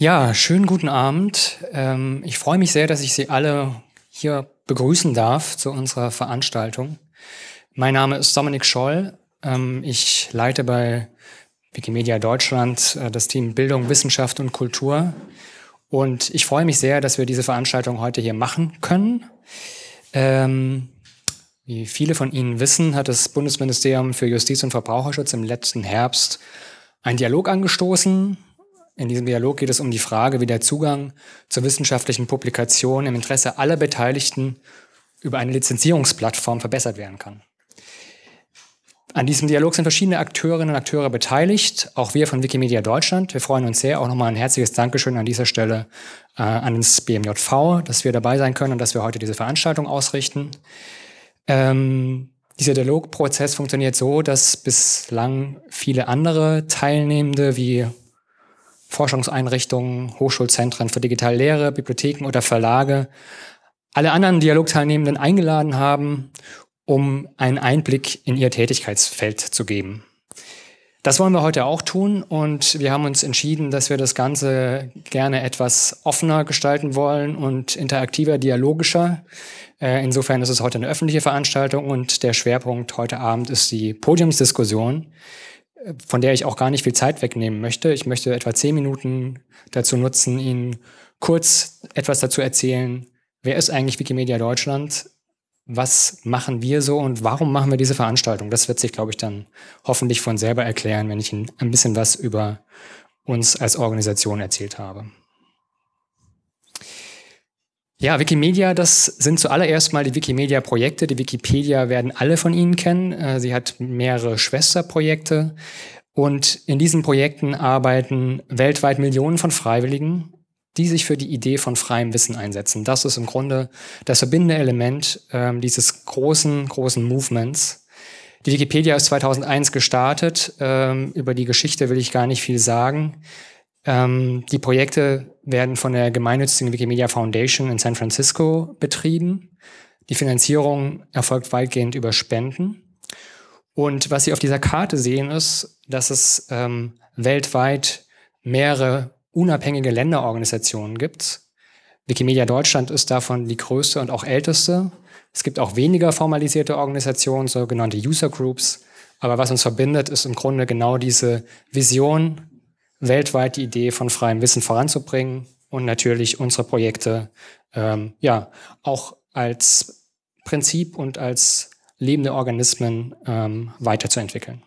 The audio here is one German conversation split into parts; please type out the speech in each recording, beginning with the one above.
Ja, schönen guten Abend. Ähm, ich freue mich sehr, dass ich Sie alle hier begrüßen darf zu unserer Veranstaltung. Mein Name ist Dominik Scholl. Ähm, ich leite bei Wikimedia Deutschland äh, das Team Bildung, Wissenschaft und Kultur. Und ich freue mich sehr, dass wir diese Veranstaltung heute hier machen können. Ähm, wie viele von Ihnen wissen, hat das Bundesministerium für Justiz und Verbraucherschutz im letzten Herbst einen Dialog angestoßen in diesem Dialog geht es um die Frage, wie der Zugang zur wissenschaftlichen Publikation im Interesse aller Beteiligten über eine Lizenzierungsplattform verbessert werden kann. An diesem Dialog sind verschiedene Akteurinnen und Akteure beteiligt, auch wir von Wikimedia Deutschland. Wir freuen uns sehr. Auch nochmal ein herzliches Dankeschön an dieser Stelle äh, an das BMJV, dass wir dabei sein können und dass wir heute diese Veranstaltung ausrichten. Ähm, dieser Dialogprozess funktioniert so, dass bislang viele andere Teilnehmende wie Forschungseinrichtungen, Hochschulzentren für digitale Lehre, Bibliotheken oder Verlage alle anderen Dialogteilnehmenden eingeladen haben, um einen Einblick in ihr Tätigkeitsfeld zu geben. Das wollen wir heute auch tun und wir haben uns entschieden, dass wir das Ganze gerne etwas offener gestalten wollen und interaktiver, dialogischer. Äh, insofern ist es heute eine öffentliche Veranstaltung und der Schwerpunkt heute Abend ist die Podiumsdiskussion von der ich auch gar nicht viel Zeit wegnehmen möchte. Ich möchte etwa zehn Minuten dazu nutzen, Ihnen kurz etwas dazu erzählen, wer ist eigentlich Wikimedia Deutschland, was machen wir so und warum machen wir diese Veranstaltung. Das wird sich, glaube ich, dann hoffentlich von selber erklären, wenn ich Ihnen ein bisschen was über uns als Organisation erzählt habe. Ja, Wikimedia, das sind zuallererst mal die Wikimedia-Projekte. Die Wikipedia werden alle von Ihnen kennen. Äh, sie hat mehrere Schwesterprojekte. Und in diesen Projekten arbeiten weltweit Millionen von Freiwilligen, die sich für die Idee von freiem Wissen einsetzen. Das ist im Grunde das verbindende Element äh, dieses großen, großen Movements. Die Wikipedia ist 2001 gestartet. Ähm, über die Geschichte will ich gar nicht viel sagen. Ähm, die Projekte werden von der gemeinnützigen Wikimedia Foundation in San Francisco betrieben. Die Finanzierung erfolgt weitgehend über Spenden. Und was Sie auf dieser Karte sehen, ist, dass es ähm, weltweit mehrere unabhängige Länderorganisationen gibt. Wikimedia Deutschland ist davon die größte und auch älteste. Es gibt auch weniger formalisierte Organisationen, sogenannte User Groups. Aber was uns verbindet, ist im Grunde genau diese Vision, weltweit die Idee von freiem Wissen voranzubringen und natürlich unsere Projekte ähm, ja auch als Prinzip und als lebende Organismen ähm, weiterzuentwickeln.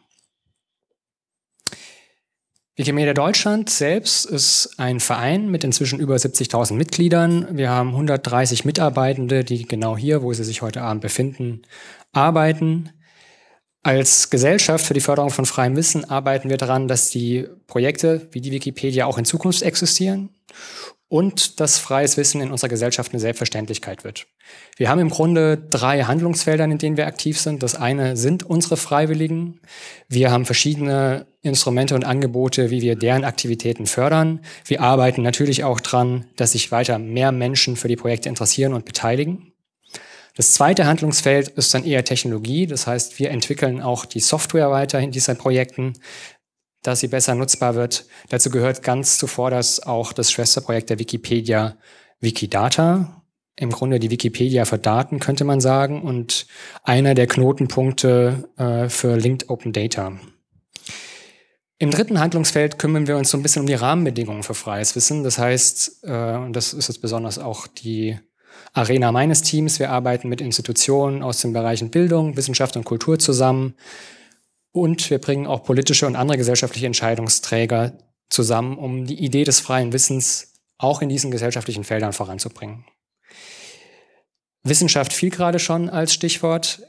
Wikimedia Deutschland selbst ist ein Verein mit inzwischen über 70.000 Mitgliedern. Wir haben 130 Mitarbeitende, die genau hier, wo sie sich heute Abend befinden, arbeiten. Als Gesellschaft für die Förderung von freiem Wissen arbeiten wir daran, dass die Projekte wie die Wikipedia auch in Zukunft existieren und dass freies Wissen in unserer Gesellschaft eine Selbstverständlichkeit wird. Wir haben im Grunde drei Handlungsfelder, in denen wir aktiv sind. Das eine sind unsere Freiwilligen. Wir haben verschiedene Instrumente und Angebote, wie wir deren Aktivitäten fördern. Wir arbeiten natürlich auch dran, dass sich weiter mehr Menschen für die Projekte interessieren und beteiligen. Das zweite Handlungsfeld ist dann eher Technologie. Das heißt, wir entwickeln auch die Software weiter in diesen Projekten, dass sie besser nutzbar wird. Dazu gehört ganz zuvorderst auch das Schwesterprojekt der Wikipedia Wikidata. Im Grunde die Wikipedia für Daten, könnte man sagen, und einer der Knotenpunkte äh, für Linked Open Data. Im dritten Handlungsfeld kümmern wir uns so ein bisschen um die Rahmenbedingungen für freies Wissen. Das heißt, äh, und das ist jetzt besonders auch die Arena meines Teams. Wir arbeiten mit Institutionen aus den Bereichen Bildung, Wissenschaft und Kultur zusammen. Und wir bringen auch politische und andere gesellschaftliche Entscheidungsträger zusammen, um die Idee des freien Wissens auch in diesen gesellschaftlichen Feldern voranzubringen. Wissenschaft fiel gerade schon als Stichwort.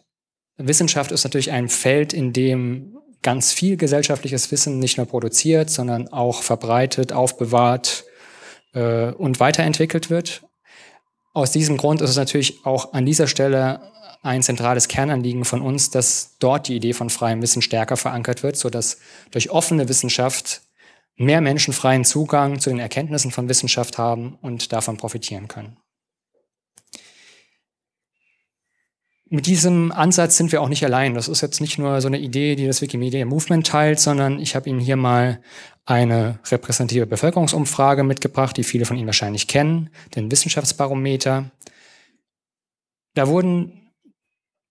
Wissenschaft ist natürlich ein Feld, in dem ganz viel gesellschaftliches Wissen nicht nur produziert, sondern auch verbreitet, aufbewahrt äh, und weiterentwickelt wird. Aus diesem Grund ist es natürlich auch an dieser Stelle ein zentrales Kernanliegen von uns, dass dort die Idee von freiem Wissen stärker verankert wird, sodass durch offene Wissenschaft mehr Menschen freien Zugang zu den Erkenntnissen von Wissenschaft haben und davon profitieren können. Mit diesem Ansatz sind wir auch nicht allein. Das ist jetzt nicht nur so eine Idee, die das Wikimedia Movement teilt, sondern ich habe Ihnen hier mal eine repräsentative Bevölkerungsumfrage mitgebracht, die viele von Ihnen wahrscheinlich kennen, den Wissenschaftsbarometer. Da wurden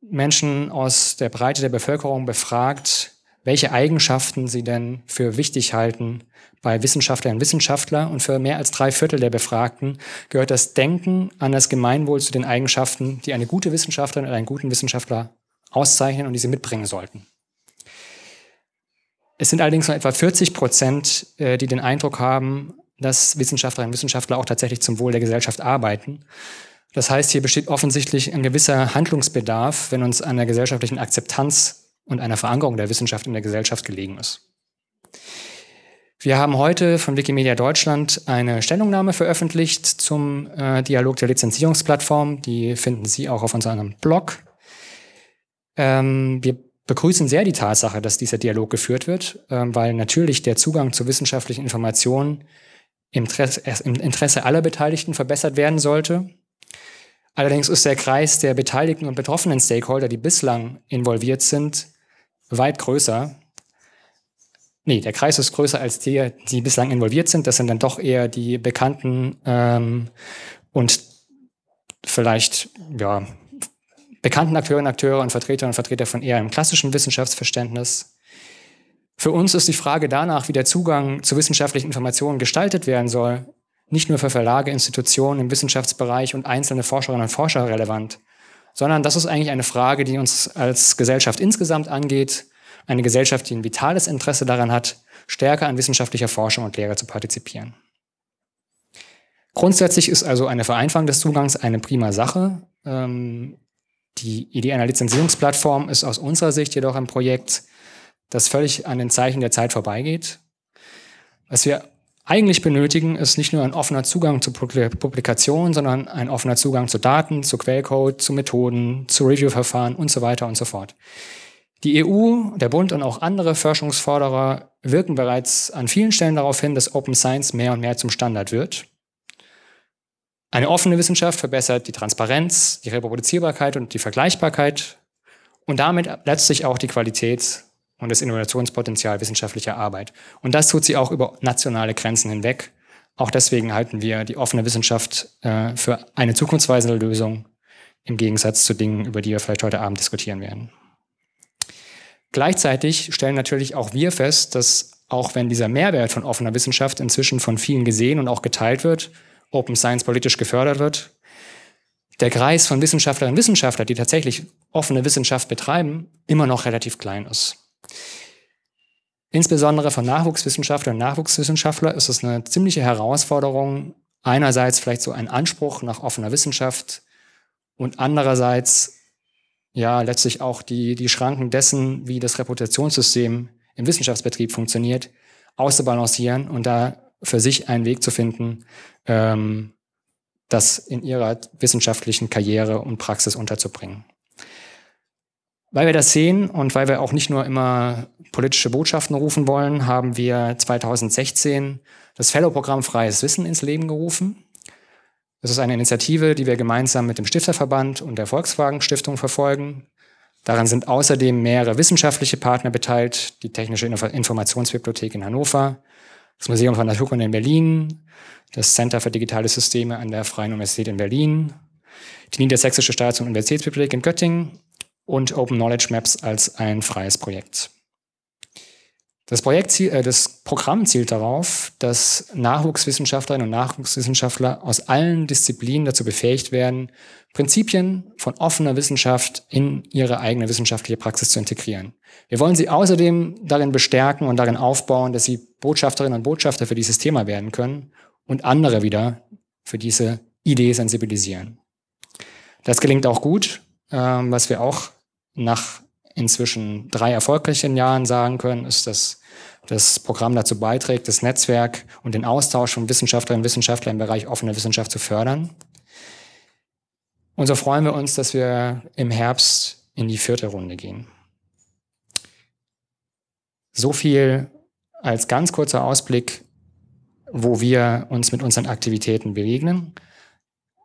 Menschen aus der Breite der Bevölkerung befragt, welche Eigenschaften sie denn für wichtig halten bei Wissenschaftlerinnen und Wissenschaftlern. Und für mehr als drei Viertel der Befragten gehört das Denken an das Gemeinwohl zu den Eigenschaften, die eine gute Wissenschaftlerin oder einen guten Wissenschaftler auszeichnen und die sie mitbringen sollten. Es sind allerdings nur etwa 40 Prozent, äh, die den Eindruck haben, dass Wissenschaftlerinnen und Wissenschaftler auch tatsächlich zum Wohl der Gesellschaft arbeiten. Das heißt, hier besteht offensichtlich ein gewisser Handlungsbedarf, wenn uns an der gesellschaftlichen Akzeptanz und einer Verankerung der Wissenschaft in der Gesellschaft gelegen ist. Wir haben heute von Wikimedia Deutschland eine Stellungnahme veröffentlicht zum äh, Dialog der Lizenzierungsplattform. Die finden Sie auch auf unserem Blog. Ähm, wir begrüßen sehr die Tatsache, dass dieser Dialog geführt wird, ähm, weil natürlich der Zugang zu wissenschaftlichen Informationen im Interesse aller Beteiligten verbessert werden sollte. Allerdings ist der Kreis der beteiligten und betroffenen Stakeholder, die bislang involviert sind, weit größer. Nee, der Kreis ist größer als die, die bislang involviert sind. Das sind dann doch eher die bekannten ähm, und vielleicht ja, bekannten Akteurinnen und Akteure und Vertreterinnen und Vertreter von eher einem klassischen Wissenschaftsverständnis. Für uns ist die Frage danach, wie der Zugang zu wissenschaftlichen Informationen gestaltet werden soll, nicht nur für Verlage, Institutionen im Wissenschaftsbereich und einzelne Forscherinnen und Forscher relevant, sondern das ist eigentlich eine Frage, die uns als Gesellschaft insgesamt angeht, eine Gesellschaft, die ein vitales Interesse daran hat, stärker an wissenschaftlicher Forschung und Lehre zu partizipieren. Grundsätzlich ist also eine Vereinfachung des Zugangs eine prima Sache. Ähm, die Idee einer Lizenzierungsplattform ist aus unserer Sicht jedoch ein Projekt, das völlig an den Zeichen der Zeit vorbeigeht. Was wir eigentlich benötigen, ist nicht nur ein offener Zugang zu Publikationen, sondern ein offener Zugang zu Daten, zu Quellcode, zu Methoden, zu Reviewverfahren und so weiter und so fort. Die EU, der Bund und auch andere Forschungsforderer wirken bereits an vielen Stellen darauf hin, dass Open Science mehr und mehr zum Standard wird. Eine offene Wissenschaft verbessert die Transparenz, die Reproduzierbarkeit und die Vergleichbarkeit und damit letztlich auch die Qualität und das Innovationspotenzial wissenschaftlicher Arbeit. Und das tut sie auch über nationale Grenzen hinweg. Auch deswegen halten wir die offene Wissenschaft äh, für eine zukunftsweisende Lösung im Gegensatz zu Dingen, über die wir vielleicht heute Abend diskutieren werden. Gleichzeitig stellen natürlich auch wir fest, dass auch wenn dieser Mehrwert von offener Wissenschaft inzwischen von vielen gesehen und auch geteilt wird, Open Science politisch gefördert wird, der Kreis von Wissenschaftlerinnen und Wissenschaftlern, die tatsächlich offene Wissenschaft betreiben, immer noch relativ klein ist. Insbesondere von Nachwuchswissenschaftlern und Nachwuchswissenschaftlern ist es eine ziemliche Herausforderung, einerseits vielleicht so ein Anspruch nach offener Wissenschaft und andererseits ja letztlich auch die, die Schranken dessen, wie das Reputationssystem im Wissenschaftsbetrieb funktioniert, auszubalancieren und da für sich einen Weg zu finden, ähm, das in ihrer wissenschaftlichen Karriere und Praxis unterzubringen. Weil wir das sehen und weil wir auch nicht nur immer politische Botschaften rufen wollen, haben wir 2016 das Fellow-Programm Freies Wissen ins Leben gerufen. Das ist eine Initiative, die wir gemeinsam mit dem Stifterverband und der Volkswagen Stiftung verfolgen. Daran sind außerdem mehrere wissenschaftliche Partner beteiligt, die Technische Informationsbibliothek in Hannover, das Museum von Naturkunde in Berlin, das Center für digitale Systeme an der Freien Universität in Berlin, die Niedersächsische Staats- und Universitätsbibliothek in Göttingen und Open Knowledge Maps als ein freies Projekt. Das, Projekt, äh, das Programm zielt darauf, dass Nachwuchswissenschaftlerinnen und Nachwuchswissenschaftler aus allen Disziplinen dazu befähigt werden, Prinzipien von offener Wissenschaft in ihre eigene wissenschaftliche Praxis zu integrieren. Wir wollen sie außerdem darin bestärken und darin aufbauen, dass sie Botschafterinnen und Botschafter für dieses Thema werden können und andere wieder für diese Idee sensibilisieren. Das gelingt auch gut, ähm, was wir auch nach inzwischen drei erfolgreichen Jahren sagen können, ist, dass das Programm dazu beiträgt, das Netzwerk und den Austausch von Wissenschaftlerinnen und Wissenschaftlern im Bereich offene Wissenschaft zu fördern. Und so freuen wir uns, dass wir im Herbst in die vierte Runde gehen. So viel als ganz kurzer Ausblick, wo wir uns mit unseren Aktivitäten begegnen.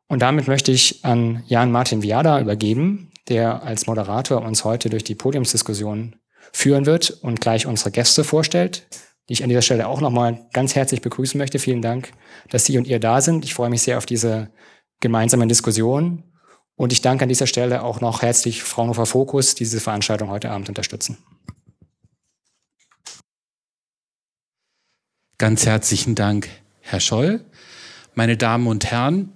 Und damit möchte ich an Jan Martin Viada übergeben, der als Moderator uns heute durch die Podiumsdiskussion führen wird und gleich unsere Gäste vorstellt, die ich an dieser Stelle auch nochmal ganz herzlich begrüßen möchte. Vielen Dank, dass Sie und ihr da sind. Ich freue mich sehr auf diese gemeinsame Diskussion. Und ich danke an dieser Stelle auch noch herzlich Fraunhofer Fokus, die diese Veranstaltung heute Abend unterstützen. Ganz herzlichen Dank, Herr Scholl. Meine Damen und Herren,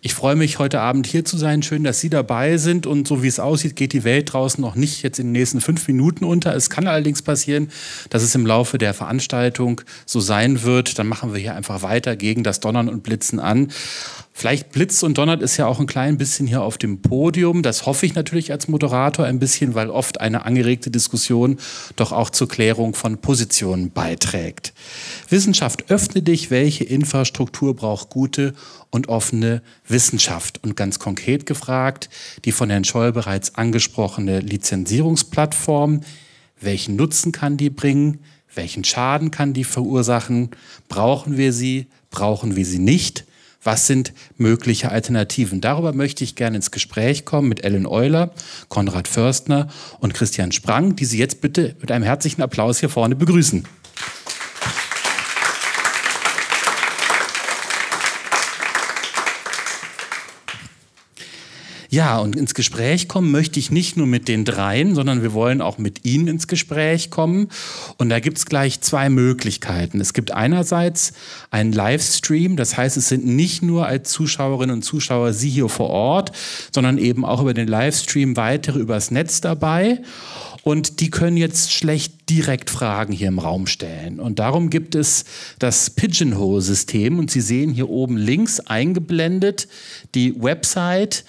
ich freue mich, heute Abend hier zu sein. Schön, dass Sie dabei sind. Und so wie es aussieht, geht die Welt draußen noch nicht jetzt in den nächsten fünf Minuten unter. Es kann allerdings passieren, dass es im Laufe der Veranstaltung so sein wird. Dann machen wir hier einfach weiter gegen das Donnern und Blitzen an. Vielleicht blitzt und donnert es ja auch ein klein bisschen hier auf dem Podium. Das hoffe ich natürlich als Moderator ein bisschen, weil oft eine angeregte Diskussion doch auch zur Klärung von Positionen beiträgt. Wissenschaft öffne dich, welche Infrastruktur braucht gute und offene Wissenschaft? Und ganz konkret gefragt, die von Herrn Scholl bereits angesprochene Lizenzierungsplattform, welchen Nutzen kann die bringen? Welchen Schaden kann die verursachen? Brauchen wir sie? Brauchen wir sie nicht? Was sind mögliche Alternativen? Darüber möchte ich gerne ins Gespräch kommen mit Ellen Euler, Konrad Förstner und Christian Sprang, die Sie jetzt bitte mit einem herzlichen Applaus hier vorne begrüßen. Ja, und ins Gespräch kommen möchte ich nicht nur mit den dreien, sondern wir wollen auch mit Ihnen ins Gespräch kommen. Und da gibt es gleich zwei Möglichkeiten. Es gibt einerseits einen Livestream, das heißt, es sind nicht nur als Zuschauerinnen und Zuschauer Sie hier vor Ort, sondern eben auch über den Livestream weitere übers Netz dabei. Und die können jetzt schlecht direkt Fragen hier im Raum stellen. Und darum gibt es das Pigeonhole-System. Und Sie sehen hier oben links eingeblendet die Website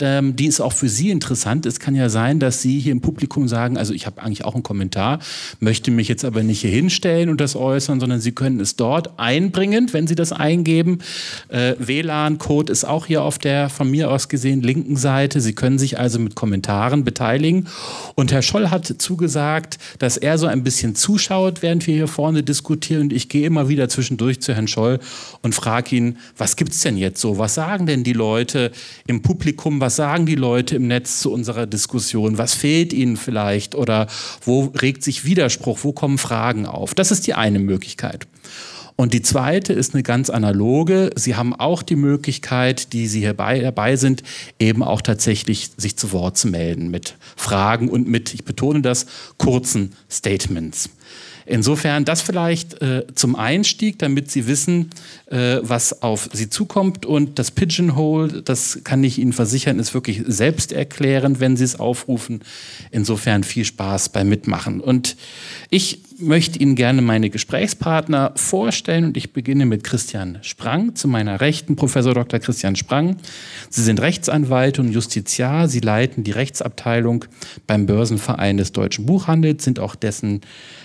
ähm, die ist auch für Sie interessant. Es kann ja sein, dass Sie hier im Publikum sagen, also ich habe eigentlich auch einen Kommentar, möchte mich jetzt aber nicht hier hinstellen und das äußern, sondern Sie können es dort einbringen, wenn Sie das eingeben. Äh, WLAN-Code ist auch hier auf der von mir aus gesehen linken Seite. Sie können sich also mit Kommentaren beteiligen. Und Herr Scholl hat zugesagt, dass er so ein bisschen zuschaut, während wir hier vorne diskutieren. Und ich gehe immer wieder zwischendurch zu Herrn Scholl und frage ihn, was gibt es denn jetzt so? Was sagen denn die Leute im Publikum? Was sagen die Leute im Netz zu unserer Diskussion, was fehlt ihnen vielleicht oder wo regt sich Widerspruch, wo kommen Fragen auf. Das ist die eine Möglichkeit. Und die zweite ist eine ganz analoge. Sie haben auch die Möglichkeit, die Sie hier dabei sind, eben auch tatsächlich sich zu Wort zu melden mit Fragen und mit, ich betone das, kurzen Statements. Insofern das vielleicht äh, zum Einstieg, damit Sie wissen, äh, was auf Sie zukommt. Und das Pigeonhole, das kann ich Ihnen versichern, ist wirklich selbsterklärend, wenn Sie es aufrufen. Insofern viel Spaß beim Mitmachen. Und ich möchte Ihnen gerne meine Gesprächspartner vorstellen und ich beginne mit Christian Sprang. Zu meiner Rechten Professor Dr. Christian Sprang. Sie sind Rechtsanwalt und Justiziar. Sie leiten die Rechtsabteilung beim Börsenverein des deutschen Buchhandels, sind auch dessen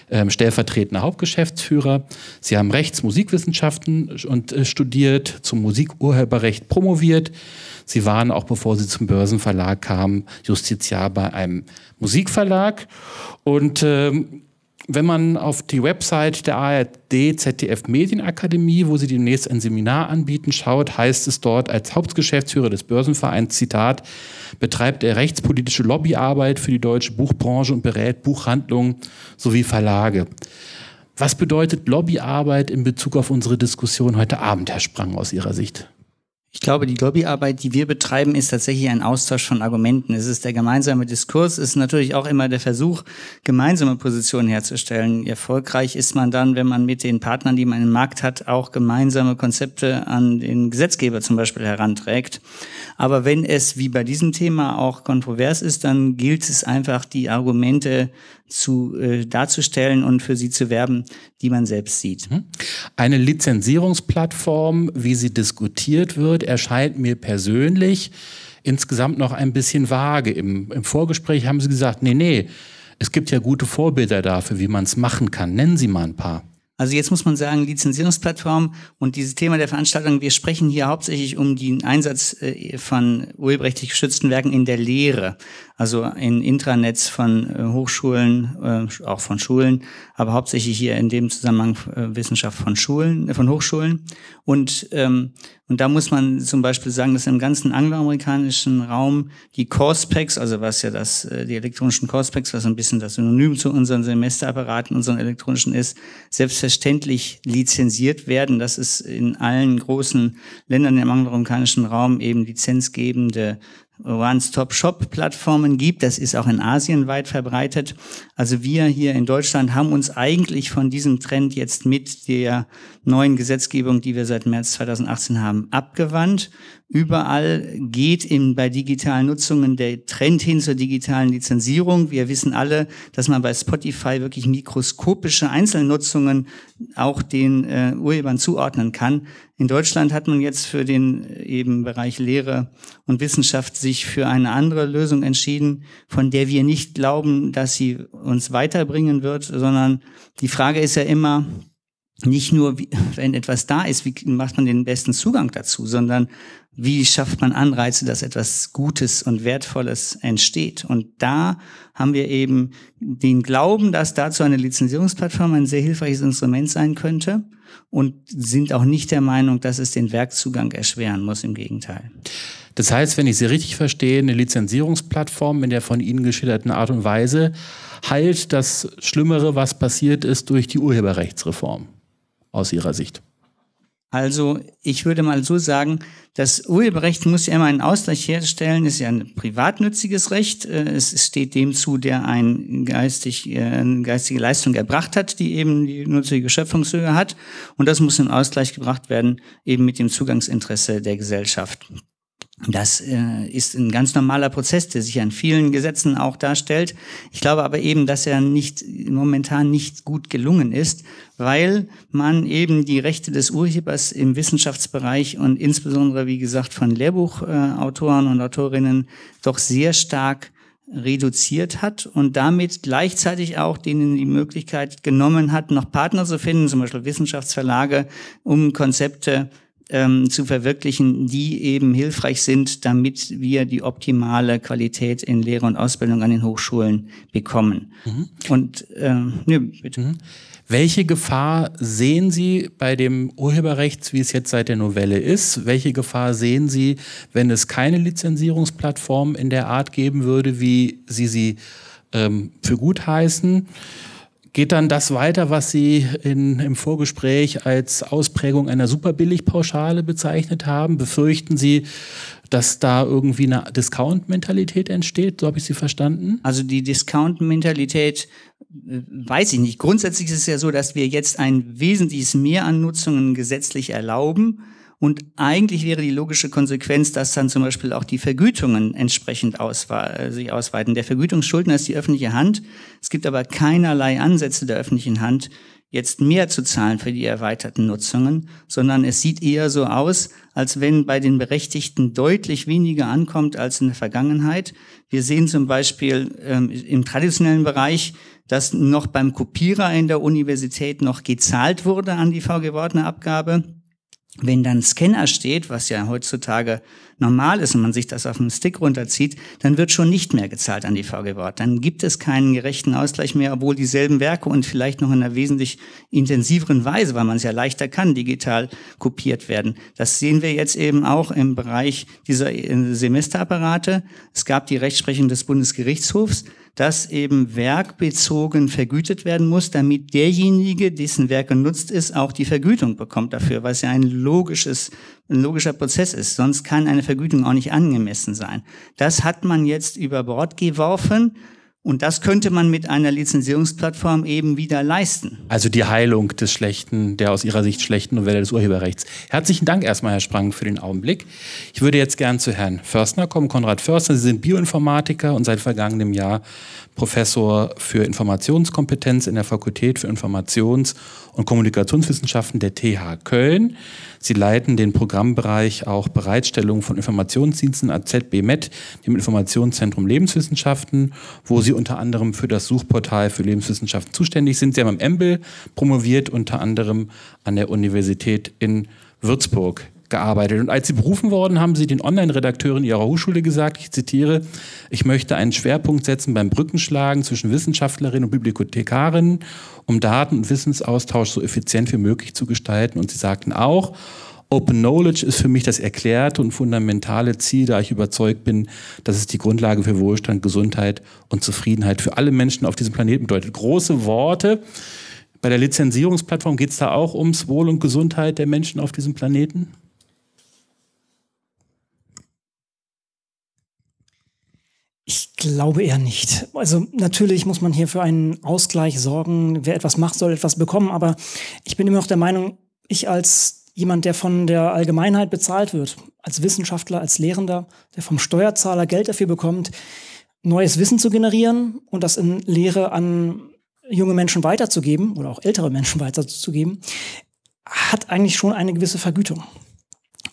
ähm, stellvertretender Hauptgeschäftsführer. Sie haben Rechts-, Musikwissenschaften und äh, studiert, zum Musikurheberrecht promoviert. Sie waren auch bevor Sie zum Börsenverlag kamen, Justiziar bei einem Musikverlag und ähm, wenn man auf die Website der ARD ZDF Medienakademie, wo sie demnächst ein Seminar anbieten, schaut, heißt es dort als Hauptgeschäftsführer des Börsenvereins, Zitat, betreibt er rechtspolitische Lobbyarbeit für die deutsche Buchbranche und berät Buchhandlungen sowie Verlage. Was bedeutet Lobbyarbeit in Bezug auf unsere Diskussion heute Abend, Herr Sprang, aus Ihrer Sicht? Ich glaube, die Lobbyarbeit, die wir betreiben, ist tatsächlich ein Austausch von Argumenten. Es ist der gemeinsame Diskurs, es ist natürlich auch immer der Versuch, gemeinsame Positionen herzustellen. Erfolgreich ist man dann, wenn man mit den Partnern, die man im Markt hat, auch gemeinsame Konzepte an den Gesetzgeber zum Beispiel heranträgt. Aber wenn es wie bei diesem Thema auch kontrovers ist, dann gilt es einfach, die Argumente zu äh, darzustellen und für sie zu werben, die man selbst sieht. Mhm. Eine Lizenzierungsplattform, wie sie diskutiert wird, erscheint mir persönlich insgesamt noch ein bisschen vage. Im, im Vorgespräch haben Sie gesagt, nee, nee, es gibt ja gute Vorbilder dafür, wie man es machen kann. Nennen Sie mal ein paar. Also jetzt muss man sagen, Lizenzierungsplattform und dieses Thema der Veranstaltung, wir sprechen hier hauptsächlich um den Einsatz äh, von urheberrechtlich geschützten Werken in der Lehre, also in Intranets von äh, Hochschulen, äh, auch von Schulen, aber hauptsächlich hier in dem Zusammenhang Wissenschaft von Schulen, von Hochschulen. Und, ähm, und da muss man zum Beispiel sagen, dass im ganzen angloamerikanischen Raum die Course-Packs, also was ja das, die elektronischen Course-Packs, was ein bisschen das Synonym zu unseren Semesterapparaten, unseren elektronischen ist, selbst selbstverständlich lizenziert werden, dass es in allen großen Ländern im angloamerikanischen Raum eben lizenzgebende One-Stop-Shop-Plattformen gibt. Das ist auch in Asien weit verbreitet. Also wir hier in Deutschland haben uns eigentlich von diesem Trend jetzt mit der neuen Gesetzgebung, die wir seit März 2018 haben, abgewandt. Überall geht in, bei digitalen Nutzungen der Trend hin zur digitalen Lizenzierung. Wir wissen alle, dass man bei Spotify wirklich mikroskopische Einzelnutzungen auch den äh, Urhebern zuordnen kann. In Deutschland hat man jetzt für den äh, eben Bereich Lehre und Wissenschaft sich für eine andere Lösung entschieden, von der wir nicht glauben, dass sie uns weiterbringen wird, sondern die Frage ist ja immer, nicht nur, wenn etwas da ist, wie macht man den besten Zugang dazu, sondern wie schafft man Anreize, dass etwas Gutes und Wertvolles entsteht. Und da haben wir eben den Glauben, dass dazu eine Lizenzierungsplattform ein sehr hilfreiches Instrument sein könnte und sind auch nicht der Meinung, dass es den Werkzugang erschweren muss, im Gegenteil. Das heißt, wenn ich Sie richtig verstehe, eine Lizenzierungsplattform in der von Ihnen geschilderten Art und Weise heilt das Schlimmere, was passiert ist durch die Urheberrechtsreform aus Ihrer Sicht. Also ich würde mal so sagen, das Urheberrecht muss ja immer einen Ausgleich herstellen, ist ja ein privatnütziges Recht. Äh, es steht dem zu, der ein geistig, äh, eine geistige Leistung erbracht hat, die eben die nutzige Schöpfungshöhe hat. Und das muss in Ausgleich gebracht werden, eben mit dem Zugangsinteresse der Gesellschaft. Das äh, ist ein ganz normaler Prozess, der sich an vielen Gesetzen auch darstellt. Ich glaube aber eben, dass er nicht momentan nicht gut gelungen ist, weil man eben die Rechte des Urhebers im Wissenschaftsbereich und insbesondere, wie gesagt, von Lehrbuchautoren und Autorinnen doch sehr stark reduziert hat und damit gleichzeitig auch denen die Möglichkeit genommen hat, noch Partner zu finden, zum Beispiel Wissenschaftsverlage, um Konzepte ähm, zu verwirklichen, die eben hilfreich sind, damit wir die optimale Qualität in Lehre und Ausbildung an den Hochschulen bekommen. Mhm. Und äh, ne, bitte. Mhm. Welche Gefahr sehen Sie bei dem Urheberrecht, wie es jetzt seit der Novelle ist? Welche Gefahr sehen Sie, wenn es keine Lizenzierungsplattform in der Art geben würde, wie Sie sie ähm, für gut heißen? Geht dann das weiter, was Sie in, im Vorgespräch als Ausprägung einer Superbilligpauschale bezeichnet haben? Befürchten Sie, dass da irgendwie eine Discount-Mentalität entsteht? So habe ich Sie verstanden. Also die Discount-Mentalität äh, weiß ich nicht. Grundsätzlich ist es ja so, dass wir jetzt ein wesentliches Mehr an Nutzungen gesetzlich erlauben und eigentlich wäre die logische Konsequenz, dass dann zum Beispiel auch die Vergütungen entsprechend auswe sich ausweiten. Der Vergütungsschuldner ist die öffentliche Hand. Es gibt aber keinerlei Ansätze der öffentlichen Hand, jetzt mehr zu zahlen für die erweiterten Nutzungen, sondern es sieht eher so aus, als wenn bei den Berechtigten deutlich weniger ankommt als in der Vergangenheit. Wir sehen zum Beispiel ähm, im traditionellen Bereich, dass noch beim Kopierer in der Universität noch gezahlt wurde an die VG-Wordner-Abgabe. Wenn dann Scanner steht, was ja heutzutage normal ist und man sich das auf dem Stick runterzieht, dann wird schon nicht mehr gezahlt an die VG Wort. Dann gibt es keinen gerechten Ausgleich mehr, obwohl dieselben Werke und vielleicht noch in einer wesentlich intensiveren Weise, weil man es ja leichter kann, digital kopiert werden. Das sehen wir jetzt eben auch im Bereich dieser äh, Semesterapparate. Es gab die Rechtsprechung des Bundesgerichtshofs, dass eben werkbezogen vergütet werden muss, damit derjenige, dessen Werk genutzt ist, auch die Vergütung bekommt dafür, was ja ein logisches, ein logischer Prozess ist. Sonst kann eine Vergütung auch nicht angemessen sein. Das hat man jetzt über Bord geworfen und das könnte man mit einer Lizenzierungsplattform eben wieder leisten. Also die Heilung des schlechten, der aus Ihrer Sicht schlechten Novelle des Urheberrechts. Herzlichen Dank erstmal, Herr Sprang, für den Augenblick. Ich würde jetzt gern zu Herrn Förstner kommen. Konrad Förstner, Sie sind Bioinformatiker und seit vergangenem Jahr Professor für Informationskompetenz in der Fakultät für Informations- und Kommunikationswissenschaften der TH Köln. Sie leiten den Programmbereich auch Bereitstellung von Informationsdiensten an ZBMed, dem Informationszentrum Lebenswissenschaften, wo Sie unter anderem für das Suchportal für Lebenswissenschaften zuständig sind. Sie haben am EMBL promoviert, unter anderem an der Universität in Würzburg gearbeitet. Und als Sie berufen worden, haben Sie den Online-Redakteuren Ihrer Hochschule gesagt, ich zitiere, ich möchte einen Schwerpunkt setzen beim Brückenschlagen zwischen Wissenschaftlerinnen und Bibliothekarinnen, um Daten- und Wissensaustausch so effizient wie möglich zu gestalten. Und Sie sagten auch, Open Knowledge ist für mich das erklärte und fundamentale Ziel, da ich überzeugt bin, dass es die Grundlage für Wohlstand, Gesundheit und Zufriedenheit für alle Menschen auf diesem Planeten bedeutet. Große Worte. Bei der Lizenzierungsplattform geht es da auch ums Wohl und Gesundheit der Menschen auf diesem Planeten? Ich glaube eher nicht. Also natürlich muss man hier für einen Ausgleich sorgen. Wer etwas macht, soll etwas bekommen. Aber ich bin immer noch der Meinung, ich als jemand, der von der Allgemeinheit bezahlt wird, als Wissenschaftler, als Lehrender, der vom Steuerzahler Geld dafür bekommt, neues Wissen zu generieren und das in Lehre an junge Menschen weiterzugeben oder auch ältere Menschen weiterzugeben, hat eigentlich schon eine gewisse Vergütung.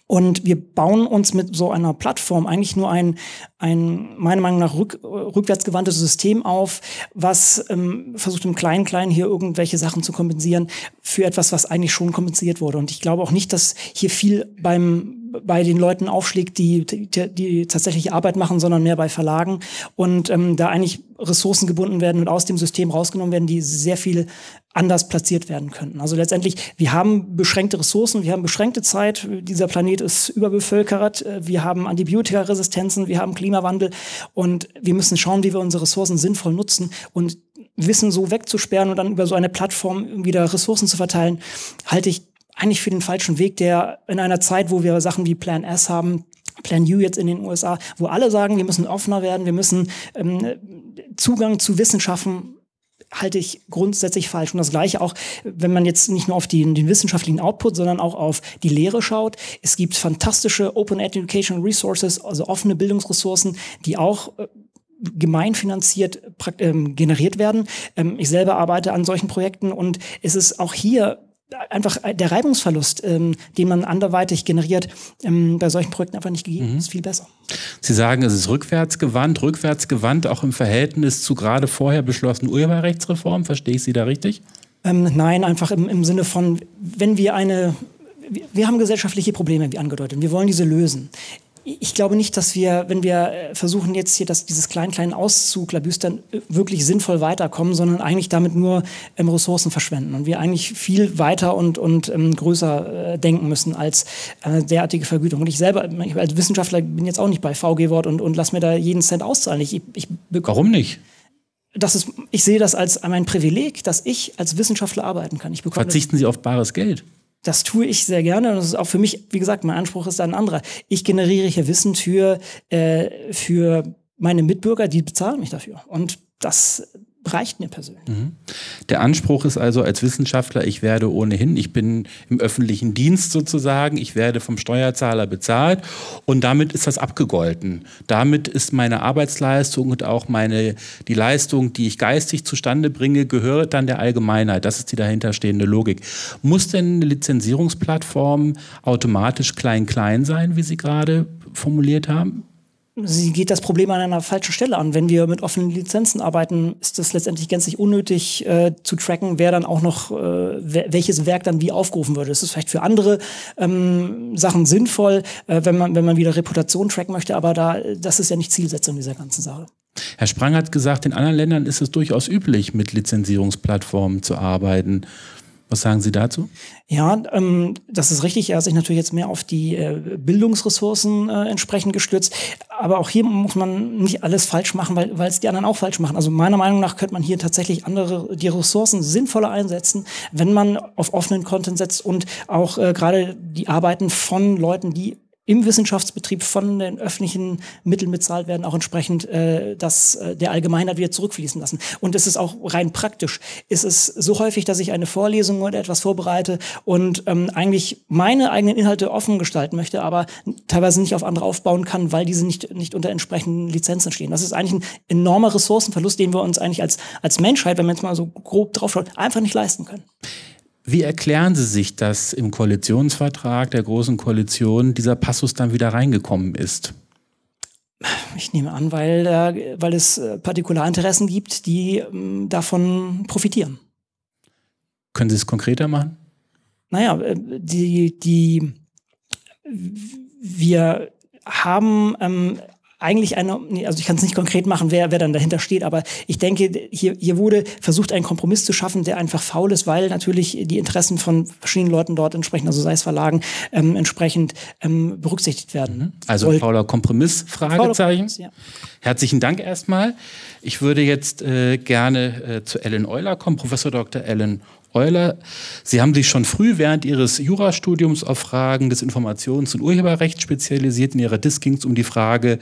Und wir bauen uns mit so einer Plattform eigentlich nur ein, ein meiner Meinung nach rück, rückwärtsgewandtes System auf, was ähm, versucht im Kleinen-Kleinen hier irgendwelche Sachen zu kompensieren für etwas, was eigentlich schon kompensiert wurde. Und ich glaube auch nicht, dass hier viel beim bei den Leuten aufschlägt, die, die, die tatsächlich Arbeit machen, sondern mehr bei Verlagen und ähm, da eigentlich Ressourcen gebunden werden und aus dem System rausgenommen werden, die sehr viel anders platziert werden könnten. Also letztendlich, wir haben beschränkte Ressourcen, wir haben beschränkte Zeit, dieser Planet ist überbevölkert, wir haben Antibiotikaresistenzen, wir haben Klimawandel. Und wir müssen schauen, wie wir unsere Ressourcen sinnvoll nutzen und Wissen so wegzusperren und dann über so eine Plattform wieder Ressourcen zu verteilen, halte ich eigentlich für den falschen Weg, der in einer Zeit, wo wir Sachen wie Plan S haben, Plan U jetzt in den USA, wo alle sagen, wir müssen offener werden, wir müssen ähm, Zugang zu Wissen schaffen, halte ich grundsätzlich falsch. Und das Gleiche auch, wenn man jetzt nicht nur auf die, den wissenschaftlichen Output, sondern auch auf die Lehre schaut. Es gibt fantastische Open Education Resources, also offene Bildungsressourcen, die auch äh, gemeinfinanziert ähm, generiert werden. Ähm, ich selber arbeite an solchen Projekten und es ist auch hier einfach der Reibungsverlust, ähm, den man anderweitig generiert, ähm, bei solchen Projekten einfach nicht gegeben. Mhm. ist viel besser. Sie sagen, es ist rückwärtsgewandt, rückwärtsgewandt auch im Verhältnis zu gerade vorher beschlossenen Urheberrechtsreform. Verstehe ich Sie da richtig? Ähm, nein, einfach im, im Sinne von, wenn wir eine wir haben gesellschaftliche Probleme, wie angedeutet. Wir wollen diese lösen ich glaube nicht, dass wir, wenn wir äh, versuchen jetzt hier das, dieses kleinen, kleinen Auszuglabüstern äh, wirklich sinnvoll weiterkommen, sondern eigentlich damit nur ähm, Ressourcen verschwenden und wir eigentlich viel weiter und, und ähm, größer äh, denken müssen als äh, derartige Vergütung. Und ich selber, ich als Wissenschaftler bin jetzt auch nicht bei VG Wort und, und lass mir da jeden Cent auszahlen. Ich, ich Warum nicht? Das ist, ich sehe das als mein Privileg, dass ich als Wissenschaftler arbeiten kann. Ich Verzichten Sie auf bares Geld? Das tue ich sehr gerne und das ist auch für mich, wie gesagt, mein Anspruch ist ein anderer. Ich generiere hier Wissen für, äh, für meine Mitbürger, die bezahlen mich dafür. Und das reicht mir persönlich. Mhm. Der Anspruch ist also als Wissenschaftler, ich werde ohnehin, ich bin im öffentlichen Dienst sozusagen, ich werde vom Steuerzahler bezahlt und damit ist das abgegolten. Damit ist meine Arbeitsleistung und auch meine, die Leistung, die ich geistig zustande bringe, gehört dann der Allgemeinheit. Das ist die dahinterstehende Logik. Muss denn eine Lizenzierungsplattform automatisch klein-klein sein, wie Sie gerade formuliert haben? Sie geht das Problem an einer falschen Stelle an. Wenn wir mit offenen Lizenzen arbeiten, ist es letztendlich gänzlich unnötig äh, zu tracken, wer dann auch noch, äh, welches Werk dann wie aufgerufen würde. Das ist vielleicht für andere ähm, Sachen sinnvoll, äh, wenn, man, wenn man wieder Reputation tracken möchte, aber da, das ist ja nicht Zielsetzung dieser ganzen Sache. Herr Sprang hat gesagt, in anderen Ländern ist es durchaus üblich, mit Lizenzierungsplattformen zu arbeiten. Was sagen Sie dazu? Ja, ähm, das ist richtig. Er hat sich natürlich jetzt mehr auf die äh, Bildungsressourcen äh, entsprechend gestürzt. Aber auch hier muss man nicht alles falsch machen, weil es die anderen auch falsch machen. Also meiner Meinung nach könnte man hier tatsächlich andere die Ressourcen sinnvoller einsetzen, wenn man auf offenen Content setzt und auch äh, gerade die Arbeiten von Leuten, die im Wissenschaftsbetrieb von den öffentlichen Mitteln bezahlt werden, auch entsprechend äh, das äh, der Allgemeinheit wieder zurückfließen lassen. Und es ist auch rein praktisch. Es ist so häufig, dass ich eine Vorlesung oder etwas vorbereite und ähm, eigentlich meine eigenen Inhalte offen gestalten möchte, aber teilweise nicht auf andere aufbauen kann, weil diese nicht, nicht unter entsprechenden Lizenzen stehen. Das ist eigentlich ein enormer Ressourcenverlust, den wir uns eigentlich als, als Menschheit, wenn man jetzt mal so grob draufschaut, einfach nicht leisten können. Wie erklären Sie sich, dass im Koalitionsvertrag der Großen Koalition dieser Passus dann wieder reingekommen ist? Ich nehme an, weil, äh, weil es äh, Partikularinteressen gibt, die ähm, davon profitieren. Können Sie es konkreter machen? Naja, äh, die, die, wir haben ähm, eigentlich eine, also ich kann es nicht konkret machen, wer, wer dann dahinter steht, aber ich denke, hier, hier wurde versucht, einen Kompromiss zu schaffen, der einfach faul ist, weil natürlich die Interessen von verschiedenen Leuten dort entsprechend, also sei es Verlagen, ähm, entsprechend ähm, berücksichtigt werden. Mhm. Also Soll fauler Kompromiss, Fragezeichen. Ja. Herzlichen Dank erstmal. Ich würde jetzt äh, gerne äh, zu Ellen Euler kommen, Professor Dr. Ellen Euler, Sie haben sich schon früh während Ihres Jurastudiums auf Fragen des Informations- und Urheberrechts spezialisiert. In Ihrer Disk ging es um die Frage,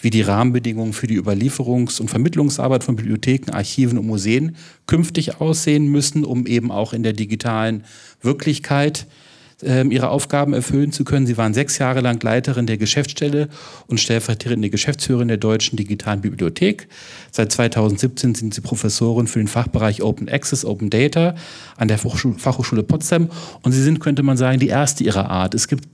wie die Rahmenbedingungen für die Überlieferungs- und Vermittlungsarbeit von Bibliotheken, Archiven und Museen künftig aussehen müssen, um eben auch in der digitalen Wirklichkeit ähm, ihre Aufgaben erfüllen zu können. Sie waren sechs Jahre lang Leiterin der Geschäftsstelle und stellvertretende Geschäftsführerin der Deutschen Digitalen Bibliothek. Seit 2017 sind Sie Professorin für den Fachbereich Open Access, Open Data an der Fachhochschule Potsdam. Und Sie sind, könnte man sagen, die erste ihrer Art. Es gibt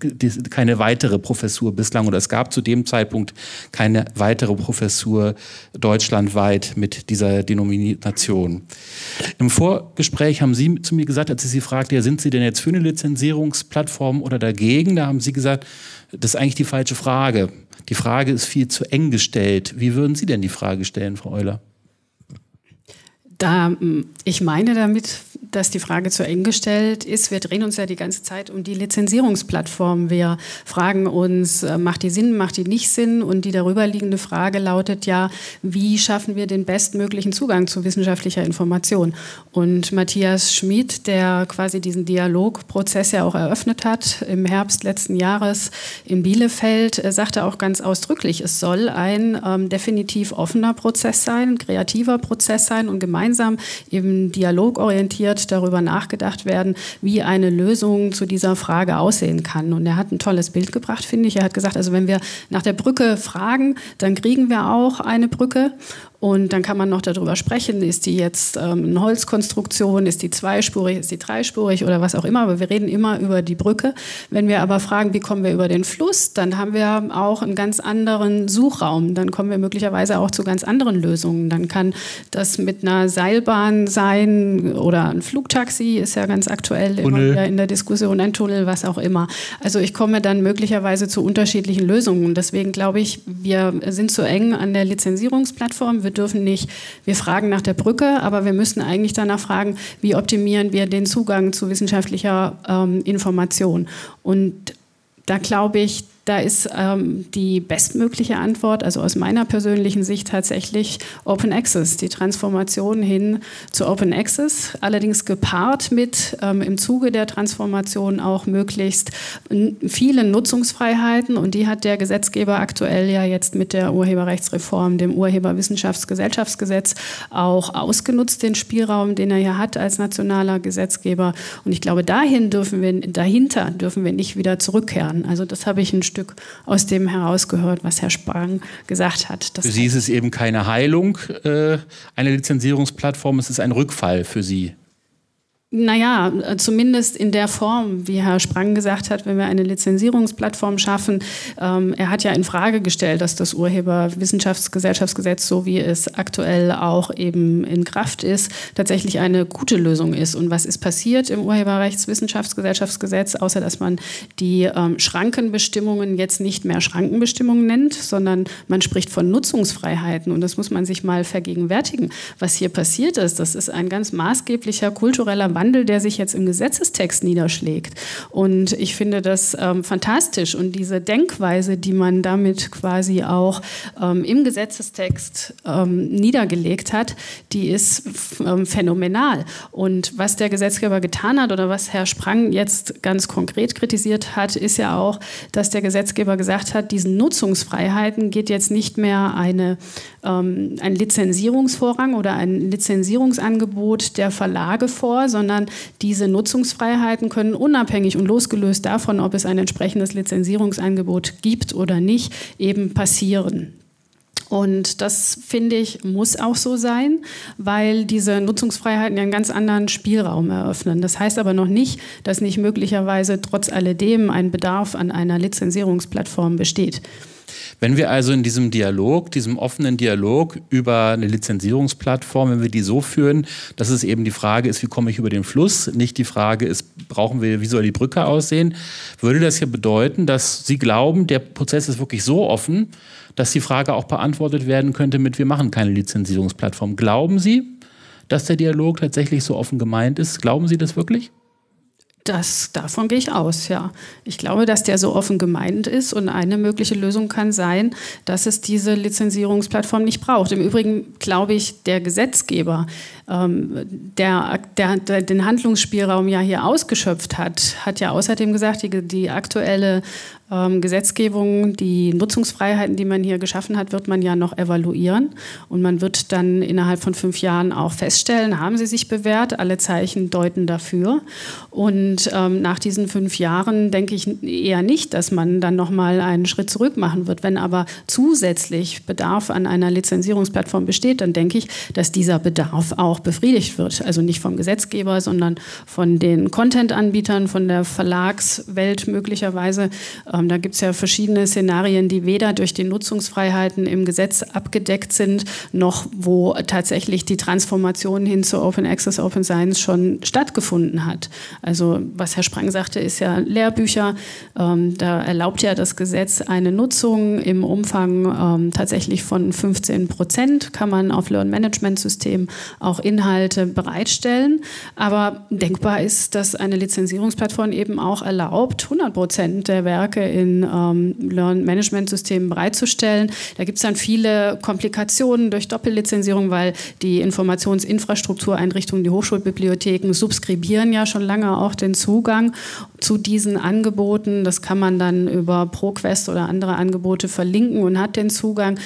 keine weitere Professur bislang oder es gab zu dem Zeitpunkt keine weitere Professur deutschlandweit mit dieser Denomination. Im Vorgespräch haben Sie zu mir gesagt, als ich Sie fragte, ja, sind Sie denn jetzt für eine Lizenzierung Vermittlungsplattformen oder dagegen? Da haben Sie gesagt, das ist eigentlich die falsche Frage. Die Frage ist viel zu eng gestellt. Wie würden Sie denn die Frage stellen, Frau Euler? Da, ich meine damit, dass die Frage zu eng gestellt ist. Wir drehen uns ja die ganze Zeit um die Lizenzierungsplattform. Wir fragen uns, äh, macht die Sinn, macht die nicht Sinn? Und die darüberliegende Frage lautet ja, wie schaffen wir den bestmöglichen Zugang zu wissenschaftlicher Information? Und Matthias Schmid, der quasi diesen Dialogprozess ja auch eröffnet hat im Herbst letzten Jahres in Bielefeld, äh, sagte auch ganz ausdrücklich, es soll ein ähm, definitiv offener Prozess sein, ein kreativer Prozess sein und gemeinsam eben dialogorientiert darüber nachgedacht werden, wie eine Lösung zu dieser Frage aussehen kann. Und er hat ein tolles Bild gebracht, finde ich. Er hat gesagt, also wenn wir nach der Brücke fragen, dann kriegen wir auch eine Brücke. Und dann kann man noch darüber sprechen, ist die jetzt ähm, eine Holzkonstruktion, ist die zweispurig, ist die dreispurig oder was auch immer. Aber wir reden immer über die Brücke. Wenn wir aber fragen, wie kommen wir über den Fluss, dann haben wir auch einen ganz anderen Suchraum. Dann kommen wir möglicherweise auch zu ganz anderen Lösungen. Dann kann das mit einer Seilbahn sein oder ein Flugtaxi ist ja ganz aktuell immer wieder in der Diskussion, ein Tunnel, was auch immer. Also ich komme dann möglicherweise zu unterschiedlichen Lösungen. Deswegen glaube ich, wir sind zu eng an der Lizenzierungsplattform. Wir dürfen nicht, wir fragen nach der Brücke, aber wir müssen eigentlich danach fragen, wie optimieren wir den Zugang zu wissenschaftlicher ähm, Information. Und da glaube ich, da ist ähm, die bestmögliche Antwort, also aus meiner persönlichen Sicht tatsächlich Open Access, die Transformation hin zu Open Access, allerdings gepaart mit ähm, im Zuge der Transformation auch möglichst viele Nutzungsfreiheiten und die hat der Gesetzgeber aktuell ja jetzt mit der Urheberrechtsreform, dem Urheberwissenschaftsgesellschaftsgesetz auch ausgenutzt, den Spielraum, den er ja hat als nationaler Gesetzgeber. Und ich glaube, dahin dürfen wir, dahinter dürfen wir nicht wieder zurückkehren. Also das habe ich ein Stück aus dem herausgehört, was Herr Spang gesagt hat. Für Sie ist es eben keine Heilung, äh, eine Lizenzierungsplattform, es ist ein Rückfall für Sie. Naja, zumindest in der Form, wie Herr Sprang gesagt hat, wenn wir eine Lizenzierungsplattform schaffen. Ähm, er hat ja in Frage gestellt, dass das Urheberwissenschaftsgesellschaftsgesetz, so wie es aktuell auch eben in Kraft ist, tatsächlich eine gute Lösung ist. Und was ist passiert im Urheberrechtswissenschaftsgesellschaftsgesetz, außer dass man die ähm, Schrankenbestimmungen jetzt nicht mehr Schrankenbestimmungen nennt, sondern man spricht von Nutzungsfreiheiten. Und das muss man sich mal vergegenwärtigen. Was hier passiert ist, das ist ein ganz maßgeblicher kultureller Wandel Wandel, der sich jetzt im Gesetzestext niederschlägt. Und ich finde das ähm, fantastisch. Und diese Denkweise, die man damit quasi auch ähm, im Gesetzestext ähm, niedergelegt hat, die ist ähm, phänomenal. Und was der Gesetzgeber getan hat oder was Herr Sprang jetzt ganz konkret kritisiert hat, ist ja auch, dass der Gesetzgeber gesagt hat, diesen Nutzungsfreiheiten geht jetzt nicht mehr eine, ähm, ein Lizenzierungsvorrang oder ein Lizenzierungsangebot der Verlage vor, sondern sondern diese Nutzungsfreiheiten können unabhängig und losgelöst davon, ob es ein entsprechendes Lizenzierungsangebot gibt oder nicht, eben passieren. Und das, finde ich, muss auch so sein, weil diese Nutzungsfreiheiten ja einen ganz anderen Spielraum eröffnen. Das heißt aber noch nicht, dass nicht möglicherweise trotz alledem ein Bedarf an einer Lizenzierungsplattform besteht. Wenn wir also in diesem Dialog, diesem offenen Dialog über eine Lizenzierungsplattform, wenn wir die so führen, dass es eben die Frage ist, wie komme ich über den Fluss, nicht die Frage ist, brauchen wir, wie soll die Brücke aussehen, würde das ja bedeuten, dass Sie glauben, der Prozess ist wirklich so offen, dass die Frage auch beantwortet werden könnte mit, wir machen keine Lizenzierungsplattform. Glauben Sie, dass der Dialog tatsächlich so offen gemeint ist? Glauben Sie das wirklich? Das, davon gehe ich aus, ja. Ich glaube, dass der so offen gemeint ist und eine mögliche Lösung kann sein, dass es diese Lizenzierungsplattform nicht braucht. Im Übrigen glaube ich, der Gesetzgeber, der, der, der, den Handlungsspielraum ja hier ausgeschöpft hat, hat ja außerdem gesagt, die, die aktuelle ähm, Gesetzgebung, die Nutzungsfreiheiten, die man hier geschaffen hat, wird man ja noch evaluieren. Und man wird dann innerhalb von fünf Jahren auch feststellen, haben sie sich bewährt. Alle Zeichen deuten dafür. Und ähm, nach diesen fünf Jahren denke ich eher nicht, dass man dann nochmal einen Schritt zurück machen wird. Wenn aber zusätzlich Bedarf an einer Lizenzierungsplattform besteht, dann denke ich, dass dieser Bedarf auch befriedigt wird. Also nicht vom Gesetzgeber, sondern von den Content-Anbietern, von der Verlagswelt möglicherweise. Ähm, da gibt es ja verschiedene Szenarien, die weder durch die Nutzungsfreiheiten im Gesetz abgedeckt sind, noch wo tatsächlich die Transformation hin zu Open Access, Open Science schon stattgefunden hat. Also was Herr Sprang sagte, ist ja Lehrbücher. Ähm, da erlaubt ja das Gesetz eine Nutzung im Umfang ähm, tatsächlich von 15 Prozent. Kann man auf Learn-Management-System auch Inhalte bereitstellen. Aber denkbar ist, dass eine Lizenzierungsplattform eben auch erlaubt, 100 Prozent der Werke in ähm, Learn-Management-Systemen bereitzustellen. Da gibt es dann viele Komplikationen durch Doppellizenzierung, weil die Informationsinfrastruktureinrichtungen, die Hochschulbibliotheken subskribieren ja schon lange auch den Zugang zu diesen Angeboten. Das kann man dann über ProQuest oder andere Angebote verlinken und hat den Zugang.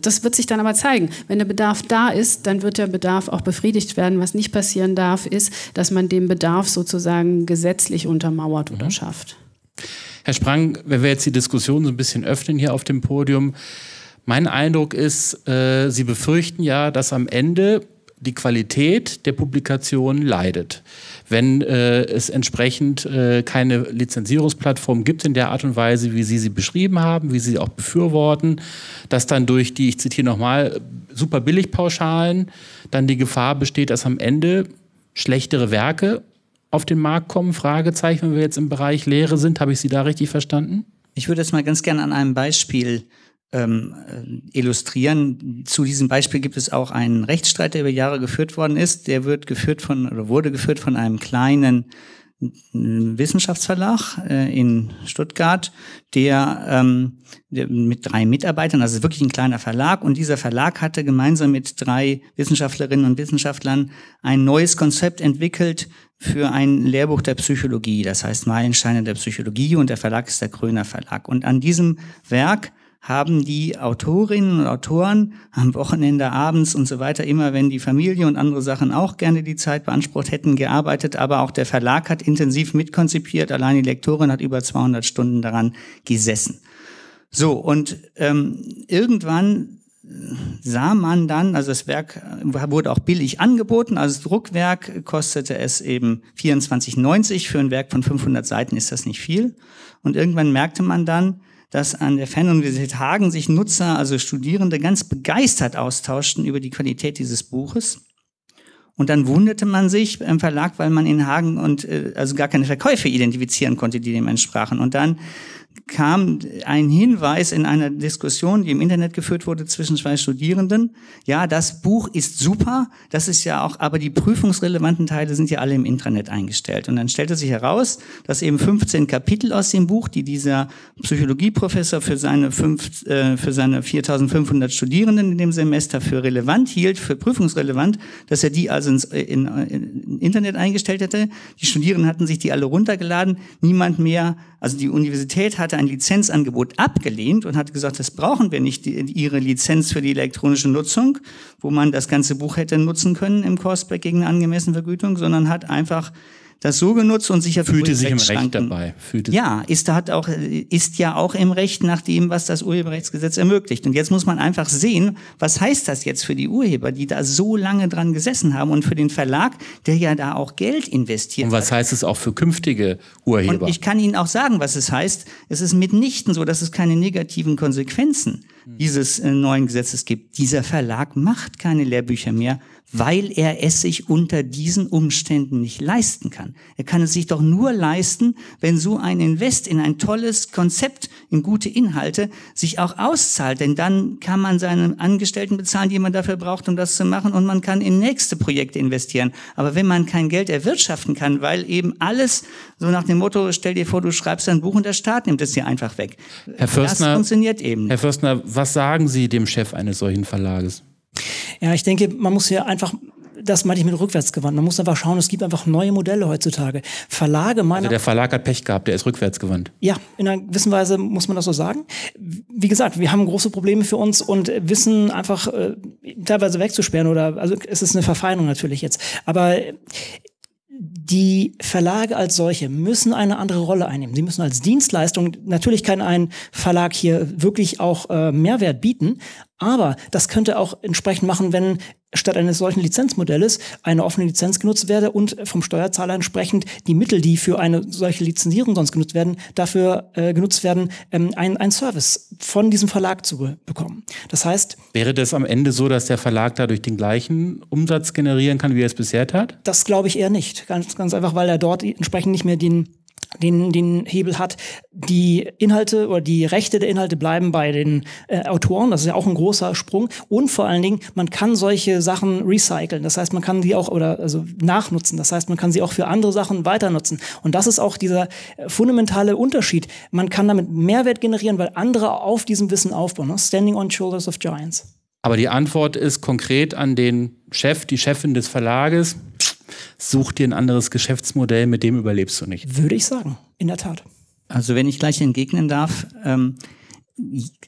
Das wird sich dann aber zeigen. Wenn der Bedarf da ist, dann wird der Bedarf auch befriedigt werden. Was nicht passieren darf, ist, dass man den Bedarf sozusagen gesetzlich untermauert oder mhm. schafft. Herr Sprang, wenn wir jetzt die Diskussion so ein bisschen öffnen hier auf dem Podium, mein Eindruck ist, äh, Sie befürchten ja, dass am Ende die Qualität der Publikation leidet. Wenn äh, es entsprechend äh, keine Lizenzierungsplattform gibt in der Art und Weise, wie Sie sie beschrieben haben, wie Sie sie auch befürworten, dass dann durch die, ich zitiere nochmal, super Billigpauschalen dann die Gefahr besteht, dass am Ende schlechtere Werke auf den Markt kommen? Fragezeichen, wenn wir jetzt im Bereich Lehre sind. Habe ich Sie da richtig verstanden? Ich würde das mal ganz gerne an einem Beispiel ähm, äh, illustrieren. Zu diesem Beispiel gibt es auch einen Rechtsstreit, der über Jahre geführt worden ist. Der wird geführt von oder wurde geführt von einem kleinen Wissenschaftsverlag äh, in Stuttgart, der, ähm, der mit drei Mitarbeitern, also wirklich ein kleiner Verlag, und dieser Verlag hatte gemeinsam mit drei Wissenschaftlerinnen und Wissenschaftlern ein neues Konzept entwickelt für ein Lehrbuch der Psychologie, das heißt Meilensteine der Psychologie, und der Verlag ist der Kröner Verlag. Und an diesem Werk haben die Autorinnen und Autoren am Wochenende, abends und so weiter, immer wenn die Familie und andere Sachen auch gerne die Zeit beansprucht hätten, gearbeitet. Aber auch der Verlag hat intensiv mitkonzipiert. Allein die Lektorin hat über 200 Stunden daran gesessen. So, und ähm, irgendwann sah man dann, also das Werk wurde auch billig angeboten, also Druckwerk kostete es eben 24,90. Für ein Werk von 500 Seiten ist das nicht viel. Und irgendwann merkte man dann, dass an der Fernuniversität Hagen sich Nutzer, also Studierende, ganz begeistert austauschten über die Qualität dieses Buches. Und dann wunderte man sich im Verlag, weil man in Hagen und äh, also gar keine Verkäufe identifizieren konnte, die dem entsprachen. Und dann kam ein Hinweis in einer Diskussion, die im Internet geführt wurde zwischen zwei Studierenden. Ja, das Buch ist super, das ist ja auch, aber die prüfungsrelevanten Teile sind ja alle im Intranet eingestellt. Und dann stellte sich heraus, dass eben 15 Kapitel aus dem Buch, die dieser Psychologieprofessor für seine, fünf, äh, für seine 4500 Studierenden in dem Semester für relevant hielt, für prüfungsrelevant, dass er die also ins in, in Internet eingestellt hätte. Die Studierenden hatten sich die alle runtergeladen, niemand mehr, also die Universität hatte ein Lizenzangebot abgelehnt und hat gesagt, das brauchen wir nicht, die, ihre Lizenz für die elektronische Nutzung, wo man das ganze Buch hätte nutzen können im Courseback gegen eine angemessene Vergütung, sondern hat einfach das so genutzt und sich ja fühlte sich im Recht dabei. Fühlte ja, ist hat auch ist ja auch im Recht nach dem, was das Urheberrechtsgesetz ermöglicht. Und jetzt muss man einfach sehen, was heißt das jetzt für die Urheber, die da so lange dran gesessen haben und für den Verlag, der ja da auch Geld investiert. Und was hat. heißt es auch für künftige Urheber? Und ich kann Ihnen auch sagen, was es heißt. Es ist mitnichten so, dass es keine negativen Konsequenzen dieses äh, neuen Gesetzes gibt. Dieser Verlag macht keine Lehrbücher mehr, weil er es sich unter diesen Umständen nicht leisten kann. Er kann es sich doch nur leisten, wenn so ein Invest in ein tolles Konzept, in gute Inhalte sich auch auszahlt. Denn dann kann man seine Angestellten bezahlen, die man dafür braucht, um das zu machen, und man kann in nächste Projekte investieren. Aber wenn man kein Geld erwirtschaften kann, weil eben alles so nach dem Motto, stell dir vor, du schreibst ein Buch und der Staat nimmt es dir einfach weg. Herr Fürstner, das funktioniert eben. Herr Fürstner, was sagen Sie dem Chef eines solchen Verlages? Ja, ich denke, man muss hier einfach das meine ich mit rückwärtsgewandt. Man muss einfach schauen, es gibt einfach neue Modelle heutzutage. Verlage meiner. Also der Verlag hat Pech gehabt, der ist rückwärtsgewandt. Ja, in einer gewissen Weise muss man das so sagen. Wie gesagt, wir haben große Probleme für uns und wissen einfach äh, teilweise wegzusperren oder also es ist eine Verfeinerung natürlich jetzt. Aber die Verlage als solche müssen eine andere Rolle einnehmen. Sie müssen als Dienstleistung, natürlich kann ein Verlag hier wirklich auch äh, Mehrwert bieten, aber das könnte auch entsprechend machen, wenn statt eines solchen Lizenzmodells eine offene Lizenz genutzt werde und vom Steuerzahler entsprechend die Mittel, die für eine solche Lizenzierung sonst genutzt werden, dafür äh, genutzt werden, ähm, ein, ein Service von diesem Verlag zu be bekommen. Das heißt. Wäre das am Ende so, dass der Verlag dadurch den gleichen Umsatz generieren kann, wie er es bisher tat? Das glaube ich eher nicht. Ganz, ganz einfach, weil er dort entsprechend nicht mehr den den, den Hebel hat. Die Inhalte oder die Rechte der Inhalte bleiben bei den äh, Autoren. Das ist ja auch ein großer Sprung. Und vor allen Dingen, man kann solche Sachen recyceln. Das heißt, man kann die auch oder also nachnutzen. Das heißt, man kann sie auch für andere Sachen weiter nutzen. Und das ist auch dieser äh, fundamentale Unterschied. Man kann damit Mehrwert generieren, weil andere auf diesem Wissen aufbauen. Ne? Standing on shoulders of giants. Aber die Antwort ist konkret an den Chef, die Chefin des Verlages such dir ein anderes Geschäftsmodell, mit dem überlebst du nicht. Würde ich sagen, in der Tat. Also wenn ich gleich entgegnen darf, ähm,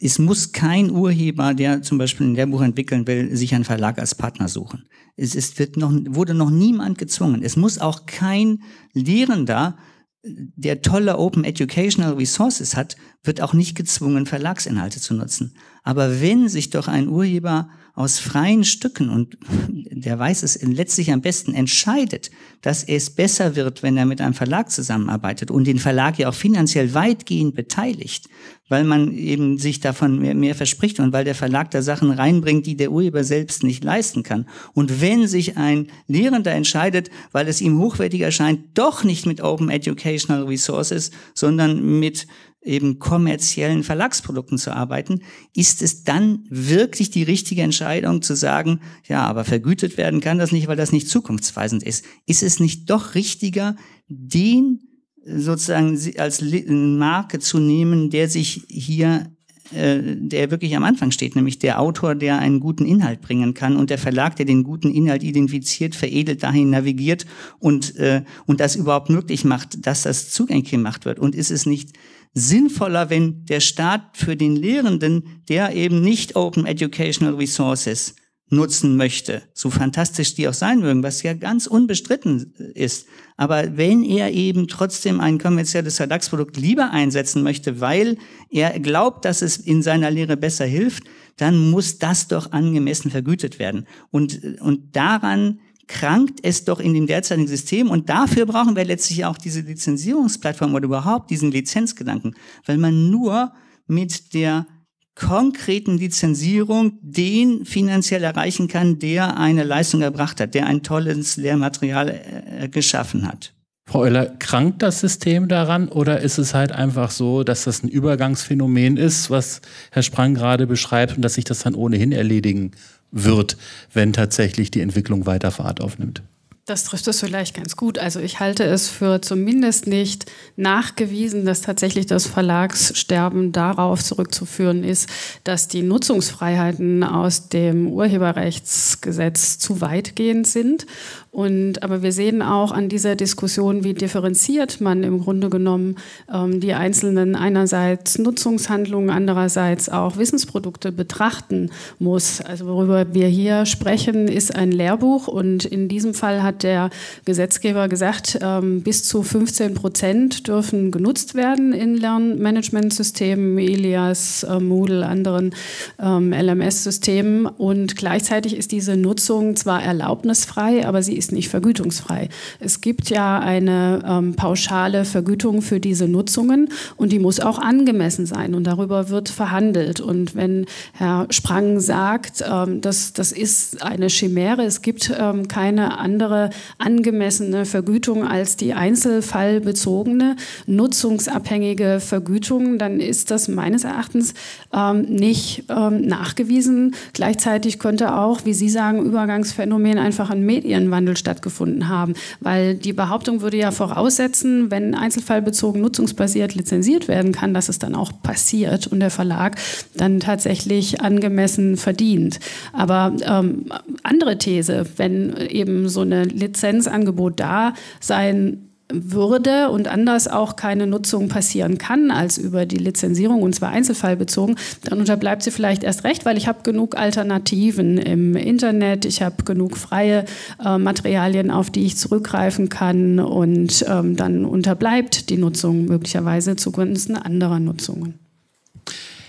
es muss kein Urheber, der zum Beispiel ein Lehrbuch entwickeln will, sich einen Verlag als Partner suchen. Es ist, wird noch, wurde noch niemand gezwungen. Es muss auch kein Lehrender, der tolle Open Educational Resources hat, wird auch nicht gezwungen, Verlagsinhalte zu nutzen. Aber wenn sich doch ein Urheber aus freien Stücken und der weiß es letztlich am besten entscheidet, dass es besser wird, wenn er mit einem Verlag zusammenarbeitet und den Verlag ja auch finanziell weitgehend beteiligt, weil man eben sich davon mehr, mehr verspricht und weil der Verlag da Sachen reinbringt, die der Urheber selbst nicht leisten kann. Und wenn sich ein Lehrender entscheidet, weil es ihm hochwertig erscheint, doch nicht mit Open Educational Resources, sondern mit eben kommerziellen Verlagsprodukten zu arbeiten, ist es dann wirklich die richtige Entscheidung zu sagen, ja, aber vergütet werden kann das nicht, weil das nicht zukunftsweisend ist. Ist es nicht doch richtiger, den sozusagen als Marke zu nehmen, der sich hier äh, der wirklich am Anfang steht, nämlich der Autor, der einen guten Inhalt bringen kann und der Verlag, der den guten Inhalt identifiziert, veredelt, dahin navigiert und, äh, und das überhaupt möglich macht, dass das zugänglich gemacht wird. Und ist es nicht sinnvoller, wenn der Staat für den Lehrenden, der eben nicht Open Educational Resources nutzen möchte, so fantastisch die auch sein mögen, was ja ganz unbestritten ist. Aber wenn er eben trotzdem ein kommerzielles Verlagsprodukt lieber einsetzen möchte, weil er glaubt, dass es in seiner Lehre besser hilft, dann muss das doch angemessen vergütet werden. Und, und daran krankt es doch in dem derzeitigen System. Und dafür brauchen wir letztlich auch diese Lizenzierungsplattform oder überhaupt diesen Lizenzgedanken, weil man nur mit der konkreten Lizenzierung den finanziell erreichen kann, der eine Leistung erbracht hat, der ein tolles Lehrmaterial äh, geschaffen hat. Frau Euler, krankt das System daran oder ist es halt einfach so, dass das ein Übergangsphänomen ist, was Herr Sprang gerade beschreibt und dass sich das dann ohnehin erledigen wird, wenn tatsächlich die Entwicklung weiter Fahrt aufnimmt? Das trifft es vielleicht ganz gut. Also ich halte es für zumindest nicht nachgewiesen, dass tatsächlich das Verlagssterben darauf zurückzuführen ist, dass die Nutzungsfreiheiten aus dem Urheberrechtsgesetz zu weitgehend sind Und, aber wir sehen auch an dieser Diskussion, wie differenziert man im Grunde genommen ähm, die einzelnen einerseits Nutzungshandlungen, andererseits auch Wissensprodukte betrachten muss. Also worüber wir hier sprechen, ist ein Lehrbuch und in diesem Fall hat der Gesetzgeber gesagt, ähm, bis zu 15 Prozent dürfen genutzt werden in Lernmanagementsystemen, Elias, äh, Moodle, anderen ähm, LMS-Systemen und gleichzeitig ist diese Nutzung zwar erlaubnisfrei, aber sie ist nicht vergütungsfrei. Es gibt ja eine ähm, pauschale Vergütung für diese Nutzungen und die muss auch angemessen sein und darüber wird verhandelt. Und wenn Herr Sprang sagt, ähm, dass das ist eine Chimäre, es gibt ähm, keine andere angemessene Vergütung als die einzelfallbezogene nutzungsabhängige Vergütung, dann ist das meines Erachtens ähm, nicht ähm, nachgewiesen. Gleichzeitig könnte auch, wie Sie sagen, Übergangsphänomen einfach ein Medienwandel stattgefunden haben, weil die Behauptung würde ja voraussetzen, wenn einzelfallbezogen nutzungsbasiert lizenziert werden kann, dass es dann auch passiert und der Verlag dann tatsächlich angemessen verdient. Aber ähm, andere These, wenn eben so eine Lizenzangebot da sein würde und anders auch keine Nutzung passieren kann als über die Lizenzierung und zwar einzelfallbezogen, dann unterbleibt sie vielleicht erst recht, weil ich habe genug Alternativen im Internet, ich habe genug freie äh, Materialien, auf die ich zurückgreifen kann und ähm, dann unterbleibt die Nutzung möglicherweise zugunsten anderer Nutzungen.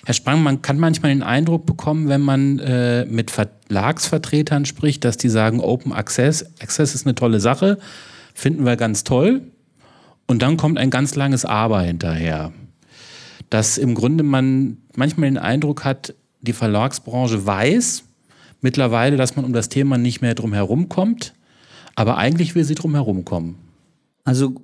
Herr Sprang, man kann manchmal den Eindruck bekommen, wenn man äh, mit Verlagsvertretern spricht, dass die sagen, Open Access, Access ist eine tolle Sache, finden wir ganz toll. Und dann kommt ein ganz langes Aber hinterher. Dass im Grunde man manchmal den Eindruck hat, die Verlagsbranche weiß mittlerweile, dass man um das Thema nicht mehr drum herum kommt, aber eigentlich will sie drum herum kommen. Also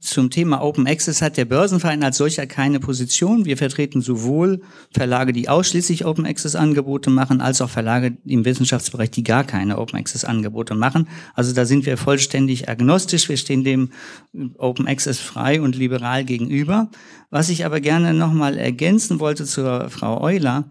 zum Thema Open Access hat der Börsenverein als solcher keine Position. Wir vertreten sowohl Verlage, die ausschließlich Open Access Angebote machen, als auch Verlage im Wissenschaftsbereich, die gar keine Open Access Angebote machen. Also da sind wir vollständig agnostisch. Wir stehen dem Open Access frei und liberal gegenüber. Was ich aber gerne nochmal ergänzen wollte zur Frau Euler,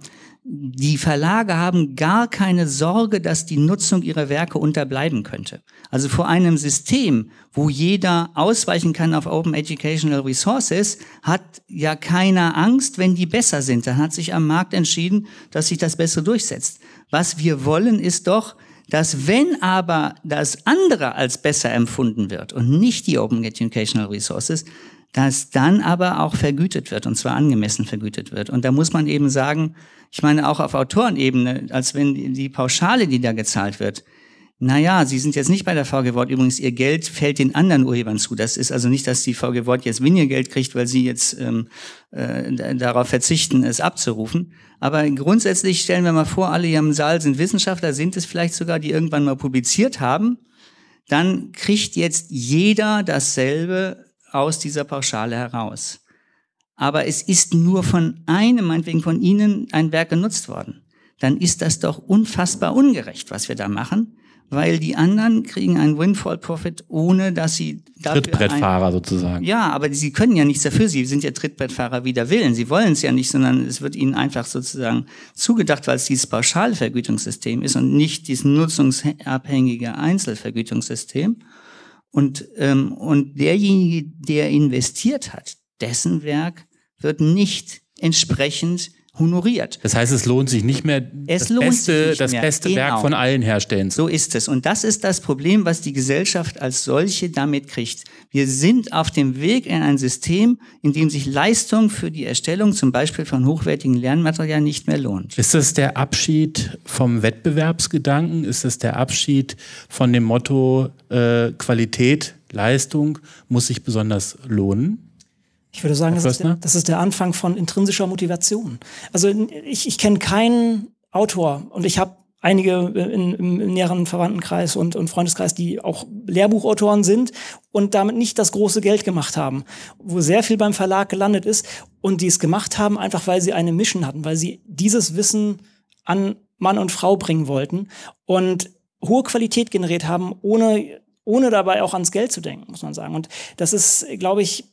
die Verlage haben gar keine Sorge, dass die Nutzung ihrer Werke unterbleiben könnte. Also vor einem System, wo jeder ausweichen kann auf Open Educational Resources, hat ja keiner Angst, wenn die besser sind. Dann hat sich am Markt entschieden, dass sich das Bessere durchsetzt. Was wir wollen, ist doch, dass wenn aber das andere als besser empfunden wird und nicht die Open Educational Resources, dass dann aber auch vergütet wird und zwar angemessen vergütet wird. Und da muss man eben sagen, ich meine auch auf Autorenebene, als wenn die, die Pauschale, die da gezahlt wird, naja, Sie sind jetzt nicht bei der VG Wort. Übrigens, Ihr Geld fällt den anderen Urhebern zu. Das ist also nicht, dass die VG Wort jetzt weniger Geld kriegt, weil Sie jetzt ähm, äh, darauf verzichten, es abzurufen. Aber grundsätzlich stellen wir mal vor, alle hier im Saal sind Wissenschaftler, sind es vielleicht sogar, die irgendwann mal publiziert haben. Dann kriegt jetzt jeder dasselbe aus dieser Pauschale heraus. Aber es ist nur von einem, meinetwegen von Ihnen, ein Werk genutzt worden. Dann ist das doch unfassbar ungerecht, was wir da machen, weil die anderen kriegen einen Windfall Profit, ohne dass sie dafür Trittbrettfahrer sozusagen. Ja, aber sie können ja nichts dafür. Sie sind ja Trittbrettfahrer wider Willen. Sie wollen es ja nicht, sondern es wird ihnen einfach sozusagen zugedacht, weil es dieses Pauschalvergütungssystem ist und nicht dieses nutzungsabhängige Einzelvergütungssystem. Und, ähm, und derjenige, der investiert hat, dessen Werk wird nicht entsprechend honoriert. Das heißt, es lohnt sich nicht mehr, es das beste, das mehr. beste genau. Werk von allen herstellen. So ist es. Und das ist das Problem, was die Gesellschaft als solche damit kriegt. Wir sind auf dem Weg in ein System, in dem sich Leistung für die Erstellung zum Beispiel von hochwertigen Lernmaterialien nicht mehr lohnt. Ist das der Abschied vom Wettbewerbsgedanken? Ist das der Abschied von dem Motto äh, Qualität, Leistung muss sich besonders lohnen? Ich würde sagen, das ist, der, das ist, der, Anfang von intrinsischer Motivation. Also ich, ich kenne keinen Autor und ich habe einige in, im, im näheren Verwandtenkreis und, und Freundeskreis, die auch Lehrbuchautoren sind und damit nicht das große Geld gemacht haben, wo sehr viel beim Verlag gelandet ist und die es gemacht haben, einfach weil sie eine Mission hatten, weil sie dieses Wissen an Mann und Frau bringen wollten und hohe Qualität generiert haben, ohne ohne dabei auch ans Geld zu denken, muss man sagen. Und das ist, glaube ich,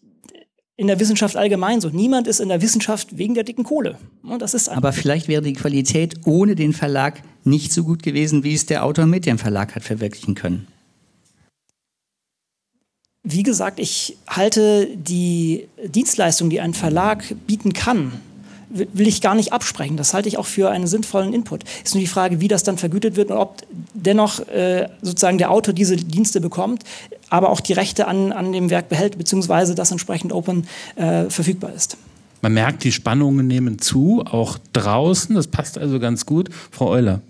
in der Wissenschaft allgemein so. Niemand ist in der Wissenschaft wegen der dicken Kohle. Das ist Aber vielleicht wäre die Qualität ohne den Verlag nicht so gut gewesen, wie es der Autor mit dem Verlag hat verwirklichen können. Wie gesagt, ich halte die Dienstleistung, die ein Verlag bieten kann, will ich gar nicht absprechen. Das halte ich auch für einen sinnvollen Input. Ist nur die Frage, wie das dann vergütet wird und ob dennoch äh, sozusagen der Autor diese Dienste bekommt, aber auch die Rechte an, an dem Werk behält, beziehungsweise das entsprechend open äh, verfügbar ist. Man merkt, die Spannungen nehmen zu, auch draußen. Das passt also ganz gut. Frau Euler.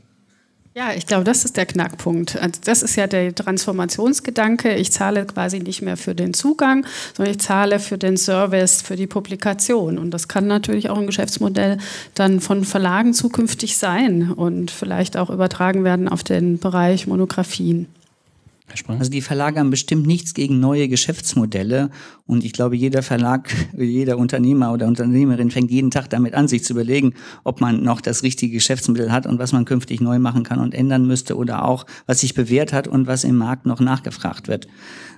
Ja, ich glaube, das ist der Knackpunkt. Also das ist ja der Transformationsgedanke. Ich zahle quasi nicht mehr für den Zugang, sondern ich zahle für den Service, für die Publikation. Und das kann natürlich auch ein Geschäftsmodell dann von Verlagen zukünftig sein und vielleicht auch übertragen werden auf den Bereich Monographien. Also die Verlage haben bestimmt nichts gegen neue Geschäftsmodelle und ich glaube, jeder Verlag, jeder Unternehmer oder Unternehmerin fängt jeden Tag damit an, sich zu überlegen, ob man noch das richtige Geschäftsmodell hat und was man künftig neu machen kann und ändern müsste oder auch, was sich bewährt hat und was im Markt noch nachgefragt wird.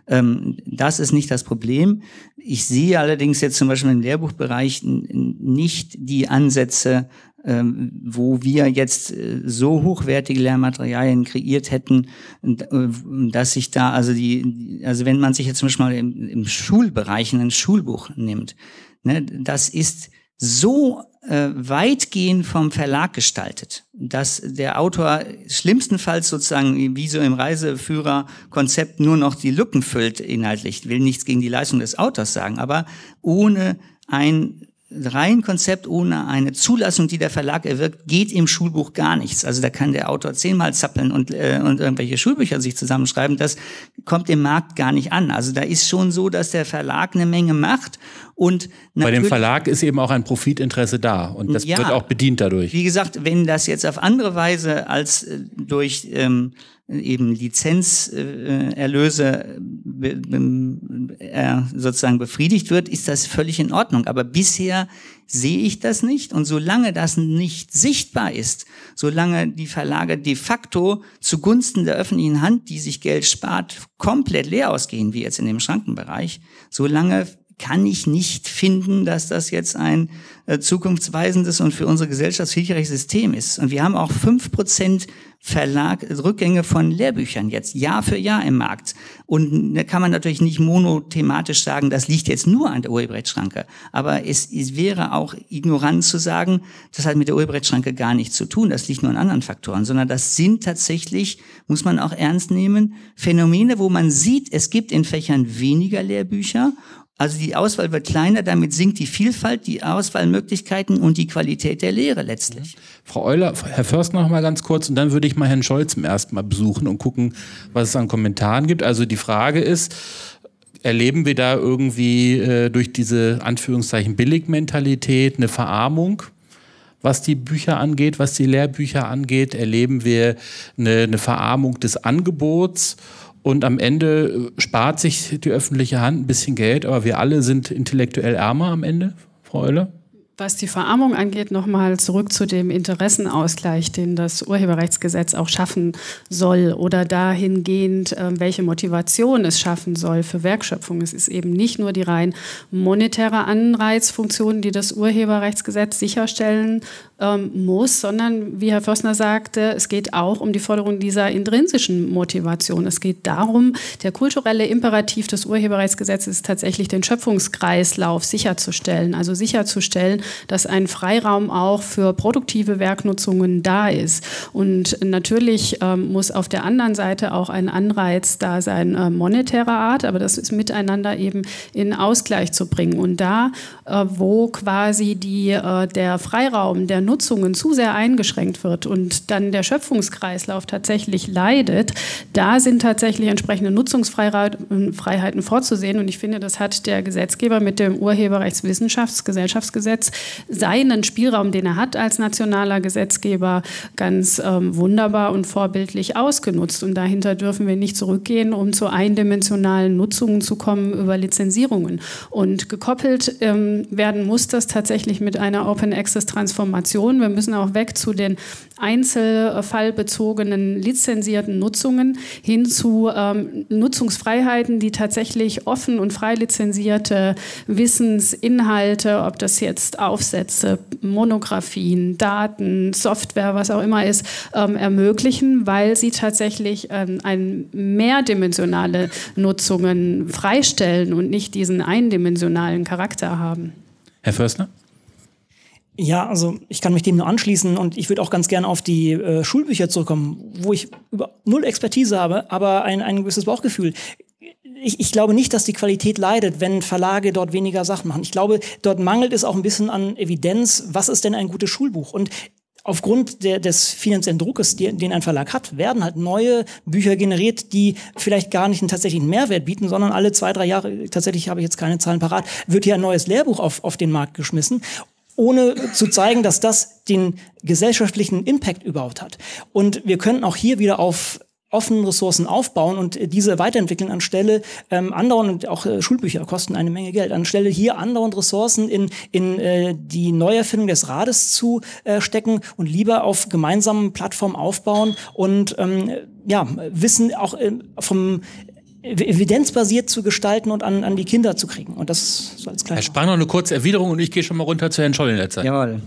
Ähm, das ist nicht das Problem. Ich sehe allerdings jetzt zum Beispiel im Lehrbuchbereich nicht die Ansätze, wo wir jetzt äh, so hochwertige Lehrmaterialien kreiert hätten, äh, dass sich da, also die, also wenn man sich jetzt zum Beispiel mal im, im Schulbereich ein Schulbuch nimmt, ne, das ist so äh, weitgehend vom Verlag gestaltet, dass der Autor schlimmstenfalls sozusagen wie so im Reiseführerkonzept nur noch die Lücken füllt inhaltlich. Ich will nichts gegen die Leistung des Autors sagen, aber ohne ein rein Konzept ohne eine Zulassung, die der Verlag erwirkt, geht im Schulbuch gar nichts. Also da kann der Autor zehnmal zappeln und, äh, und irgendwelche Schulbücher sich zusammenschreiben. Das kommt im Markt gar nicht an. Also da ist schon so, dass der Verlag eine Menge macht und bei dem Verlag ist eben auch ein Profitinteresse da und das ja, wird auch bedient dadurch. Wie gesagt, wenn das jetzt auf andere Weise als äh, durch ähm, eben Lizenzerlöse äh, äh, sozusagen befriedigt wird, ist das völlig in Ordnung. Aber bisher sehe ich das nicht. Und solange das nicht sichtbar ist, solange die Verlage de facto zugunsten der öffentlichen Hand, die sich Geld spart, komplett leer ausgehen, wie jetzt in dem Schrankenbereich, solange kann ich nicht finden, dass das jetzt ein äh, zukunftsweisendes und für unsere Gesellschaft hilfreiches System ist. Und wir haben auch fünf Prozent Verlag, Rückgänge von Lehrbüchern jetzt, Jahr für Jahr im Markt. Und da kann man natürlich nicht monothematisch sagen, das liegt jetzt nur an der Urheberrechtsschranke. Aber es, es wäre auch ignorant zu sagen, das hat mit der Urheberrechtsschranke gar nichts zu tun, das liegt nur an anderen Faktoren, sondern das sind tatsächlich, muss man auch ernst nehmen, Phänomene, wo man sieht, es gibt in Fächern weniger Lehrbücher also die Auswahl wird kleiner, damit sinkt die Vielfalt, die Auswahlmöglichkeiten und die Qualität der Lehre letztlich. Frau Euler, Herr Först noch mal ganz kurz und dann würde ich mal Herrn Scholz zum ersten Mal besuchen und gucken, was es an Kommentaren gibt. Also die Frage ist, erleben wir da irgendwie äh, durch diese Anführungszeichen Billigmentalität eine Verarmung? was die Bücher angeht, was die Lehrbücher angeht, erleben wir eine, eine Verarmung des Angebots und am Ende äh, spart sich die öffentliche Hand ein bisschen Geld, aber wir alle sind intellektuell ärmer am Ende, Frau Euler? Was die Verarmung angeht, nochmal zurück zu dem Interessenausgleich, den das Urheberrechtsgesetz auch schaffen soll oder dahingehend, ähm, welche Motivation es schaffen soll für Werkschöpfung. Es ist eben nicht nur die rein monetäre Anreizfunktion, die das Urheberrechtsgesetz sicherstellen ähm, muss, sondern wie Herr Förstner sagte, es geht auch um die Forderung dieser intrinsischen Motivation. Es geht darum, der kulturelle Imperativ des Urheberrechtsgesetzes ist tatsächlich den Schöpfungskreislauf sicherzustellen, also sicherzustellen, dass ein Freiraum auch für produktive Werknutzungen da ist. Und natürlich ähm, muss auf der anderen Seite auch ein Anreiz da sein, äh, monetärer Art, aber das ist miteinander eben in Ausgleich zu bringen. Und da, äh, wo quasi die, äh, der Freiraum der Nutzungen zu sehr eingeschränkt wird und dann der Schöpfungskreislauf tatsächlich leidet, da sind tatsächlich entsprechende Nutzungsfreiheiten vorzusehen. Und ich finde, das hat der Gesetzgeber mit dem Urheberrechtswissenschaftsgesellschaftsgesetz seinen Spielraum, den er hat als nationaler Gesetzgeber, ganz ähm, wunderbar und vorbildlich ausgenutzt. Und dahinter dürfen wir nicht zurückgehen, um zu eindimensionalen Nutzungen zu kommen über Lizenzierungen. Und gekoppelt ähm, werden muss das tatsächlich mit einer Open Access Transformation. Wir müssen auch weg zu den einzelfallbezogenen lizenzierten Nutzungen hin zu ähm, Nutzungsfreiheiten, die tatsächlich offen und frei lizenzierte Wissensinhalte, ob das jetzt Aufsätze, Monographien, Daten, Software, was auch immer ist, ähm, ermöglichen, weil sie tatsächlich ähm, ein mehrdimensionale Nutzungen freistellen und nicht diesen eindimensionalen Charakter haben. Herr Förstner? Ja, also ich kann mich dem nur anschließen und ich würde auch ganz gerne auf die äh, Schulbücher zurückkommen, wo ich über null Expertise habe, aber ein, ein gewisses Bauchgefühl. Ich, ich glaube nicht, dass die Qualität leidet, wenn Verlage dort weniger Sachen machen. Ich glaube, dort mangelt es auch ein bisschen an Evidenz. Was ist denn ein gutes Schulbuch? Und aufgrund der, des finanziellen Druckes, den ein Verlag hat, werden halt neue Bücher generiert, die vielleicht gar nicht einen tatsächlichen Mehrwert bieten, sondern alle zwei, drei Jahre, tatsächlich habe ich jetzt keine Zahlen parat, wird hier ein neues Lehrbuch auf, auf den Markt geschmissen ohne zu zeigen, dass das den gesellschaftlichen Impact überhaupt hat. Und wir könnten auch hier wieder auf offenen Ressourcen aufbauen und diese weiterentwickeln anstelle ähm, anderen und auch äh, Schulbücher kosten eine Menge Geld anstelle hier anderen Ressourcen in in äh, die Neuerfindung des Rades zu äh, stecken und lieber auf gemeinsamen Plattformen aufbauen und ähm, ja Wissen auch äh, vom evidenzbasiert zu gestalten und an, an die Kinder zu kriegen. Und das soll als Herr Spahn noch eine kurze Erwiderung und ich gehe schon mal runter zu Herrn Scholl in der Zeit. Jawohl.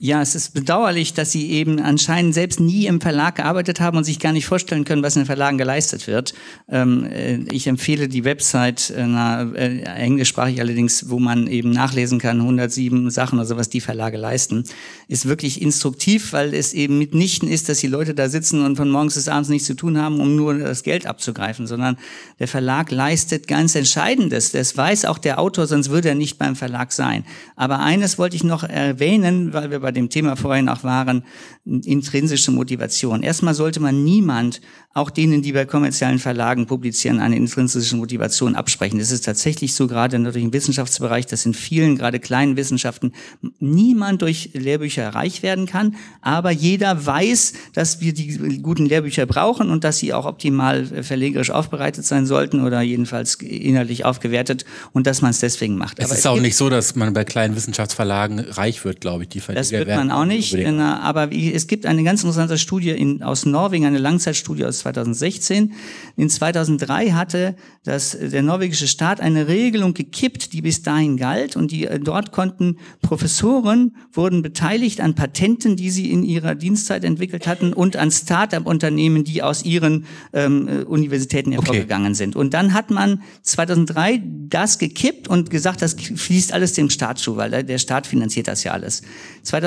Ja, es ist bedauerlich, dass Sie eben anscheinend selbst nie im Verlag gearbeitet haben und sich gar nicht vorstellen können, was in den Verlagen geleistet wird. Ähm, äh, ich empfehle die Website, äh, na, äh, englischsprachig allerdings, wo man eben nachlesen kann, 107 Sachen oder so, was die Verlage leisten. Ist wirklich instruktiv, weil es eben mitnichten ist, dass die Leute da sitzen und von morgens bis abends nichts zu tun haben, um nur das Geld abzugreifen, sondern der Verlag leistet ganz Entscheidendes. Das weiß auch der Autor, sonst würde er nicht beim Verlag sein. Aber eines wollte ich noch erwähnen, weil wir bei dem Thema vorhin auch waren, intrinsische Motivation. Erstmal sollte man niemand, auch denen, die bei kommerziellen Verlagen publizieren, eine intrinsische Motivation absprechen. Das ist tatsächlich so, gerade natürlich im Wissenschaftsbereich, dass in vielen, gerade kleinen Wissenschaften, niemand durch Lehrbücher reich werden kann, aber jeder weiß, dass wir die guten Lehrbücher brauchen und dass sie auch optimal verlegerisch aufbereitet sein sollten oder jedenfalls inhaltlich aufgewertet und dass man es deswegen macht. Es aber ist es auch nicht so, dass man bei kleinen Wissenschaftsverlagen reich wird, glaube ich, die Das wird man auch nicht, aber es gibt eine ganz interessante Studie in, aus Norwegen, eine Langzeitstudie aus 2016. In 2003 hatte das, der norwegische Staat eine Regelung gekippt, die bis dahin galt und die dort konnten Professoren wurden beteiligt an Patenten, die sie in ihrer Dienstzeit entwickelt hatten und an Start-up-Unternehmen, die aus ihren ähm, äh, Universitäten hervorgegangen okay. sind. Und dann hat man 2003 das gekippt und gesagt, das fließt alles dem Staat zu, weil der Staat finanziert das ja alles.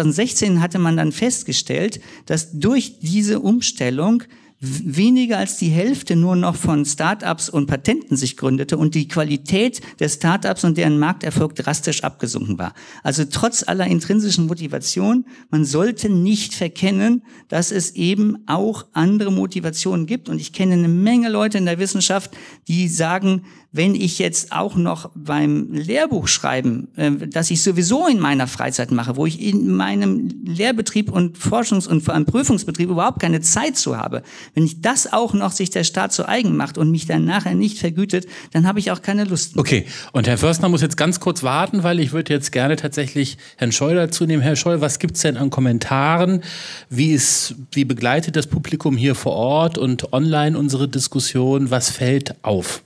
2016 hatte man dann festgestellt, dass durch diese Umstellung weniger als die Hälfte nur noch von Startups und Patenten sich gründete und die Qualität der Startups und deren Markterfolg drastisch abgesunken war. Also trotz aller intrinsischen Motivation, man sollte nicht verkennen, dass es eben auch andere Motivationen gibt. Und ich kenne eine Menge Leute in der Wissenschaft, die sagen, wenn ich jetzt auch noch beim Lehrbuch schreiben, äh, das ich sowieso in meiner Freizeit mache, wo ich in meinem Lehrbetrieb und Forschungs- und vor allem Prüfungsbetrieb überhaupt keine Zeit zu habe, wenn ich das auch noch sich der Staat zu eigen macht und mich dann nachher nicht vergütet, dann habe ich auch keine Lust. Mehr. Okay, und Herr Förstner muss jetzt ganz kurz warten, weil ich würde jetzt gerne tatsächlich Herrn Scholl dazu nehmen. Herr Scholl, was gibt's denn an Kommentaren? Wie, ist, wie begleitet das Publikum hier vor Ort und online unsere Diskussion? Was fällt auf?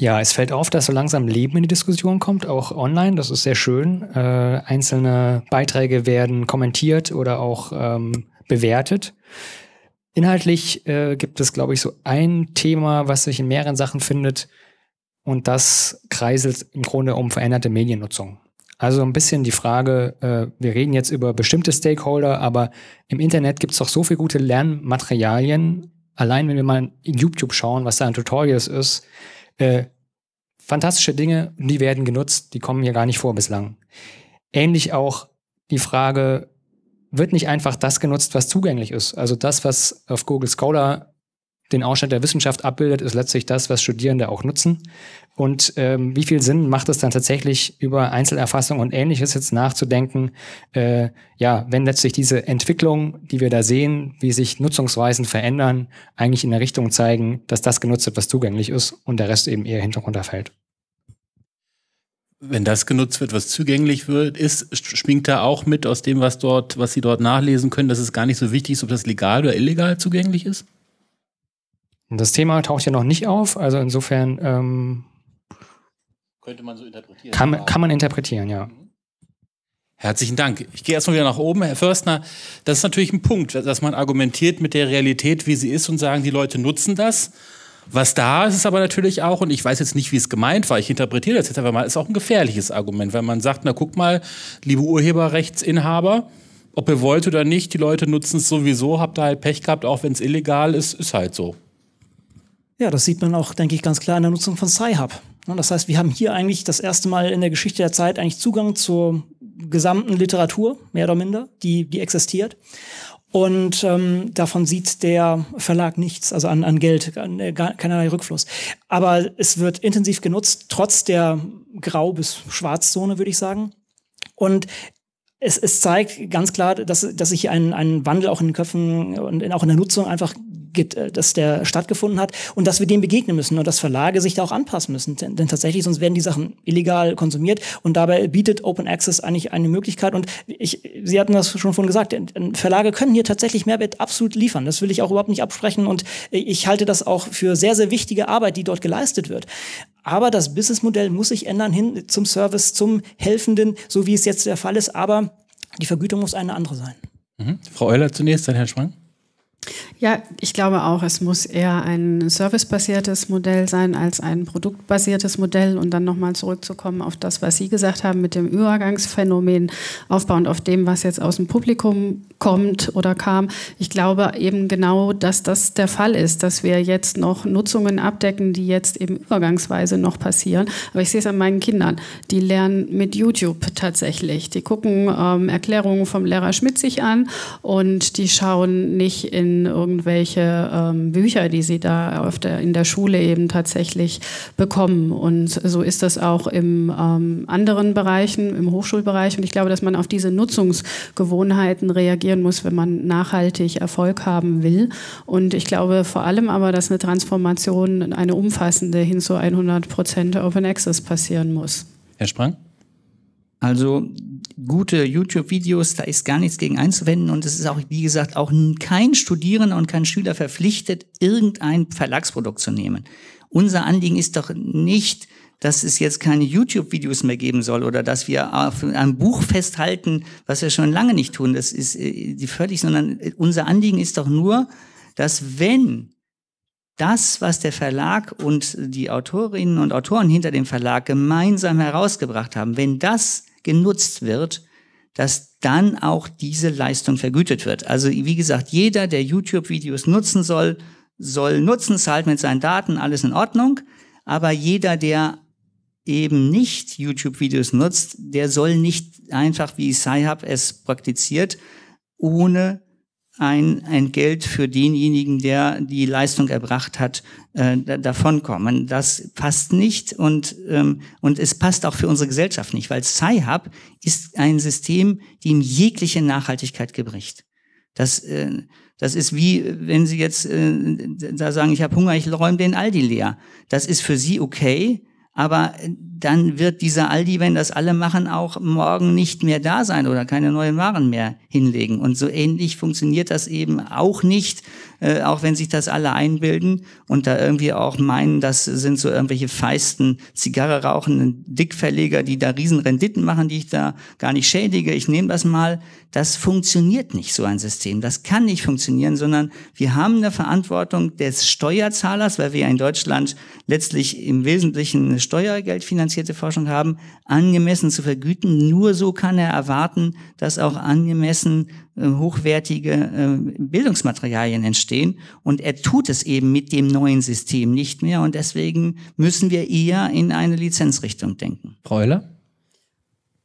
Ja, es fällt auf, dass so langsam Leben in die Diskussion kommt, auch online. Das ist sehr schön. Äh, einzelne Beiträge werden kommentiert oder auch ähm, bewertet. Inhaltlich äh, gibt es, glaube ich, so ein Thema, was sich in mehreren Sachen findet. Und das kreiselt im Grunde um veränderte Mediennutzung. Also ein bisschen die Frage, äh, wir reden jetzt über bestimmte Stakeholder, aber im Internet gibt es doch so viele gute Lernmaterialien. Allein wenn wir mal in YouTube schauen, was da an Tutorials ist, äh, fantastische Dinge, die werden genutzt, die kommen hier gar nicht vor bislang. Ähnlich auch die Frage, wird nicht einfach das genutzt, was zugänglich ist? Also das, was auf Google Scholar den Ausschnitt der Wissenschaft abbildet, ist letztlich das, was Studierende auch nutzen. Und ähm, wie viel Sinn macht es dann tatsächlich über Einzelerfassung und ähnliches jetzt nachzudenken? Äh, ja, wenn letztlich diese Entwicklung, die wir da sehen, wie sich Nutzungsweisen verändern, eigentlich in der Richtung zeigen, dass das genutzt wird, was zugänglich ist und der Rest eben eher hinterunterfällt. Wenn das genutzt wird, was zugänglich wird, ist, schwingt da auch mit aus dem, was dort, was Sie dort nachlesen können, dass es gar nicht so wichtig ist, ob das legal oder illegal zugänglich ist? Das Thema taucht ja noch nicht auf, also insofern ähm, könnte man so interpretieren. Kann, kann man interpretieren, ja. Herzlichen Dank. Ich gehe erstmal wieder nach oben. Herr Förstner, das ist natürlich ein Punkt, dass man argumentiert mit der Realität, wie sie ist und sagen, die Leute nutzen das. Was da ist, ist aber natürlich auch, und ich weiß jetzt nicht, wie es gemeint war, ich interpretiere das jetzt einfach mal, ist auch ein gefährliches Argument, weil man sagt, na guck mal, liebe Urheberrechtsinhaber, ob ihr wollt oder nicht, die Leute nutzen es sowieso, habt ihr halt Pech gehabt, auch wenn es illegal ist, ist halt so. Ja, das sieht man auch, denke ich, ganz klar in der Nutzung von Sci-Hub. Das heißt, wir haben hier eigentlich das erste Mal in der Geschichte der Zeit eigentlich Zugang zur gesamten Literatur, mehr oder minder, die, die existiert. Und ähm, davon sieht der Verlag nichts, also an, an Geld, an, äh, keinerlei Rückfluss. Aber es wird intensiv genutzt, trotz der Grau- bis Schwarzzone, würde ich sagen. Und es, es zeigt ganz klar, dass, dass sich hier ein, ein Wandel auch in den Köpfen und in, auch in der Nutzung einfach dass der stattgefunden hat und dass wir dem begegnen müssen und dass Verlage sich da auch anpassen müssen. Denn, denn, tatsächlich, sonst werden die Sachen illegal konsumiert und dabei bietet Open Access eigentlich eine Möglichkeit und ich, Sie hatten das schon vorhin gesagt, Verlage können hier tatsächlich Mehrwert absolut liefern. Das will ich auch überhaupt nicht absprechen und ich halte das auch für sehr, sehr wichtige Arbeit, die dort geleistet wird. Aber das Businessmodell muss sich ändern hin zum Service, zum Helfenden, so wie es jetzt der Fall ist. Aber die Vergütung muss eine andere sein. Mhm. Frau Euler zunächst, dann Herr Schwang. Ja, ich glaube auch, es muss eher ein servicebasiertes Modell sein als ein produktbasiertes Modell. Und dann nochmal zurückzukommen auf das, was Sie gesagt haben mit dem Übergangsphänomen, aufbauend auf dem, was jetzt aus dem Publikum kommt oder kam. Ich glaube eben genau, dass das der Fall ist, dass wir jetzt noch Nutzungen abdecken, die jetzt eben übergangsweise noch passieren. Aber ich sehe es an meinen Kindern. Die lernen mit YouTube tatsächlich. Die gucken ähm, Erklärungen vom Lehrer Schmidt sich an und die schauen nicht in in irgendwelche ähm, Bücher, die sie da auf der, in der Schule eben tatsächlich bekommen. Und so ist das auch im ähm, anderen Bereichen, im Hochschulbereich. Und ich glaube, dass man auf diese Nutzungsgewohnheiten reagieren muss, wenn man nachhaltig Erfolg haben will. Und ich glaube vor allem aber, dass eine Transformation, eine umfassende hin zu 100 Prozent Open Access passieren muss. Herr Sprang? Also gute YouTube-Videos, da ist gar nichts gegen einzuwenden und es ist auch, wie gesagt, auch kein Studierender und kein Schüler verpflichtet, irgendein Verlagsprodukt zu nehmen. Unser Anliegen ist doch nicht, dass es jetzt keine YouTube-Videos mehr geben soll oder dass wir auf einem Buch festhalten, was wir schon lange nicht tun. Das ist äh, die völlig, sondern unser Anliegen ist doch nur, dass wenn das, was der Verlag und die Autorinnen und Autoren hinter dem Verlag gemeinsam herausgebracht haben, wenn das genutzt wird, dass dann auch diese Leistung vergütet wird. Also wie gesagt, jeder, der YouTube-Videos nutzen soll, soll nutzen, zahlt mit seinen Daten, alles in Ordnung. Aber jeder, der eben nicht YouTube-Videos nutzt, der soll nicht einfach wie Sci-Hub es praktiziert, ohne ein, ein Geld für denjenigen, der die Leistung erbracht hat, äh, davonkommen. Das passt nicht und, ähm, und es passt auch für unsere Gesellschaft nicht, weil Sci-Hub ist ein System, dem jegliche Nachhaltigkeit gebricht. Das, äh, das ist wie, wenn Sie jetzt äh, da sagen, ich habe Hunger, ich räume den Aldi leer. Das ist für Sie okay, aber dann wird dieser Aldi, wenn das alle machen, auch morgen nicht mehr da sein oder keine neuen Waren mehr hinlegen. Und so ähnlich funktioniert das eben auch nicht, äh, auch wenn sich das alle einbilden und da irgendwie auch meinen, das sind so irgendwelche feisten Zigarre rauchenden Dickverleger, die da Riesenrenditen machen, die ich da gar nicht schädige. Ich nehme das mal. Das funktioniert nicht, so ein System. Das kann nicht funktionieren, sondern wir haben eine Verantwortung des Steuerzahlers, weil wir in Deutschland letztlich im Wesentlichen Steuergeld finanzierte Forschung haben, angemessen zu vergüten. Nur so kann er erwarten, dass auch angemessen äh, hochwertige äh, Bildungsmaterialien entstehen. Und er tut es eben mit dem neuen System nicht mehr. Und deswegen müssen wir eher in eine Lizenzrichtung denken. Frau Euler?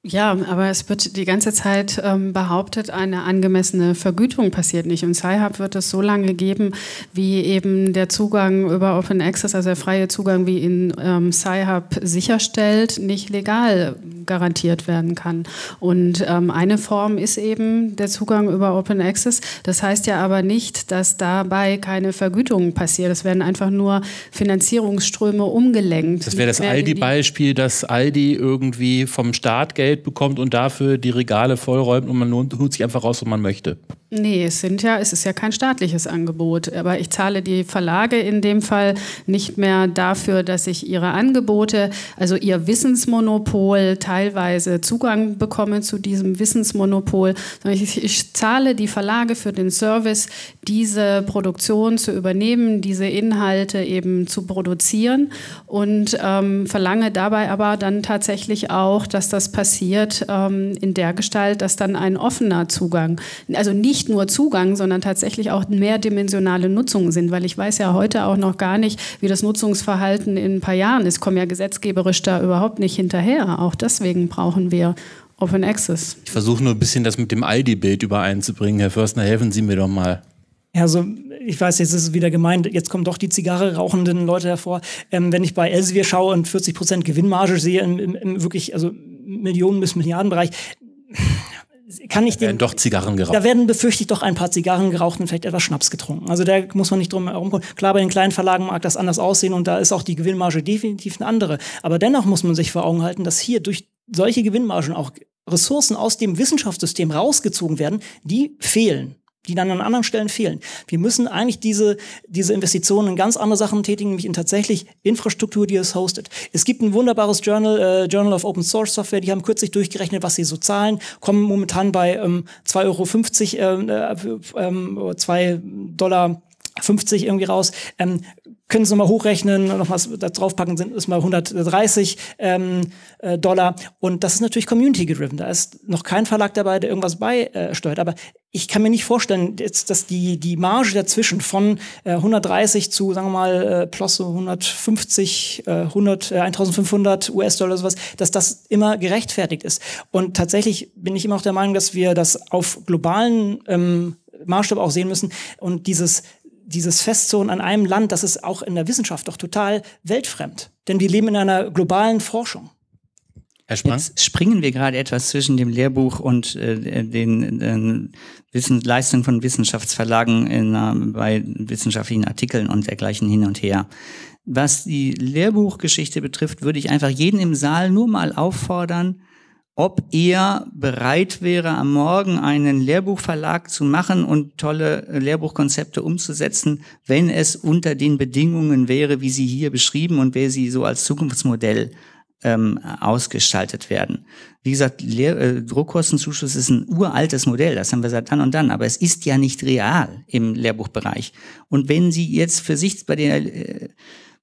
Ja, aber es wird die ganze Zeit ähm, behauptet, eine angemessene Vergütung passiert nicht. Und Sci-Hub wird es so lange geben, wie eben der Zugang über Open Access, also der freie Zugang, wie ihn ähm, Sci-Hub sicherstellt, nicht legal garantiert werden kann. Und ähm, eine Form ist eben der Zugang über Open Access. Das heißt ja aber nicht, dass dabei keine Vergütung passiert. Es werden einfach nur Finanzierungsströme umgelenkt. Das wäre das Aldi-Beispiel, dass Aldi irgendwie vom Staat Geld bekommt und dafür die Regale vollräumt und man holt sich einfach raus, wo man möchte. Nee, es sind ja, es ist ja kein staatliches Angebot, aber ich zahle die Verlage in dem Fall nicht mehr dafür, dass ich ihre Angebote, also ihr Wissensmonopol teilweise Zugang bekomme zu diesem Wissensmonopol, sondern ich, ich zahle die Verlage für den Service, diese Produktion zu übernehmen, diese Inhalte eben zu produzieren und ähm, verlange dabei aber dann tatsächlich auch, dass das passiert ähm, in der Gestalt, dass dann ein offener Zugang, also nicht nicht nur Zugang, sondern tatsächlich auch mehrdimensionale Nutzungen sind, weil ich weiß ja heute auch noch gar nicht, wie das Nutzungsverhalten in ein paar Jahren ist. Ich komme ja gesetzgeberisch da überhaupt nicht hinterher. Auch deswegen brauchen wir Open Access. Ich versuche nur ein bisschen das mit dem Aldi-Bild übereinzubringen. Herr Förstner, helfen Sie mir doch mal. Also ich weiß, jetzt ist es wieder gemeint, jetzt kommen doch die Zigarre rauchenden Leute hervor. Ähm, wenn ich bei Elsevier schaue und 40 Prozent Gewinnmarge sehe im, im, im wirklich also Millionen bis Milliardenbereich, kann ich den. Werden doch Zigarren geraucht. Da werden befürchtet doch ein paar Zigarren geraucht und vielleicht etwas Schnaps getrunken. Also da muss man nicht drum herum kommen. Klar, bei den kleinen Verlagen mag das anders aussehen und da ist auch die Gewinnmarge definitiv eine andere. Aber dennoch muss man sich vor Augen halten, dass hier durch solche Gewinnmargen auch Ressourcen aus dem Wissenschaftssystem rausgezogen werden, die fehlen die dann an anderen Stellen fehlen. Wir müssen eigentlich diese, diese Investitionen in ganz andere Sachen tätigen, nämlich in tatsächlich Infrastruktur, die es hostet. Es gibt ein wunderbares Journal, äh, Journal of Open Source Software, die haben kürzlich durchgerechnet, was sie so zahlen, kommen momentan bei ähm, 2,50 Euro, äh, äh, 2 ähm, Dollar 50 irgendwie raus. Ähm, können Sie nochmal hochrechnen, noch was da draufpacken, sind es mal 130 ähm, äh, Dollar. Und das ist natürlich community-gedriven. Da ist noch kein Verlag dabei, der irgendwas beisteuert. Aber ich kann mir nicht vorstellen, jetzt, dass die, die Marge dazwischen von äh, 130 zu, sagen wir mal, äh, plus so 150, äh, 100, äh, 1500 US-Dollar sowas, dass das immer gerechtfertigt ist. Und tatsächlich bin ich immer auch der Meinung, dass wir das auf globalen ähm, Maßstab auch sehen müssen und dieses dieses Festzonen an einem Land, das ist auch in der Wissenschaft doch total weltfremd. Denn wir leben in einer globalen Forschung. Herr Sprang? Jetzt springen wir gerade etwas zwischen dem Lehrbuch und äh, den äh, Wissen, Leistungen von Wissenschaftsverlagen in, äh, bei wissenschaftlichen Artikeln und dergleichen hin und her. Was die Lehrbuchgeschichte betrifft, würde ich einfach jeden im Saal nur mal auffordern, ob er bereit wäre, am Morgen einen Lehrbuchverlag zu machen und tolle Lehrbuchkonzepte umzusetzen, wenn es unter den Bedingungen wäre, wie sie hier beschrieben und wer sie so als Zukunftsmodell ähm, ausgestaltet werden. Wie gesagt, Lehr äh, Druckkostenzuschuss ist ein uraltes Modell, das haben wir seit dann und dann, aber es ist ja nicht real im Lehrbuchbereich. Und wenn Sie jetzt für sich bei, der, äh,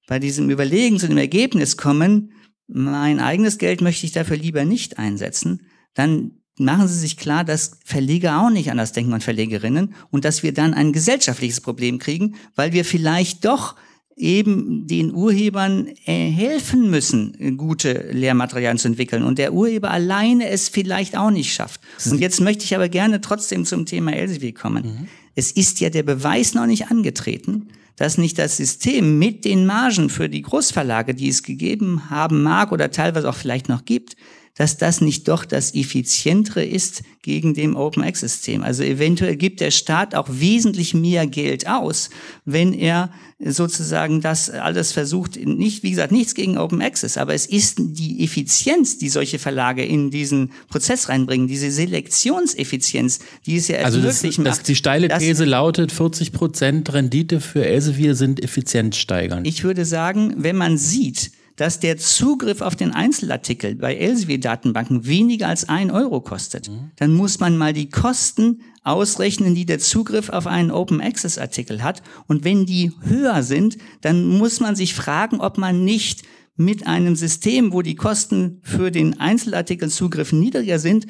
bei diesem Überlegen zu dem Ergebnis kommen, mein eigenes Geld möchte ich dafür lieber nicht einsetzen, dann machen Sie sich klar, dass Verleger auch nicht anders denken und Verlegerinnen und dass wir dann ein gesellschaftliches Problem kriegen, weil wir vielleicht doch eben den Urhebern äh, helfen müssen, gute Lehrmaterialien zu entwickeln und der Urheber alleine es vielleicht auch nicht schafft. Und jetzt möchte ich aber gerne trotzdem zum Thema Elsevier kommen. Mhm. Es ist ja der Beweis noch nicht angetreten, dass nicht das System mit den Margen für die Großverlage, die es gegeben haben mag oder teilweise auch vielleicht noch gibt, dass das nicht doch das effizientere ist gegen dem Open Access System. Also eventuell gibt der Staat auch wesentlich mehr Geld aus, wenn er sozusagen das alles versucht, nicht, wie gesagt, nichts gegen Open Access, aber es ist die Effizienz, die solche Verlage in diesen Prozess reinbringen, diese Selektionseffizienz, die es ja also möglich macht. Das, die steile These lautet, 40 Prozent Rendite für Elsevier sind effizienzsteigernd. Ich würde sagen, wenn man sieht, dass der Zugriff auf den Einzelartikel bei Elsevier-Datenbanken weniger als ein Euro kostet, mhm. dann muss man mal die Kosten ausrechnen, die der Zugriff auf einen Open Access Artikel hat. Und wenn die höher sind, dann muss man sich fragen, ob man nicht mit einem System, wo die Kosten für den Einzelartikelzugriff niedriger sind,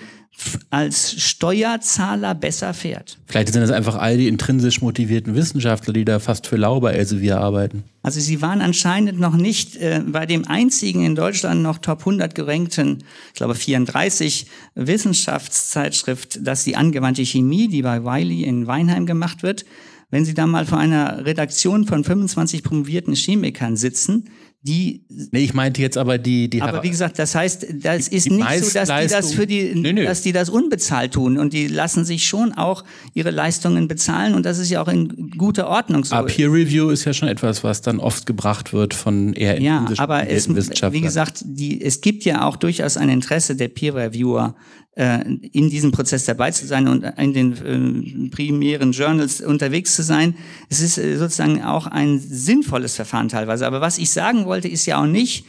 als Steuerzahler besser fährt. Vielleicht sind das einfach all die intrinsisch motivierten Wissenschaftler, die da fast für lau bei Elsevier arbeiten. Also sie waren anscheinend noch nicht äh, bei dem einzigen in Deutschland noch Top 100 gerankten, ich glaube 34 Wissenschaftszeitschrift, dass die angewandte Chemie, die bei Wiley in Weinheim gemacht wird, wenn Sie da mal vor einer Redaktion von 25 promovierten Chemikern sitzen, die. Nee, ich meinte jetzt aber die, die Aber wie gesagt, das heißt, das Die- ist die nicht so, dass die das für die, Nö, nö. dass die das unbezahlt tun und die lassen sich schon auch ihre Leistungen bezahlen und das ist ja auch in guter Ordnung so. Aber Peer Review ist ja schon etwas, was dann oft gebracht wird von eher Ja, aber es, wie gesagt, die, es gibt ja auch durchaus ein Interesse der Peer Reviewer, in diesem Prozess dabei zu sein und in den äh, primären Journals unterwegs zu sein. Es ist äh, sozusagen auch ein sinnvolles Verfahren teilweise. Aber was ich sagen wollte, ist ja auch nicht,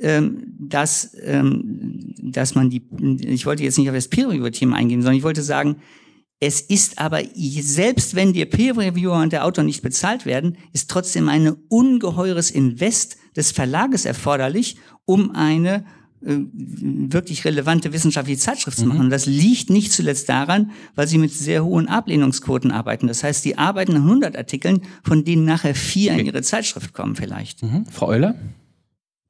ähm, dass, ähm, dass man die, ich wollte jetzt nicht auf das Peer Review-Thema eingehen, sondern ich wollte sagen, es ist aber, selbst wenn der Peer Reviewer und der Autor nicht bezahlt werden, ist trotzdem ein ungeheures Invest des Verlages erforderlich, um eine äh, wirklich relevante wissenschaftliche Zeitschrift zu machen. Und das liegt nicht zuletzt daran, weil sie mit sehr hohen Ablehnungsquoten arbeiten. Das heißt, die arbeiten an 100 Artikeln, von denen nachher vier in ihre Zeitschrift kommen vielleicht. Mhm. Frau Euler?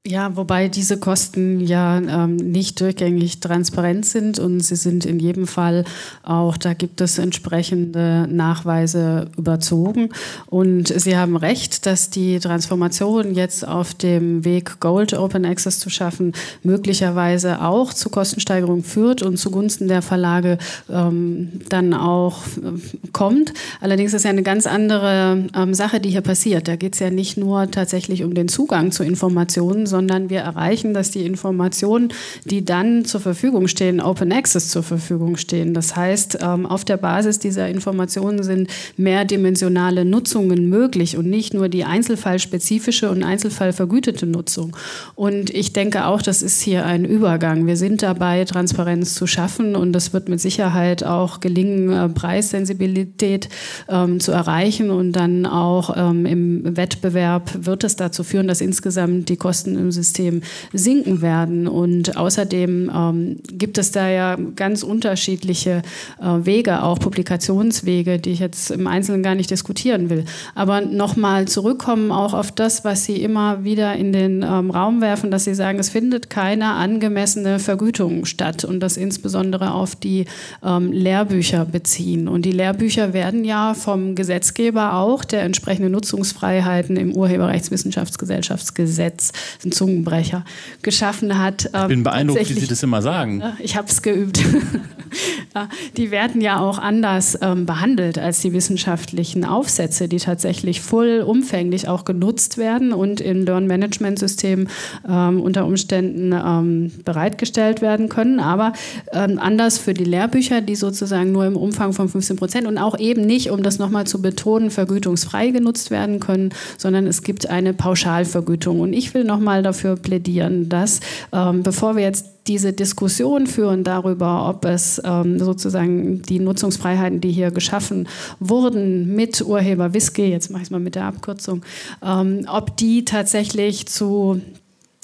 Ja, wobei diese Kosten ja ähm, nicht durchgängig transparent sind und sie sind in jedem Fall auch, da gibt es entsprechende Nachweise überzogen. Und Sie haben recht, dass die Transformation jetzt auf dem Weg Gold Open Access zu schaffen, möglicherweise auch zu Kostensteigerung führt und zugunsten der Verlage ähm, dann auch äh, kommt. Allerdings ist ja eine ganz andere ähm, Sache, die hier passiert. Da geht es ja nicht nur tatsächlich um den Zugang zu Informationen, sondern wir erreichen, dass die Informationen, die dann zur Verfügung stehen, Open Access zur Verfügung stehen. Das heißt, ähm, auf der Basis dieser Informationen sind mehrdimensionale Nutzungen möglich und nicht nur die einzelfallspezifische und einzelfallvergütete Nutzung. Und ich denke auch, das ist hier ein Übergang. Wir sind dabei, Transparenz zu schaffen und das wird mit Sicherheit auch gelingen, äh, Preissensibilität ähm, zu erreichen und dann auch ähm, im Wettbewerb wird es dazu führen, dass insgesamt die Kosten im System sinken werden. Und außerdem ähm, gibt es da ja ganz unterschiedliche äh, Wege, auch Publikationswege, die ich jetzt im Einzelnen gar nicht diskutieren will. Aber nochmal zurückkommen auch auf das, was Sie immer wieder in den ähm, Raum werfen, dass Sie sagen, es findet keine angemessene Vergütung statt und das insbesondere auf die ähm, Lehrbücher beziehen. Und die Lehrbücher werden ja vom Gesetzgeber auch der entsprechenden Nutzungsfreiheiten im Urheberrechtswissenschaftsgesellschaftsgesetz, ein Zungenbrecher, geschaffen hat. Ich bin ähm, beeindruckt, wie Sie das immer sagen. Ich habe es geübt. Die werden ja auch anders ähm, behandelt als die wissenschaftlichen Aufsätze, die tatsächlich vollumfänglich auch genutzt werden und in Learn-Management-Systemen ähm, unter Umständen bereitgestellt werden können. Aber anders für die Lehrbücher, die sozusagen nur im Umfang von 15 Prozent und auch eben nicht, um das nochmal zu betonen, vergütungsfrei genutzt werden können, sondern es gibt eine Pauschalvergütung. Und ich will nochmal dafür plädieren, dass ähm, bevor wir jetzt diese Diskussion führen darüber, ob es ähm, sozusagen die Nutzungsfreiheiten, die hier geschaffen wurden mit Urheber Whisky, jetzt mache ich es mal mit der Abkürzung, ähm, ob die tatsächlich zu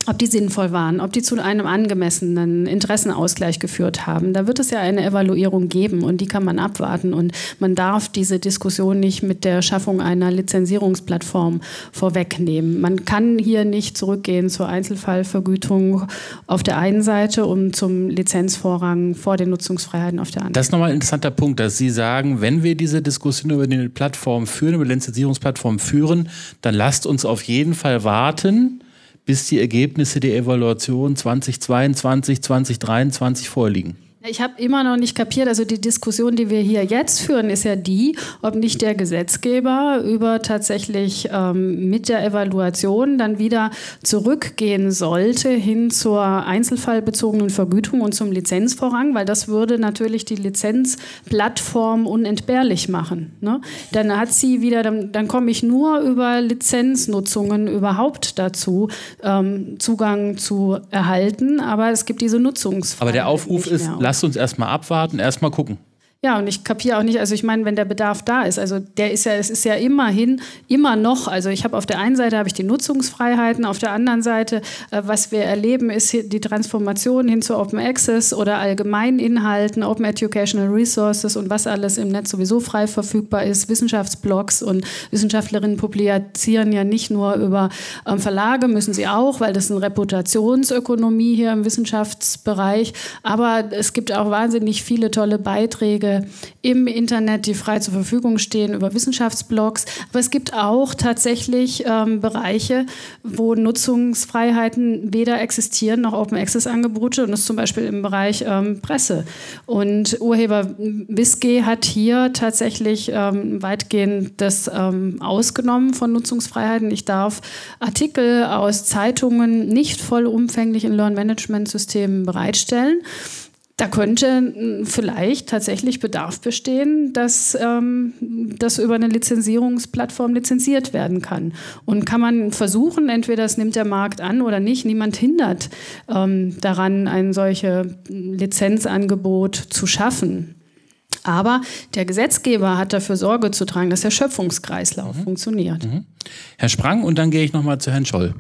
ob die sinnvoll waren, ob die zu einem angemessenen Interessenausgleich geführt haben. Da wird es ja eine Evaluierung geben und die kann man abwarten. Und man darf diese Diskussion nicht mit der Schaffung einer Lizenzierungsplattform vorwegnehmen. Man kann hier nicht zurückgehen zur Einzelfallvergütung auf der einen Seite und zum Lizenzvorrang vor den Nutzungsfreiheiten auf der anderen. Das ist nochmal ein interessanter Punkt, dass Sie sagen, wenn wir diese Diskussion über die Plattform führen, über die Lizenzierungsplattform führen, dann lasst uns auf jeden Fall warten, bis die Ergebnisse der Evaluation 2022, 2023 vorliegen. Ich habe immer noch nicht kapiert, also die Diskussion, die wir hier jetzt führen, ist ja die, ob nicht der Gesetzgeber über tatsächlich ähm, mit der Evaluation dann wieder zurückgehen sollte hin zur einzelfallbezogenen Vergütung und zum Lizenzvorrang, weil das würde natürlich die Lizenzplattform unentbehrlich machen. Ne? Dann hat sie wieder, dann, dann komme ich nur über Lizenznutzungen überhaupt dazu, ähm, Zugang zu erhalten, aber es gibt diese Nutzungsfreiheit. Aber der Aufruf ist, mehr. Lasst uns erstmal abwarten, erstmal gucken. Ja, und ich kapiere auch nicht, also ich meine, wenn der Bedarf da ist, also der ist ja, es ist ja immerhin, immer noch, also ich habe auf der einen Seite habe ich die Nutzungsfreiheiten, auf der anderen Seite, äh, was wir erleben, ist die Transformation hin zu Open Access oder Allgemeininhalten, Open Educational Resources und was alles im Netz sowieso frei verfügbar ist, Wissenschaftsblogs und Wissenschaftlerinnen publizieren ja nicht nur über ähm, Verlage, müssen sie auch, weil das eine Reputationsökonomie hier im Wissenschaftsbereich, aber es gibt auch wahnsinnig viele tolle Beiträge Im Internet, die frei zur Verfügung stehen über Wissenschaftsblogs. Aber es gibt auch tatsächlich ähm, Bereiche, wo Nutzungsfreiheiten weder existieren noch Open Access Angebote. Und das zum Beispiel im Bereich ähm, Presse. Und Urheber WISG hat hier tatsächlich ähm, weitgehend das ähm, ausgenommen von Nutzungsfreiheiten. Ich darf Artikel aus Zeitungen nicht vollumfänglich in Learn-Management-Systemen bereitstellen. Da könnte hm, vielleicht tatsächlich Bedarf bestehen, dass ähm, das über eine Lizenzierungsplattform lizenziert werden kann. Und kann man versuchen, entweder das nimmt der Markt an oder nicht. Niemand hindert ähm, daran, ein solches Lizenzangebot zu schaffen. Aber der Gesetzgeber hat dafür Sorge zu tragen, dass der Schöpfungskreislauf mhm. funktioniert. Mhm. Herr Sprang, und dann gehe ich nochmal zu Herrn Scholl.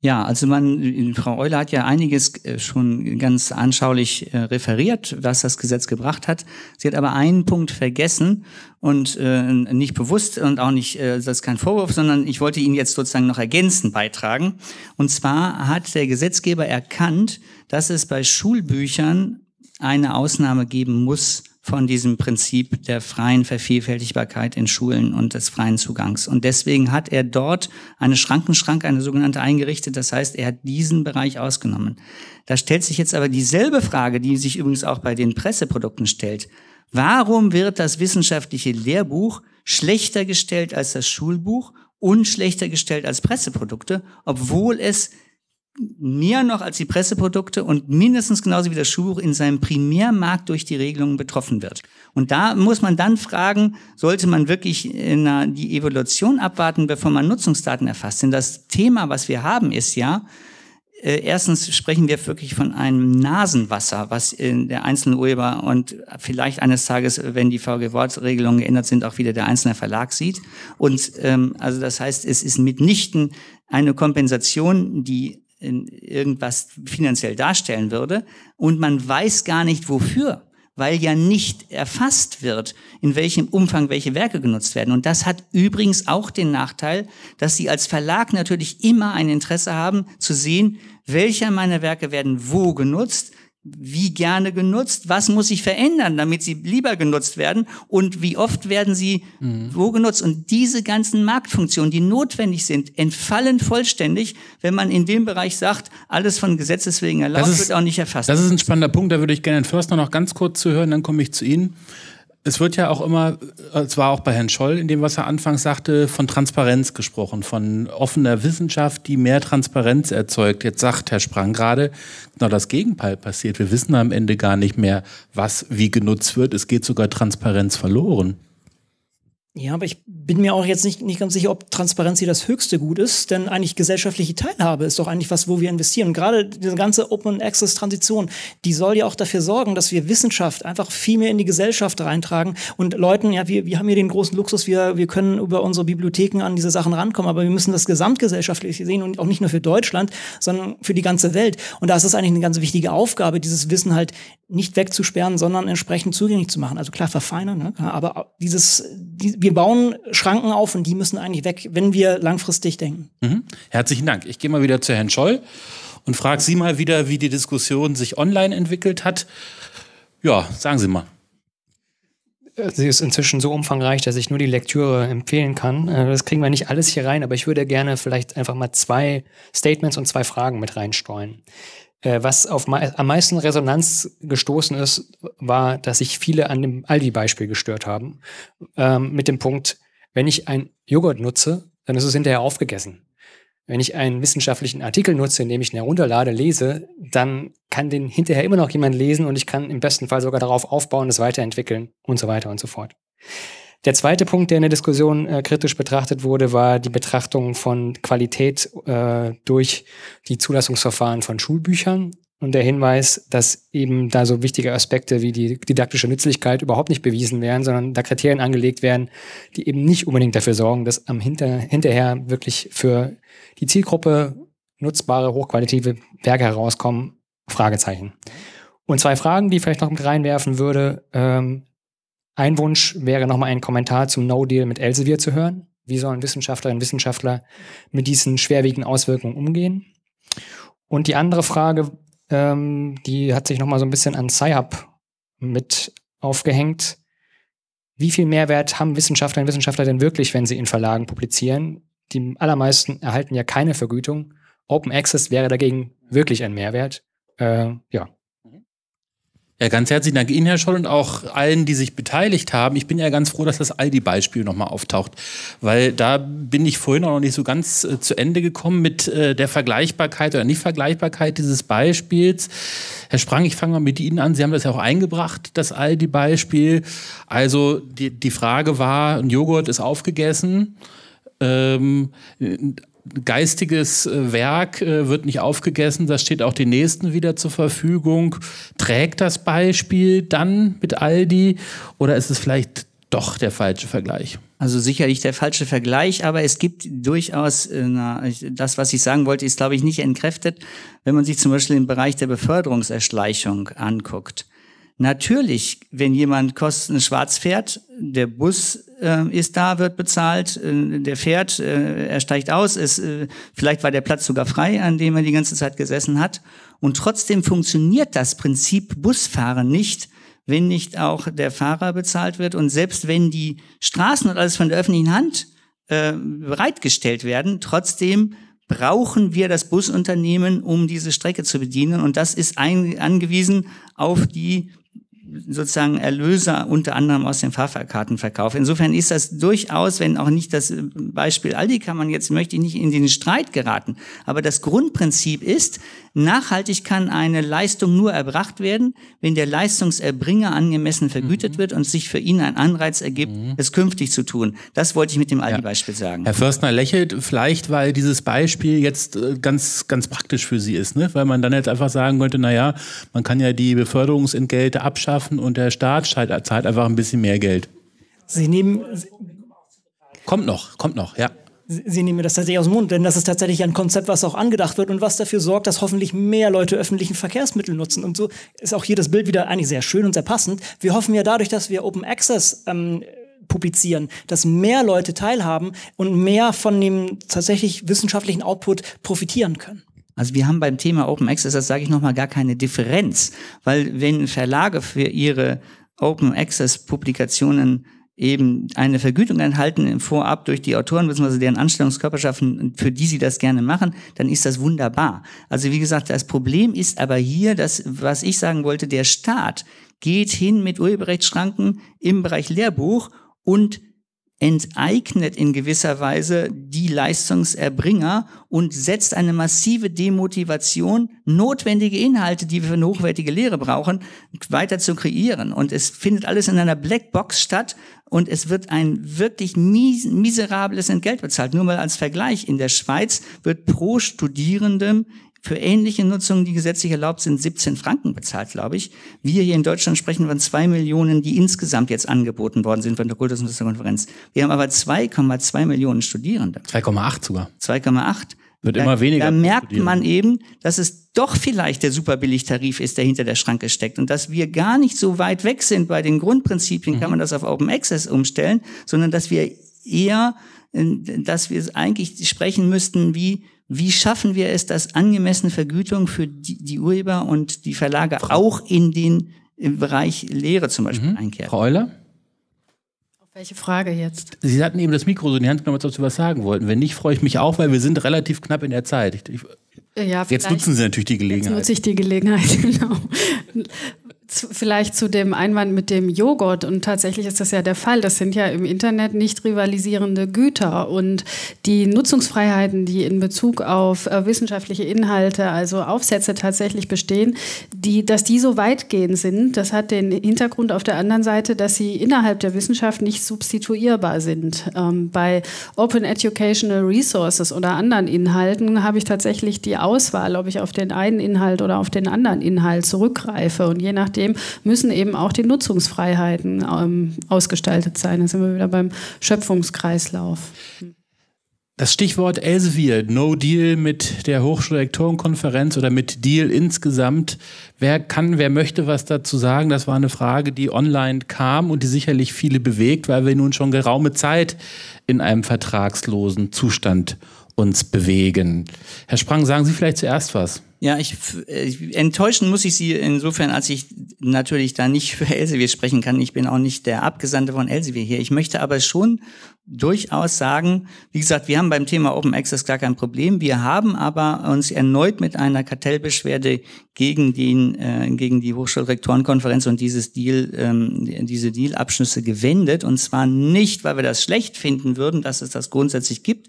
Ja, also man, Frau Euler hat ja einiges äh, schon ganz anschaulich äh, referiert, was das Gesetz gebracht hat. Sie hat aber einen Punkt vergessen und äh, nicht bewusst und auch nicht, äh, das ist kein Vorwurf, sondern ich wollte ihn jetzt sozusagen noch ergänzend beitragen. Und zwar hat der Gesetzgeber erkannt, dass es bei Schulbüchern eine Ausnahme geben muss von diesem Prinzip der freien Vervielfältigbarkeit in Schulen und des freien Zugangs. Und deswegen hat er dort eine Schrankenschranke, eine sogenannte eingerichtet. Das heißt, er hat diesen Bereich ausgenommen. Da stellt sich jetzt aber dieselbe Frage, die sich übrigens auch bei den Presseprodukten stellt. Warum wird das wissenschaftliche Lehrbuch schlechter gestellt als das Schulbuch und schlechter gestellt als Presseprodukte, obwohl es mehr noch als die Presseprodukte und mindestens genauso wie das Schulbuch in seinem Primärmarkt durch die Regelungen betroffen wird. Und da muss man dann fragen, sollte man wirklich die Evolution abwarten, bevor man Nutzungsdaten erfasst? Denn das Thema, was wir haben, ist ja, äh, erstens sprechen wir wirklich von einem Nasenwasser, was in der einzelne Urheber und vielleicht eines Tages, wenn die VG-Wortregelungen geändert sind, auch wieder der einzelne Verlag sieht. Und ähm, also das heißt, es ist mitnichten eine Kompensation, die irgendwas finanziell darstellen würde und man weiß gar nicht wofür, weil ja nicht erfasst wird, in welchem Umfang welche Werke genutzt werden. Und das hat übrigens auch den Nachteil, dass Sie als Verlag natürlich immer ein Interesse haben zu sehen, welcher meiner Werke werden wo genutzt, wie gerne genutzt, was muss sich verändern, damit sie lieber genutzt werden und wie oft werden sie mhm. wo genutzt. Und diese ganzen Marktfunktionen, die notwendig sind, entfallen vollständig, wenn man in dem Bereich sagt, alles von Gesetzes wegen erlaubt, ist, wird auch nicht erfasst. Das ist ein spannender Punkt, da würde ich gerne Herrn Förster noch ganz kurz zuhören, dann komme ich zu Ihnen es wird ja auch immer, es war auch bei Herrn Scholl in dem, was er anfangs sagte, von Transparenz gesprochen, von offener Wissenschaft, die mehr Transparenz erzeugt. Jetzt sagt Herr Sprang gerade, genau das Gegenteil passiert. Wir wissen am Ende gar nicht mehr, was wie genutzt wird. Es geht sogar Transparenz verloren. Ja, aber ich bin mir auch jetzt nicht, nicht ganz sicher, ob Transparenz hier das höchste Gut ist, denn eigentlich gesellschaftliche Teilhabe ist doch eigentlich was, wo wir investieren. Und gerade diese ganze Open Access Transition, die soll ja auch dafür sorgen, dass wir Wissenschaft einfach viel mehr in die Gesellschaft reintragen und Leuten, ja, wir, wir haben hier den großen Luxus, wir, wir können über unsere Bibliotheken an diese Sachen rankommen, aber wir müssen das gesamtgesellschaftlich sehen und auch nicht nur für Deutschland, sondern für die ganze Welt. Und da ist es eigentlich eine ganz wichtige Aufgabe, dieses Wissen halt nicht wegzusperren, sondern entsprechend zugänglich zu machen. Also klar verfeinern, ne? aber dieses, die, wir bauen Schranken auf und die müssen eigentlich weg, wenn wir langfristig denken. Mhm. Herzlichen Dank. Ich gehe mal wieder zu Herrn Scholl und frage Sie mal wieder, wie die Diskussion sich online entwickelt hat. Ja, sagen Sie mal. Sie ist inzwischen so umfangreich, dass ich nur die Lektüre empfehlen kann. Äh, das kriegen wir nicht alles hier rein, aber ich würde gerne vielleicht einfach mal zwei Statements und zwei Fragen mit reinstreuen. Äh, was auf am meisten Resonanz gestoßen ist, war, dass sich viele an dem Aldi-Beispiel gestört haben. Ähm, mit dem Punkt, wenn ich ein Joghurt nutze, dann ist es hinterher aufgegessen. Wenn ich einen wissenschaftlichen Artikel nutze, indem ich ihn herunterlade, lese, dann kann den hinterher immer noch jemand lesen und ich kann im besten Fall sogar darauf aufbauen, es weiterentwickeln und so weiter und so fort. Der zweite Punkt, der in der Diskussion äh, kritisch betrachtet wurde, war die Betrachtung von Qualität äh, durch die Zulassungsverfahren von Schulbüchern und der Hinweis, dass eben da so wichtige Aspekte wie die didaktische Nützlichkeit überhaupt nicht bewiesen werden, sondern da Kriterien angelegt werden, die eben nicht unbedingt dafür sorgen, dass am hinter, hinterher wirklich für die Zielgruppe nutzbare, hochqualitative Werke herauskommen. Fragezeichen. Und zwei Fragen, die ich vielleicht noch mit reinwerfen würde. Ähm, ein Wunsch wäre nochmal ein Kommentar zum No-Deal mit Elsevier zu hören. Wie sollen Wissenschaftlerinnen und Wissenschaftler mit diesen schwerwiegenden Auswirkungen umgehen? Und die andere Frage, ähm, die hat sich nochmal so ein bisschen an Sci-Hub mit aufgehängt. Wie viel Mehrwert haben Wissenschaftlerinnen und Wissenschaftler denn wirklich, wenn sie in Verlagen publizieren? Die allermeisten erhalten ja keine Vergütung. Open Access wäre dagegen wirklich ein Mehrwert. Äh, ja. Ja, ganz herzlichen Dank Ihnen, Herr Scholl, und auch allen, die sich beteiligt haben. Ich bin ja ganz froh, dass das Aldi-Beispiel nochmal auftaucht, weil da bin ich vorhin auch noch nicht so ganz äh, zu Ende gekommen mit äh, der Vergleichbarkeit oder Nichtvergleichbarkeit dieses Beispiels. Herr Sprang, ich fange mal mit Ihnen an. Sie haben das ja auch eingebracht, das Aldi-Beispiel. Also die, die Frage war, ein Joghurt ist aufgegessen. Ähm, geistiges äh, Werk äh, wird nicht aufgegessen, das steht auch den Nächsten wieder zur Verfügung. Trägt das Beispiel dann mit Aldi oder ist es vielleicht doch der falsche Vergleich? Also sicherlich der falsche Vergleich, aber es gibt durchaus, äh, na, das, was ich sagen wollte, ist, glaube ich, nicht entkräftet, wenn man sich zum Beispiel den Bereich der Beförderungserschleichung anguckt. Natürlich, wenn jemand kosten schwarz fährt, der Bus äh, ist da, wird bezahlt, äh, der fährt, äh, er steigt aus, es, äh, vielleicht war der Platz sogar frei, an dem er die ganze Zeit gesessen hat. Und trotzdem funktioniert das Prinzip Busfahren nicht, wenn nicht auch der Fahrer bezahlt wird. Und selbst wenn die Straßen und alles von der öffentlichen Hand äh, bereitgestellt werden, trotzdem brauchen wir das Busunternehmen, um diese Strecke zu bedienen. Und das ist ein, angewiesen auf die sozusagen Erlöser unter anderem aus dem Fahrkartenverkauf. Insofern ist das durchaus, wenn auch nicht das Beispiel Aldi kann man jetzt, möchte ich nicht in den Streit geraten, aber das Grundprinzip ist, nachhaltig kann eine Leistung nur erbracht werden, wenn der Leistungserbringer angemessen vergütet mhm. wird und sich für ihn ein Anreiz ergibt, mhm. es künftig zu tun. Das wollte ich mit dem Aldi-Beispiel ja. sagen. Herr Förstner lächelt vielleicht, weil dieses Beispiel jetzt äh, ganz, ganz praktisch für Sie ist, ne? weil man dann jetzt einfach sagen könnte, na ja, man kann ja die Beförderungsentgelte abschaffen, schaffen und der Staat zahlt einfach ein bisschen mehr Geld. Sie nehmen. Kommt noch, kommt noch, ja. Sie nehmen mir das tatsächlich aus dem Mund, denn das ist tatsächlich ein Konzept, was auch angedacht wird und was dafür sorgt, dass hoffentlich mehr Leute öffentlichen Verkehrsmittel nutzen. Und so ist auch hier das Bild wieder eigentlich sehr schön und sehr passend. Wir hoffen ja dadurch, dass wir Open Access ähm, publizieren, dass mehr Leute teilhaben und mehr von dem tatsächlich wissenschaftlichen Output profitieren können. Also wir haben beim Thema Open Access, das sage ich nochmal, gar keine Differenz, weil wenn Verlage für ihre Open Access Publikationen eben eine Vergütung enthalten vorab durch die Autoren bzw. deren Anstellungskörperschaften, für die sie das gerne machen, dann ist das wunderbar. Also wie gesagt, das Problem ist aber hier, dass, was ich sagen wollte, der Staat geht hin mit Urheberrechtsschranken im Bereich Lehrbuch und enteignet in gewisser Weise die Leistungserbringer und setzt eine massive Demotivation, notwendige Inhalte, die wir für eine hochwertige Lehre brauchen, weiter zu kreieren. Und es findet alles in einer Blackbox statt und es wird ein wirklich mies miserables Entgelt bezahlt. Nur mal als Vergleich. In der Schweiz wird pro Studierendem für ähnliche Nutzungen, die gesetzlich erlaubt sind, 17 Franken bezahlt, glaube ich. Wir hier in Deutschland sprechen von zwei Millionen, die insgesamt jetzt angeboten worden sind von der Kultusministerkonferenz. Wir haben aber 2,2 Millionen Studierende. 2,8 sogar. 2,8. Wird da, immer weniger. Da merkt man eben, dass es doch vielleicht der Superbilligtarif ist, der hinter der Schranke steckt und dass wir gar nicht so weit weg sind bei den Grundprinzipien, mhm. kann man das auf Open Access umstellen, sondern dass wir eher, äh, dass wir eigentlich sprechen müssten, wie wie schaffen wir es, dass angemessene Vergütung für die, die Urheber und die Verlage Frau. auch in den im Bereich Lehre zum Beispiel mhm. einkehrt? Frau Euler? Auf welche Frage jetzt? Sie hatten eben das Mikro so in die Hand genommen, als ob Sie was sagen wollten. Wenn nicht, freue ich mich auch, weil wir sind relativ knapp in der Zeit. Ich, ich, ja, jetzt nutzen Sie natürlich die Gelegenheit. Jetzt nutze ich die Gelegenheit, genau vielleicht zu dem Einwand mit dem Joghurt. Und tatsächlich ist das ja der Fall. Das sind ja im Internet nicht rivalisierende Güter. Und die Nutzungsfreiheiten, die in Bezug auf äh, wissenschaftliche Inhalte, also Aufsätze tatsächlich bestehen, die, dass die so weitgehend sind, das hat den Hintergrund auf der anderen Seite, dass sie innerhalb der Wissenschaft nicht substituierbar sind. Ähm, bei Open Educational Resources oder anderen Inhalten habe ich tatsächlich die Auswahl, ob ich auf den einen Inhalt oder auf den anderen Inhalt zurückgreife. Und je nachdem, dem müssen eben auch die Nutzungsfreiheiten ähm, ausgestaltet sein. Da sind wir wieder beim Schöpfungskreislauf. Das Stichwort Elsevier, No Deal mit der Hochschulrektorenkonferenz oder mit Deal insgesamt. Wer kann, wer möchte was dazu sagen? Das war eine Frage, die online kam und die sicherlich viele bewegt, weil wir nun schon geraume Zeit in einem vertragslosen Zustand uns bewegen. Herr Sprang, sagen Sie vielleicht zuerst was. Ja, ich, ich enttäuschen muss ich Sie insofern, als ich natürlich da nicht für Elsevier sprechen kann. Ich bin auch nicht der Abgesandte von Elsevier hier. Ich möchte aber schon durchaus sagen, wie gesagt, wir haben beim Thema Open Access gar kein Problem. Wir haben aber uns erneut mit einer Kartellbeschwerde gegen den äh, gegen die Hochschulrektorenkonferenz und dieses Deal ähm, diese Dealabschlüsse gewendet und zwar nicht, weil wir das schlecht finden würden, dass es das grundsätzlich gibt,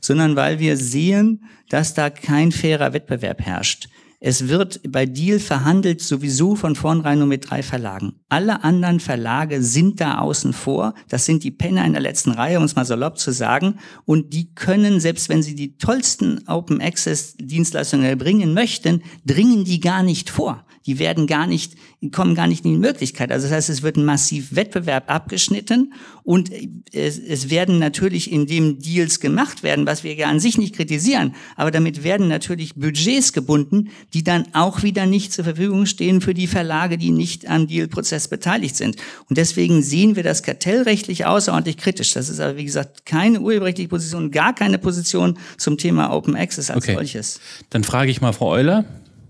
sondern weil wir sehen, dass da kein fairer Wettbewerb herrscht. Es wird bei Deal verhandelt sowieso von vornherein nur mit drei Verlagen. Alle anderen Verlage sind da außen vor. Das sind die Penner in der letzten Reihe, um es mal salopp zu sagen. Und die können, selbst wenn sie die tollsten Open Access Dienstleistungen erbringen möchten, dringen die gar nicht vor die werden gar nicht, kommen gar nicht in die Möglichkeit. Also das heißt, es wird ein massiv Wettbewerb abgeschnitten und es, es werden natürlich in dem Deals gemacht werden, was wir ja an sich nicht kritisieren, aber damit werden natürlich Budgets gebunden, die dann auch wieder nicht zur Verfügung stehen für die Verlage, die nicht am Dealprozess beteiligt sind. Und deswegen sehen wir das kartellrechtlich außerordentlich kritisch. Das ist aber, wie gesagt, keine urheberrechtliche Position, gar keine Position zum Thema Open Access als okay. solches. Dann frage ich mal Frau Euler.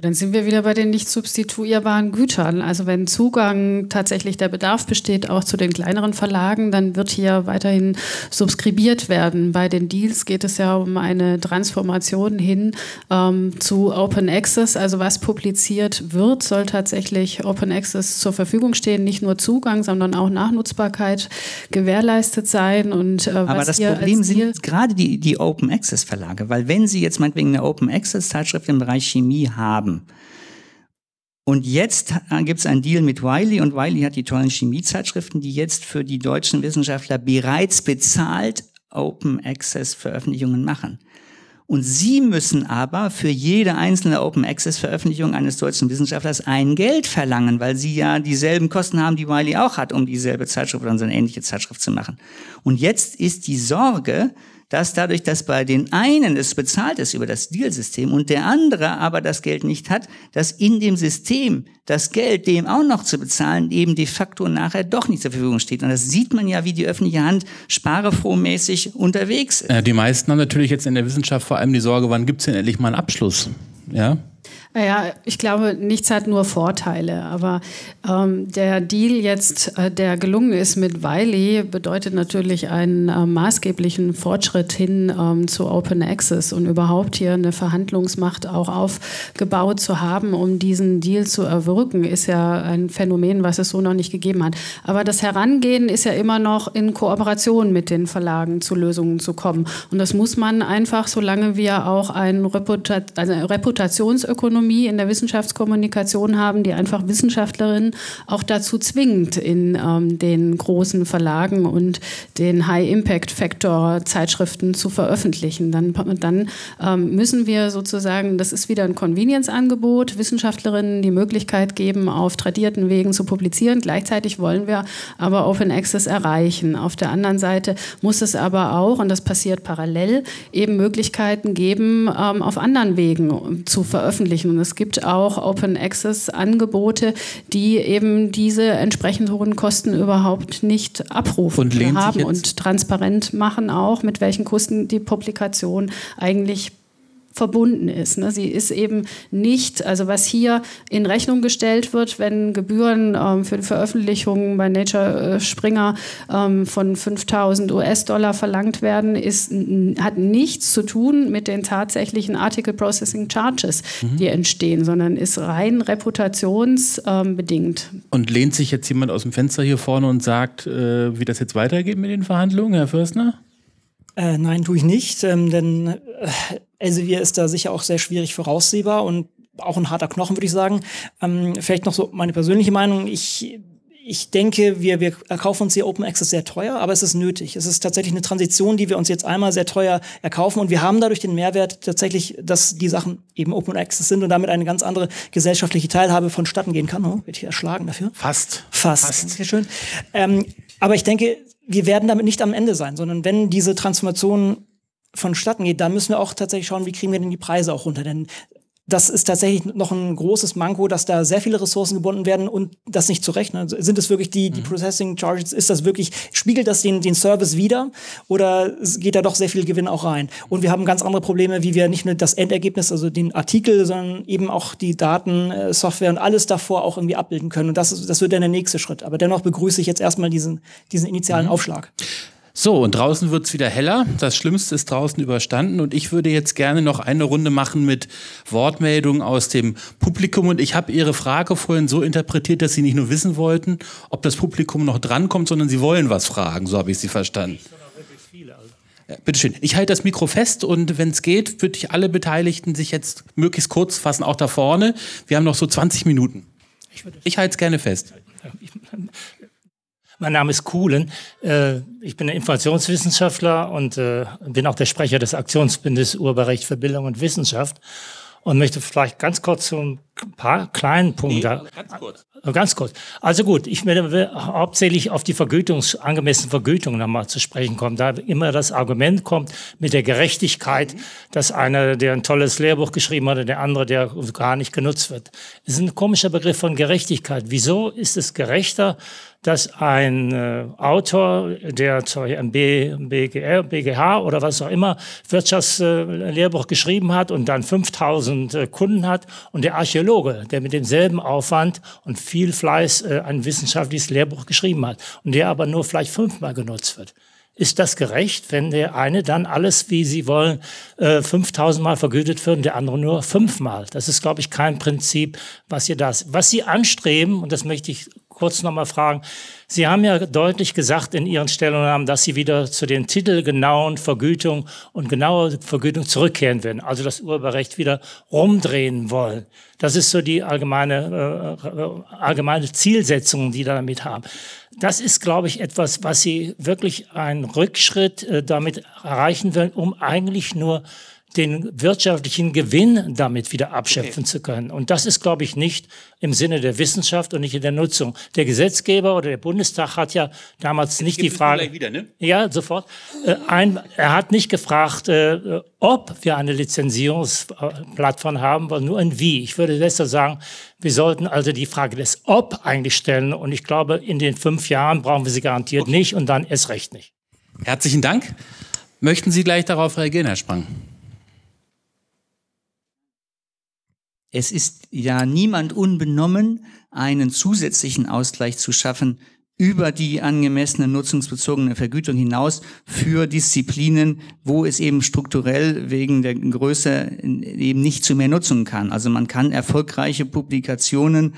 Dann sind wir wieder bei den nicht substituierbaren Gütern. Also wenn Zugang tatsächlich der Bedarf besteht, auch zu den kleineren Verlagen, dann wird hier weiterhin subskribiert werden. Bei den Deals geht es ja um eine Transformation hin ähm, zu Open Access. Also was publiziert wird, soll tatsächlich Open Access zur Verfügung stehen. Nicht nur Zugang, sondern auch Nachnutzbarkeit gewährleistet sein. Und, äh, Aber das Problem sind gerade die, die Open Access Verlage, weil wenn Sie jetzt meinetwegen eine Open Access Zeitschrift im Bereich Chemie haben, haben. Und jetzt gibt es einen Deal mit Wiley und Wiley hat die tollen Chemiezeitschriften, die jetzt für die deutschen Wissenschaftler bereits bezahlt Open Access Veröffentlichungen machen. Und sie müssen aber für jede einzelne Open Access Veröffentlichung eines deutschen Wissenschaftlers ein Geld verlangen, weil sie ja dieselben Kosten haben, die Wiley auch hat, um dieselbe Zeitschrift oder so eine ähnliche Zeitschrift zu machen. Und jetzt ist die Sorge, dass dadurch, dass bei den einen es bezahlt ist über das Deal-System und der andere aber das Geld nicht hat, dass in dem System das Geld, dem auch noch zu bezahlen, eben de facto nachher doch nicht zur Verfügung steht. Und das sieht man ja, wie die öffentliche Hand sparefrohmäßig unterwegs ist. Ja, die meisten haben natürlich jetzt in der Wissenschaft vor allem die Sorge, wann gibt es denn endlich mal einen Abschluss? Ja, naja, ich glaube, nichts hat nur Vorteile. Aber ähm, der Deal jetzt, äh, der gelungen ist mit Wiley, bedeutet natürlich einen äh, maßgeblichen Fortschritt hin ähm, zu Open Access und überhaupt hier eine Verhandlungsmacht auch aufgebaut zu haben, um diesen Deal zu erwirken, ist ja ein Phänomen, was es so noch nicht gegeben hat. Aber das Herangehen ist ja immer noch in Kooperation mit den Verlagen zu Lösungen zu kommen. Und das muss man einfach, solange wir auch ein Reputa also Reputationsökonomie Ökonomie in der Wissenschaftskommunikation haben, die einfach Wissenschaftlerinnen auch dazu zwingt, in ähm, den großen Verlagen und den High-Impact-Factor-Zeitschriften zu veröffentlichen. Dann, dann ähm, müssen wir sozusagen, das ist wieder ein Convenience-Angebot, Wissenschaftlerinnen die Möglichkeit geben, auf tradierten Wegen zu publizieren. Gleichzeitig wollen wir aber Open Access erreichen. Auf der anderen Seite muss es aber auch, und das passiert parallel, eben Möglichkeiten geben, ähm, auf anderen Wegen zu veröffentlichen. Und es gibt auch Open Access Angebote, die eben diese entsprechend hohen Kosten überhaupt nicht abrufen und haben und transparent machen auch, mit welchen Kosten die Publikation eigentlich verbunden ist. Ne? Sie ist eben nicht, also was hier in Rechnung gestellt wird, wenn Gebühren ähm, für die Veröffentlichung bei Nature äh, Springer ähm, von 5000 US-Dollar verlangt werden, ist, hat nichts zu tun mit den tatsächlichen Article Processing Charges, mhm. die entstehen, sondern ist rein reputationsbedingt. Ähm, und lehnt sich jetzt jemand aus dem Fenster hier vorne und sagt, äh, wie das jetzt weitergeht mit den Verhandlungen, Herr Fürstner? Äh, nein, tue ich nicht, ähm, denn äh, Elsevier ist da sicher auch sehr schwierig voraussehbar und auch ein harter Knochen, würde ich sagen. Ähm, vielleicht noch so meine persönliche Meinung. Ich ich denke, wir, wir erkaufen uns hier Open Access sehr teuer, aber es ist nötig. Es ist tatsächlich eine Transition, die wir uns jetzt einmal sehr teuer erkaufen und wir haben dadurch den Mehrwert tatsächlich, dass die Sachen eben Open Access sind und damit eine ganz andere gesellschaftliche Teilhabe vonstatten gehen kann. Oh, wird hier erschlagen dafür? Fast. Fast. Fast. Sehr schön. Ähm, aber ich denke, wir werden damit nicht am Ende sein, sondern wenn diese Transformation vonstatten geht, dann müssen wir auch tatsächlich schauen, wie kriegen wir denn die Preise auch runter. Denn das ist tatsächlich noch ein großes Manko, dass da sehr viele Ressourcen gebunden werden und das nicht zu rechnen. Also sind es wirklich die, die mhm. Processing Charges, ist das wirklich, spiegelt das den, den Service wieder oder geht da doch sehr viel Gewinn auch rein? Und wir haben ganz andere Probleme, wie wir nicht nur das Endergebnis, also den Artikel, sondern eben auch die Daten, äh, Software und alles davor auch irgendwie abbilden können. Und das, das wird dann der nächste Schritt. Aber dennoch begrüße ich jetzt erstmal diesen, diesen initialen mhm. Aufschlag. So, und draußen wird es wieder heller. Das Schlimmste ist draußen überstanden. Und ich würde jetzt gerne noch eine Runde machen mit Wortmeldungen aus dem Publikum. Und ich habe Ihre Frage vorhin so interpretiert, dass Sie nicht nur wissen wollten, ob das Publikum noch drankommt, sondern Sie wollen was fragen. So habe ich Sie verstanden. Ja, bitteschön. Ich halte das Mikro fest und wenn es geht, würde ich alle Beteiligten sich jetzt möglichst kurz fassen, auch da vorne. Wir haben noch so 20 Minuten. Ich, ich halte es gerne fest. Mein Name ist Kuhlen. Äh, ich bin Informationswissenschaftler und äh, bin auch der Sprecher des Aktionsbindes Urheberrecht für Bildung und Wissenschaft und möchte vielleicht ganz kurz zu ein paar kleinen Punkten. Nee, ganz kurz. Ganz kurz. Also gut, ich will hauptsächlich auf die Vergütungs, angemessene Vergütung nochmal zu sprechen kommen. Da immer das Argument kommt mit der Gerechtigkeit, dass einer, der ein tolles Lehrbuch geschrieben hat, der andere, der gar nicht genutzt wird. Es ist ein komischer Begriff von Gerechtigkeit. Wieso ist es gerechter, dass ein äh, Autor, der zur BGR, BGH oder was auch immer Wirtschaftslehrbuch äh, geschrieben hat und dann 5000 äh, Kunden hat und der Archäologe, der mit demselben Aufwand und viel Fleiß äh, ein wissenschaftliches Lehrbuch geschrieben hat und der aber nur vielleicht fünfmal genutzt wird. Ist das gerecht, wenn der eine dann alles, wie Sie wollen, äh, 5000 Mal vergütet wird und der andere nur fünfmal? Das ist, glaube ich, kein Prinzip, was Sie das, was Sie anstreben, und das möchte ich kurz nochmal fragen. Sie haben ja deutlich gesagt in Ihren Stellungnahmen, dass Sie wieder zu den titelgenauen Vergütung und genauer Vergütung zurückkehren werden, also das Urheberrecht wieder rumdrehen wollen. Das ist so die allgemeine, äh, äh allgemeine Zielsetzung, die da damit haben. Das ist, glaube ich, etwas, was Sie wirklich einen Rückschritt äh, damit erreichen wollen, um eigentlich nur den wirtschaftlichen Gewinn damit wieder abschöpfen okay. zu können. Und das ist, glaube ich, nicht im Sinne der Wissenschaft und nicht in der Nutzung. Der Gesetzgeber oder der Bundestag hat ja damals nicht die Frage. Wieder, ne? Ja, sofort. Äh, ein, er hat nicht gefragt, äh, ob wir eine Lizenzierungsplattform haben, sondern nur ein Wie. Ich würde besser sagen, wir sollten also die Frage des Ob eigentlich stellen. Und ich glaube, in den fünf Jahren brauchen wir sie garantiert okay. nicht und dann erst recht nicht. Herzlichen Dank. Möchten Sie gleich darauf reagieren, Herr Sprang? Es ist ja niemand unbenommen, einen zusätzlichen Ausgleich zu schaffen über die angemessene nutzungsbezogene Vergütung hinaus für Disziplinen, wo es eben strukturell wegen der Größe eben nicht zu mehr nutzen kann. Also man kann erfolgreiche Publikationen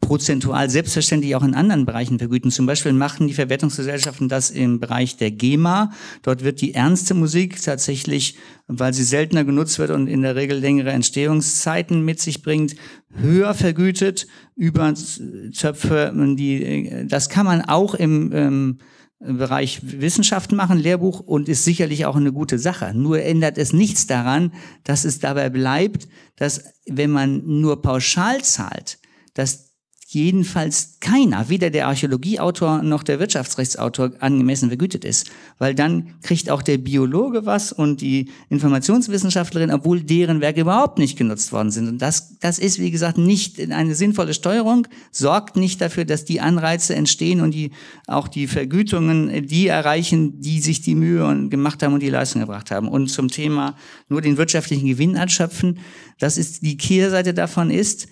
prozentual selbstverständlich auch in anderen Bereichen vergüten. Zum Beispiel machen die Verwertungsgesellschaften das im Bereich der GEMA. Dort wird die ernste Musik tatsächlich, weil sie seltener genutzt wird und in der Regel längere Entstehungszeiten mit sich bringt, höher vergütet über Zöpfe. Die, das kann man auch im ähm, Bereich Wissenschaft machen, Lehrbuch und ist sicherlich auch eine gute Sache. Nur ändert es nichts daran, dass es dabei bleibt, dass wenn man nur pauschal zahlt, dass jedenfalls keiner, weder der Archäologieautor noch der Wirtschaftsrechtsautor angemessen vergütet ist. Weil dann kriegt auch der Biologe was und die Informationswissenschaftlerin, obwohl deren Werke überhaupt nicht genutzt worden sind. Und das, das ist, wie gesagt, nicht eine sinnvolle Steuerung, sorgt nicht dafür, dass die Anreize entstehen und die, auch die Vergütungen, die erreichen, die sich die Mühe gemacht haben und die Leistung gebracht haben. Und zum Thema nur den wirtschaftlichen Gewinn anschöpfen, das ist, die Kehrseite davon ist,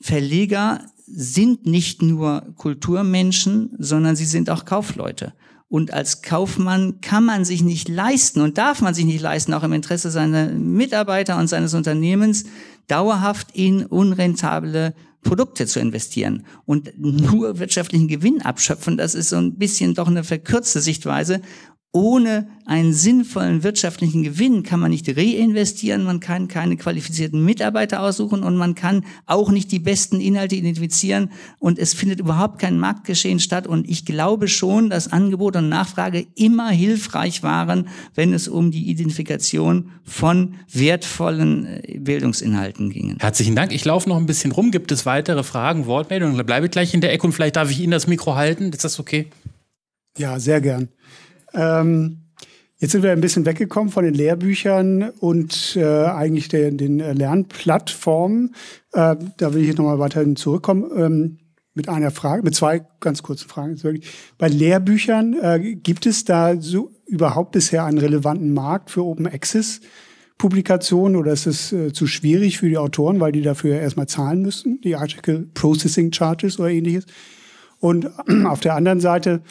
Verleger sind nicht nur Kulturmenschen, sondern sie sind auch Kaufleute. Und als Kaufmann kann man sich nicht leisten und darf man sich nicht leisten, auch im Interesse seiner Mitarbeiter und seines Unternehmens, dauerhaft in unrentable Produkte zu investieren und nur wirtschaftlichen Gewinn abschöpfen, das ist so ein bisschen doch eine verkürzte Sichtweise ohne einen sinnvollen wirtschaftlichen Gewinn kann man nicht reinvestieren, man kann keine qualifizierten Mitarbeiter aussuchen und man kann auch nicht die besten Inhalte identifizieren und es findet überhaupt kein Marktgeschehen statt und ich glaube schon, dass Angebot und Nachfrage immer hilfreich waren, wenn es um die Identifikation von wertvollen äh, Bildungsinhalten ging. Herzlichen Dank. Ich laufe noch ein bisschen rum. Gibt es weitere Fragen, Wortmeldungen? Bleibe gleich in der Ecke und vielleicht darf ich Ihnen das Mikro halten. Ist das okay? Ja, sehr gern. Ähm, Jetzt sind wir ein bisschen weggekommen von den Lehrbüchern und äh, eigentlich der, den Lernplattformen. Äh, da will ich nochmal weiterhin zurückkommen ähm, mit einer Frage, mit zwei ganz kurzen Fragen. Bei Lehrbüchern äh, gibt es da so überhaupt bisher einen relevanten Markt für Open Access? Publikationen oder ist es äh, zu schwierig für die Autoren, weil die dafür erstmal zahlen müssen, die Article Processing Charges oder ähnliches? Und auf der anderen Seite,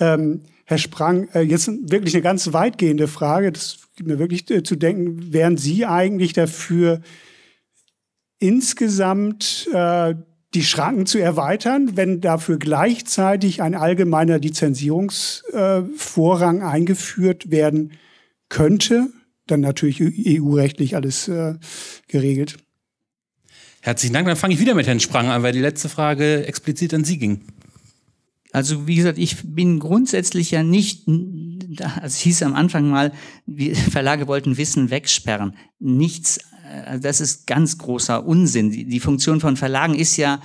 ähm, Herr Sprang, äh, jetzt wirklich eine ganz weitgehende Frage, das gibt mir wirklich äh, zu denken, wären Sie eigentlich dafür, insgesamt äh, die Schranken zu erweitern, wenn dafür gleichzeitig ein allgemeiner Lizenzierungsvorrang eingeführt werden könnte? Dann natürlich EU-rechtlich alles geregelt. Herzlichen Dank. Dann fange ich wieder mit Herrn Sprang an, weil die letzte Frage explizit an Sie ging. Also wie gesagt, ich bin grundsätzlich ja nicht, also es hieß am Anfang mal, Verlage wollten Wissen wegsperren. Nichts, also das ist ganz großer Unsinn. Die, die Funktion von Verlagen ist ja,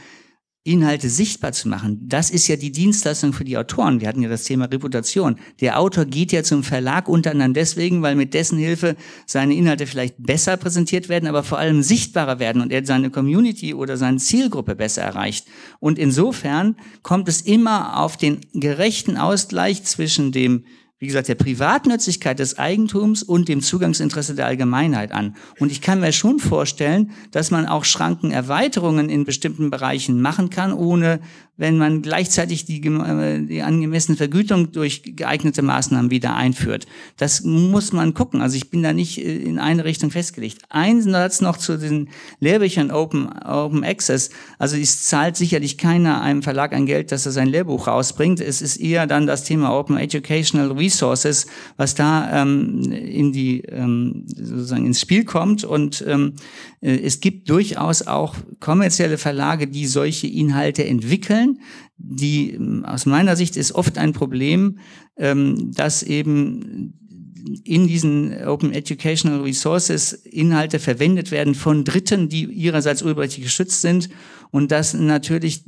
Inhalte sichtbar zu machen. Das ist ja die Dienstleistung für die Autoren. Wir hatten ja das Thema Reputation. Der Autor geht ja zum Verlag unter anderem deswegen, weil mit dessen Hilfe seine Inhalte vielleicht besser präsentiert werden, aber vor allem sichtbarer werden und er seine Community oder seine Zielgruppe besser erreicht. Und insofern kommt es immer auf den gerechten Ausgleich zwischen dem wie gesagt, der Privatnützigkeit des Eigentums und dem Zugangsinteresse der Allgemeinheit an. Und ich kann mir schon vorstellen, dass man auch Schrankenerweiterungen in bestimmten Bereichen machen kann, ohne wenn man gleichzeitig die, äh, die angemessene Vergütung durch geeignete Maßnahmen wieder einführt. Das muss man gucken. Also ich bin da nicht äh, in eine Richtung festgelegt. Ein Satz noch zu den Lehrbüchern Open, Open Access. Also es zahlt sicherlich keiner einem Verlag ein Geld, dass er sein Lehrbuch rausbringt. Es ist eher dann das Thema Open Educational Resources, was da ähm, in die ähm, sozusagen ins Spiel kommt. Und ähm, äh, es gibt durchaus auch kommerzielle Verlage, die solche Inhalte entwickeln. Die ähm, aus meiner Sicht ist oft ein Problem, ähm, dass eben in diesen Open Educational Resources Inhalte verwendet werden von Dritten, die ihrerseits urheberrechtlich geschützt sind und dass natürlich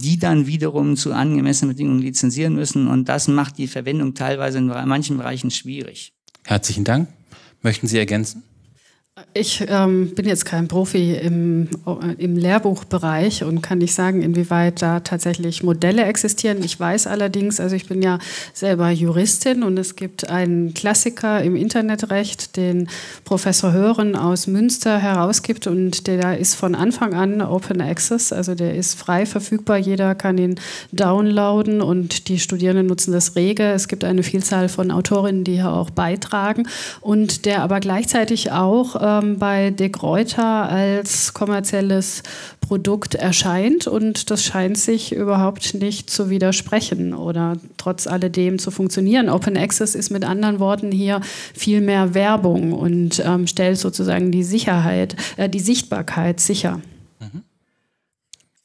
die dann wiederum zu angemessenen Bedingungen lizenzieren müssen und das macht die Verwendung teilweise in manchen Bereichen schwierig. Herzlichen Dank. Möchten Sie ergänzen? Ich ähm, bin jetzt kein Profi im, im Lehrbuchbereich und kann nicht sagen, inwieweit da tatsächlich Modelle existieren. Ich weiß allerdings, also ich bin ja selber Juristin und es gibt einen Klassiker im Internetrecht, den Professor Hören aus Münster herausgibt und der ist von Anfang an Open Access, also der ist frei verfügbar, jeder kann ihn downloaden und die Studierenden nutzen das rege. Es gibt eine Vielzahl von Autorinnen, die hier auch beitragen und der aber gleichzeitig auch ähm, bei De Gruyter als kommerzielles Produkt erscheint und das scheint sich überhaupt nicht zu widersprechen oder trotz alledem zu funktionieren. Open Access ist mit anderen Worten hier viel mehr Werbung und ähm, stellt sozusagen die Sicherheit, äh, die Sichtbarkeit sicher. Mhm.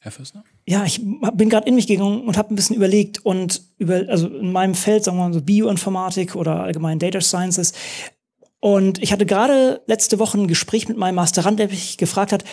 Herr Fürstner? Ja, ich bin gerade in mich gegangen und habe ein bisschen überlegt und über, also in meinem Feld, sagen wir mal so Bioinformatik oder allgemein Data Sciences, und ich hatte gerade letzte Woche ein Gespräch mit meinem Masterand, der mich gefragt hat,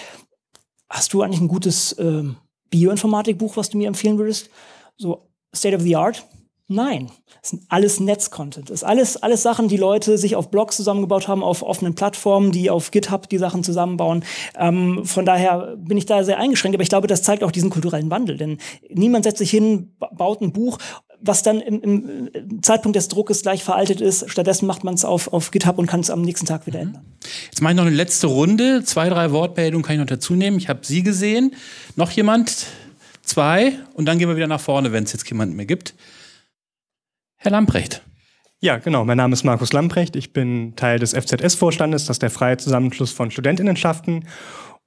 hast du eigentlich ein gutes äh, Bioinformatikbuch, was du mir empfehlen würdest? So State of the Art? Nein, das sind alles Netzcontent. Das ist alles, alles Sachen, die Leute sich auf Blogs zusammengebaut haben, auf offenen Plattformen, die auf GitHub die Sachen zusammenbauen. Ähm, von daher bin ich da sehr eingeschränkt, aber ich glaube, das zeigt auch diesen kulturellen Wandel. Denn niemand setzt sich hin, baut ein Buch, was dann im, im Zeitpunkt des Druckes gleich veraltet ist. Stattdessen macht man es auf, auf GitHub und kann es am nächsten Tag wieder mhm. ändern. Jetzt mache ich noch eine letzte Runde. Zwei, drei Wortmeldungen kann ich noch dazu nehmen. Ich habe Sie gesehen. Noch jemand? Zwei. Und dann gehen wir wieder nach vorne, wenn es jetzt jemanden mehr gibt. Herr Lamprecht. Ja, genau. Mein Name ist Markus Lamprecht. Ich bin Teil des FZS-Vorstandes, das ist der freie Zusammenschluss von Studentinnenschaften.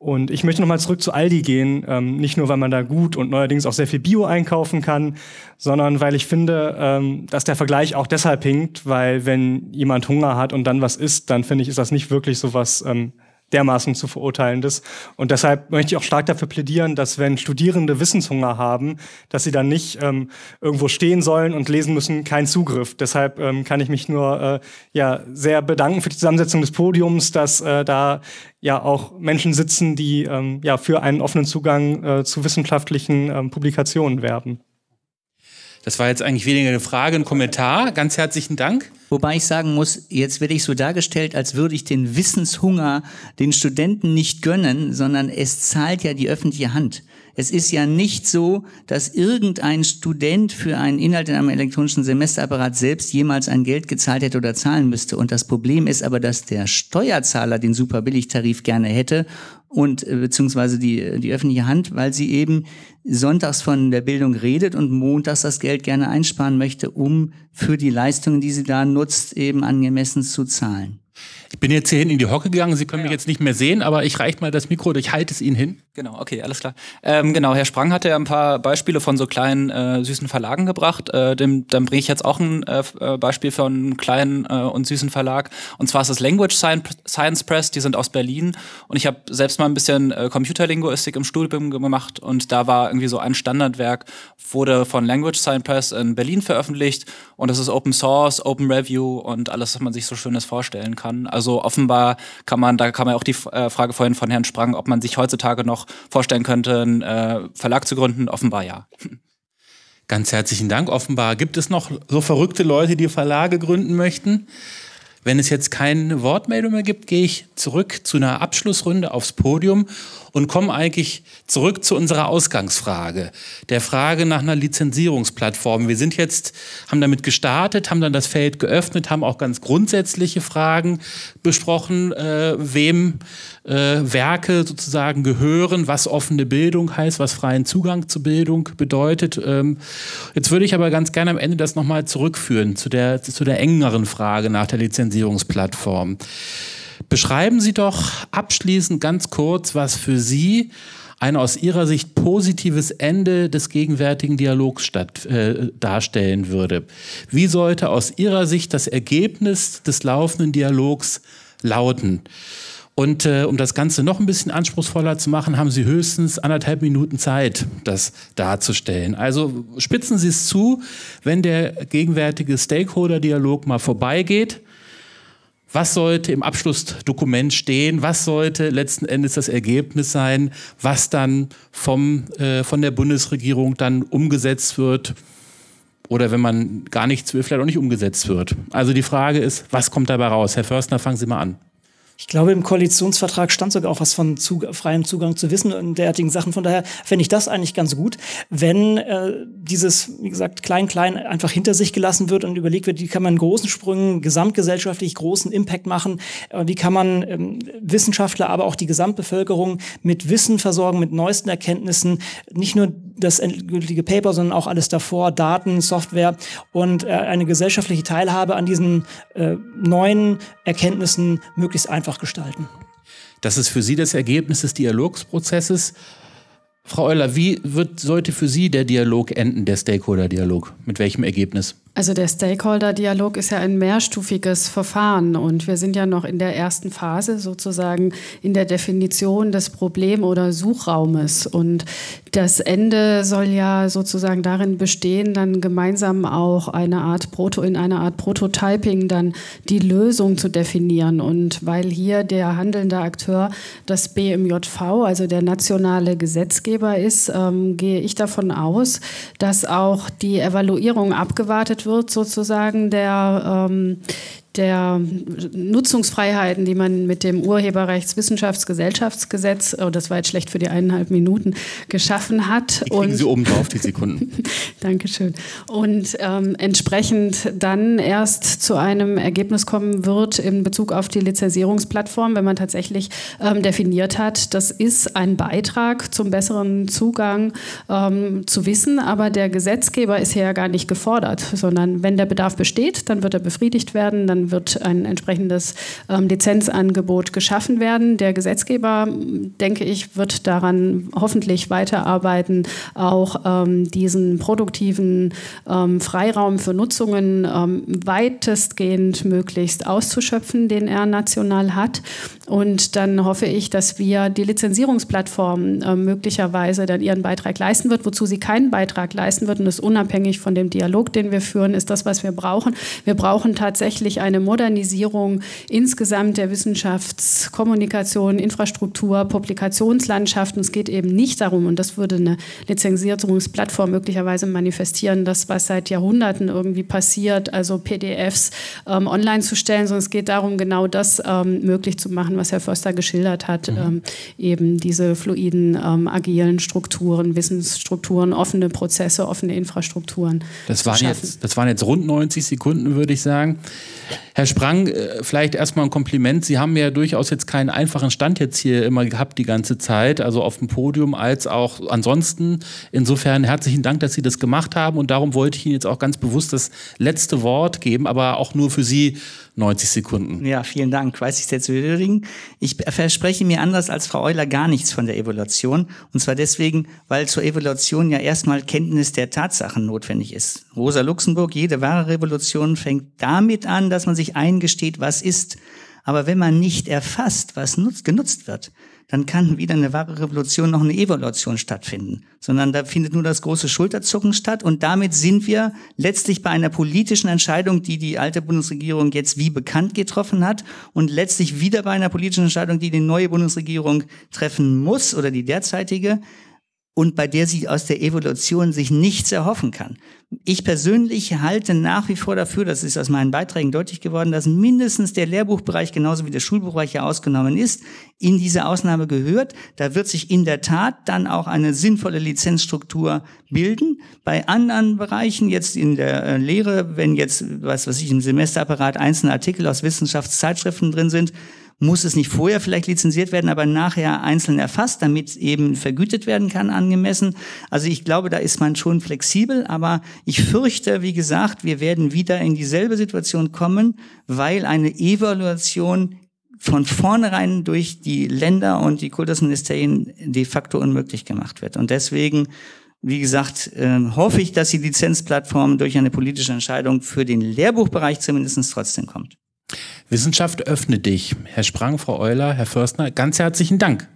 Und ich möchte nochmal zurück zu Aldi gehen, ähm, nicht nur, weil man da gut und neuerdings auch sehr viel Bio einkaufen kann, sondern weil ich finde, ähm, dass der Vergleich auch deshalb hinkt, weil wenn jemand Hunger hat und dann was isst, dann finde ich, ist das nicht wirklich so was ähm, dermaßen zu verurteilendes. Und deshalb möchte ich auch stark dafür plädieren, dass wenn Studierende Wissenshunger haben, dass sie dann nicht ähm, irgendwo stehen sollen und lesen müssen, kein Zugriff. Deshalb ähm, kann ich mich nur äh, ja sehr bedanken für die Zusammensetzung des Podiums, dass äh, da ja auch Menschen sitzen, die ähm, ja für einen offenen Zugang äh, zu wissenschaftlichen ähm, Publikationen werben. Das war jetzt eigentlich weniger eine Frage, ein Kommentar. Ganz herzlichen Dank. Wobei ich sagen muss, jetzt werde ich so dargestellt, als würde ich den Wissenshunger den Studenten nicht gönnen, sondern es zahlt ja die öffentliche Hand. Es ist ja nicht so, dass irgendein Student für einen Inhalt in einem elektronischen Semesterapparat selbst jemals ein Geld gezahlt hätte oder zahlen müsste. Und das Problem ist aber, dass der Steuerzahler den Superbilligtarif gerne hätte und äh, beziehungsweise die, die öffentliche Hand, weil sie eben sonntags von der Bildung redet und montags das Geld gerne einsparen möchte, um für die Leistungen, die sie da nutzt, eben angemessen zu zahlen. Ich bin jetzt hierhin in die Hocke gegangen. Sie können ja, mich jetzt nicht mehr sehen, aber ich reiche mal das Mikro ich halte es Ihnen hin. Genau, okay, alles klar. Ähm, genau, Herr Sprang hatte ja ein paar Beispiele von so kleinen äh, süßen Verlagen gebracht. Äh, dem, dann bringe ich jetzt auch ein äh, äh Beispiel von einem kleinen äh, und süßen Verlag. Und zwar ist das Language Science Press. Die sind aus Berlin. Und ich habe selbst mal ein bisschen äh, Computerlinguistik im Studium gemacht. Und da war irgendwie so ein Standardwerk, wurde von Language Science Press in Berlin veröffentlicht. Und das ist Open Source, Open Review und alles, was man sich so Schönes vorstellen kann. Also offenbar kann man, da kam ja auch die äh, Frage vorhin von Herrn Sprang, ob man sich heutzutage noch vorstellen könnte, einen äh, Verlag zu gründen? Offenbar ja. Ganz herzlichen Dank. Offenbar gibt es noch so verrückte Leute, die Verlage gründen möchten. Wenn es jetzt keine Wortmeldung mehr gibt, gehe ich zurück zu einer Abschlussrunde aufs Podium und komme eigentlich zurück zu unserer Ausgangsfrage, der Frage nach einer Lizenzierungsplattform. Wir sind jetzt, haben damit gestartet, haben dann das Feld geöffnet, haben auch ganz grundsätzliche Fragen besprochen, äh, wem äh, Werke sozusagen gehören, was offene Bildung heißt, was freien Zugang zu Bildung bedeutet. Ähm, jetzt würde ich aber ganz gerne am Ende das nochmal zurückführen zu der, zu der engeren Frage nach der Lizenzierungsplattform. Beschreiben Sie doch abschließend ganz kurz, was für Sie ein aus Ihrer Sicht positives Ende des gegenwärtigen Dialogs statt, äh, darstellen würde. Wie sollte aus Ihrer Sicht das Ergebnis des laufenden Dialogs lauten? Und äh, um das Ganze noch ein bisschen anspruchsvoller zu machen, haben Sie höchstens anderthalb Minuten Zeit, das darzustellen. Also spitzen Sie es zu, wenn der gegenwärtige Stakeholder-Dialog mal vorbeigeht was sollte im Abschlussdokument stehen? Was sollte letzten Endes das Ergebnis sein, was dann vom, äh, von der Bundesregierung dann umgesetzt wird? Oder wenn man gar nichts will, vielleicht auch nicht umgesetzt wird. Also die Frage ist, was kommt dabei raus? Herr Förstner, fangen Sie mal an. Ich glaube, im Koalitionsvertrag stand sogar auch was von Zug freiem Zugang zu Wissen und derartigen Sachen. Von daher fände ich das eigentlich ganz gut, wenn äh, dieses, wie gesagt, klein-klein einfach hinter sich gelassen wird und überlegt wird, wie kann man großen Sprüngen gesamtgesellschaftlich großen Impact machen, äh, wie kann man ähm, Wissenschaftler, aber auch die Gesamtbevölkerung mit Wissen versorgen, mit neuesten Erkenntnissen, nicht nur das endgültige Paper, sondern auch alles davor, Daten, Software und äh, eine gesellschaftliche Teilhabe an diesen äh, neuen Erkenntnissen möglichst einfach gestalten. Das ist für Sie das Ergebnis des Dialogsprozesses. Frau Euler, wie wird, sollte für Sie der Dialog enden, der Stakeholder-Dialog? Mit welchem Ergebnis? Also der Stakeholder-Dialog ist ja ein mehrstufiges Verfahren und wir sind ja noch in der ersten Phase sozusagen in der Definition des Problem- oder Suchraumes. Und das Ende soll ja sozusagen darin bestehen, dann gemeinsam auch eine Art Proto, in einer Art Prototyping dann die Lösung zu definieren. Und weil hier der handelnde Akteur das BMJV, also der nationale Gesetzgeber ist, ähm, gehe ich davon aus, dass auch die Evaluierung abgewartet wird, sozusagen der, ähm, der Nutzungsfreiheiten, die man mit dem Urheberrechtswissenschaftsgesellschaftsgesetz, oh, das war jetzt schlecht für die eineinhalb Minuten, geschaffen hat. Die kriegen und, Sie oben drauf, die Sekunden. Dankeschön. Und ähm, entsprechend dann erst zu einem Ergebnis kommen wird in Bezug auf die Lizenzierungsplattform, wenn man tatsächlich ähm, definiert hat, das ist ein Beitrag zum besseren Zugang ähm, zu Wissen, aber der Gesetzgeber ist hier ja gar nicht gefordert, sondern wenn der Bedarf besteht, dann wird er befriedigt werden, dann wird ein entsprechendes ähm, Lizenzangebot geschaffen werden. Der Gesetzgeber, denke ich, wird daran hoffentlich weiterarbeiten, auch ähm, diesen produktiven ähm, Freiraum für Nutzungen ähm, weitestgehend möglichst auszuschöpfen, den er national hat. Und dann hoffe ich, dass wir die Lizenzierungsplattform äh, möglicherweise dann ihren Beitrag leisten wird. Wozu sie keinen Beitrag leisten wird, und das unabhängig von dem Dialog, den wir führen, ist das, was wir brauchen. Wir brauchen tatsächlich eine eine Modernisierung insgesamt der Wissenschaftskommunikation, Infrastruktur, Publikationslandschaften. Es geht eben nicht darum, und das würde eine Lizenzierungsplattform möglicherweise manifestieren, das, was seit Jahrhunderten irgendwie passiert, also PDFs ähm, online zu stellen, sondern es geht darum, genau das ähm, möglich zu machen, was Herr Förster geschildert hat, mhm. ähm, eben diese fluiden, ähm, agilen Strukturen, Wissensstrukturen, offene Prozesse, offene Infrastrukturen. Das waren, jetzt, das waren jetzt rund 90 Sekunden, würde ich sagen. Herr Sprang, äh, vielleicht erstmal ein Kompliment. Sie haben ja durchaus jetzt keinen einfachen Stand jetzt hier immer gehabt die ganze Zeit, also auf dem Podium als auch ansonsten. Insofern herzlichen Dank, dass Sie das gemacht haben und darum wollte ich Ihnen jetzt auch ganz bewusst das letzte Wort geben, aber auch nur für Sie 90 Sekunden. Ja, vielen Dank. Weiß ich sehr zu würdigen. Ich verspreche mir anders als Frau Euler gar nichts von der Evaluation. Und zwar deswegen, weil zur Evaluation ja erstmal Kenntnis der Tatsachen notwendig ist. Rosa Luxemburg, jede wahre Revolution fängt damit an, dass man sich eingesteht, was ist. Aber wenn man nicht erfasst, was nutzt, genutzt wird, dann kann wieder eine wahre Revolution noch eine Evaluation stattfinden, sondern da findet nur das große Schulterzucken statt und damit sind wir letztlich bei einer politischen Entscheidung, die die alte Bundesregierung jetzt wie bekannt getroffen hat und letztlich wieder bei einer politischen Entscheidung, die die neue Bundesregierung treffen muss oder die derzeitige, und bei der sie aus der Evolution sich nichts erhoffen kann. Ich persönlich halte nach wie vor dafür, das ist aus meinen Beiträgen deutlich geworden, dass mindestens der Lehrbuchbereich genauso wie der Schulbuchbereich ja ausgenommen ist, in diese Ausnahme gehört. Da wird sich in der Tat dann auch eine sinnvolle Lizenzstruktur bilden. Bei anderen Bereichen, jetzt in der äh, Lehre, wenn jetzt, was weiß ich, im Semesterapparat einzelne Artikel aus Wissenschaftszeitschriften drin sind, muss es nicht vorher vielleicht lizenziert werden, aber nachher einzeln erfasst, damit eben vergütet werden kann angemessen. Also ich glaube, da ist man schon flexibel, aber ich fürchte, wie gesagt, wir werden wieder in dieselbe Situation kommen, weil eine Evaluation von vornherein durch die Länder und die Kultusministerien de facto unmöglich gemacht wird. Und deswegen wie gesagt, äh, hoffe ich, dass die Lizenzplattform durch eine politische Entscheidung für den Lehrbuchbereich zumindest trotzdem kommt. Wissenschaft öffne dich. Herr Sprang, Frau Euler, Herr Förstner, ganz herzlichen Dank.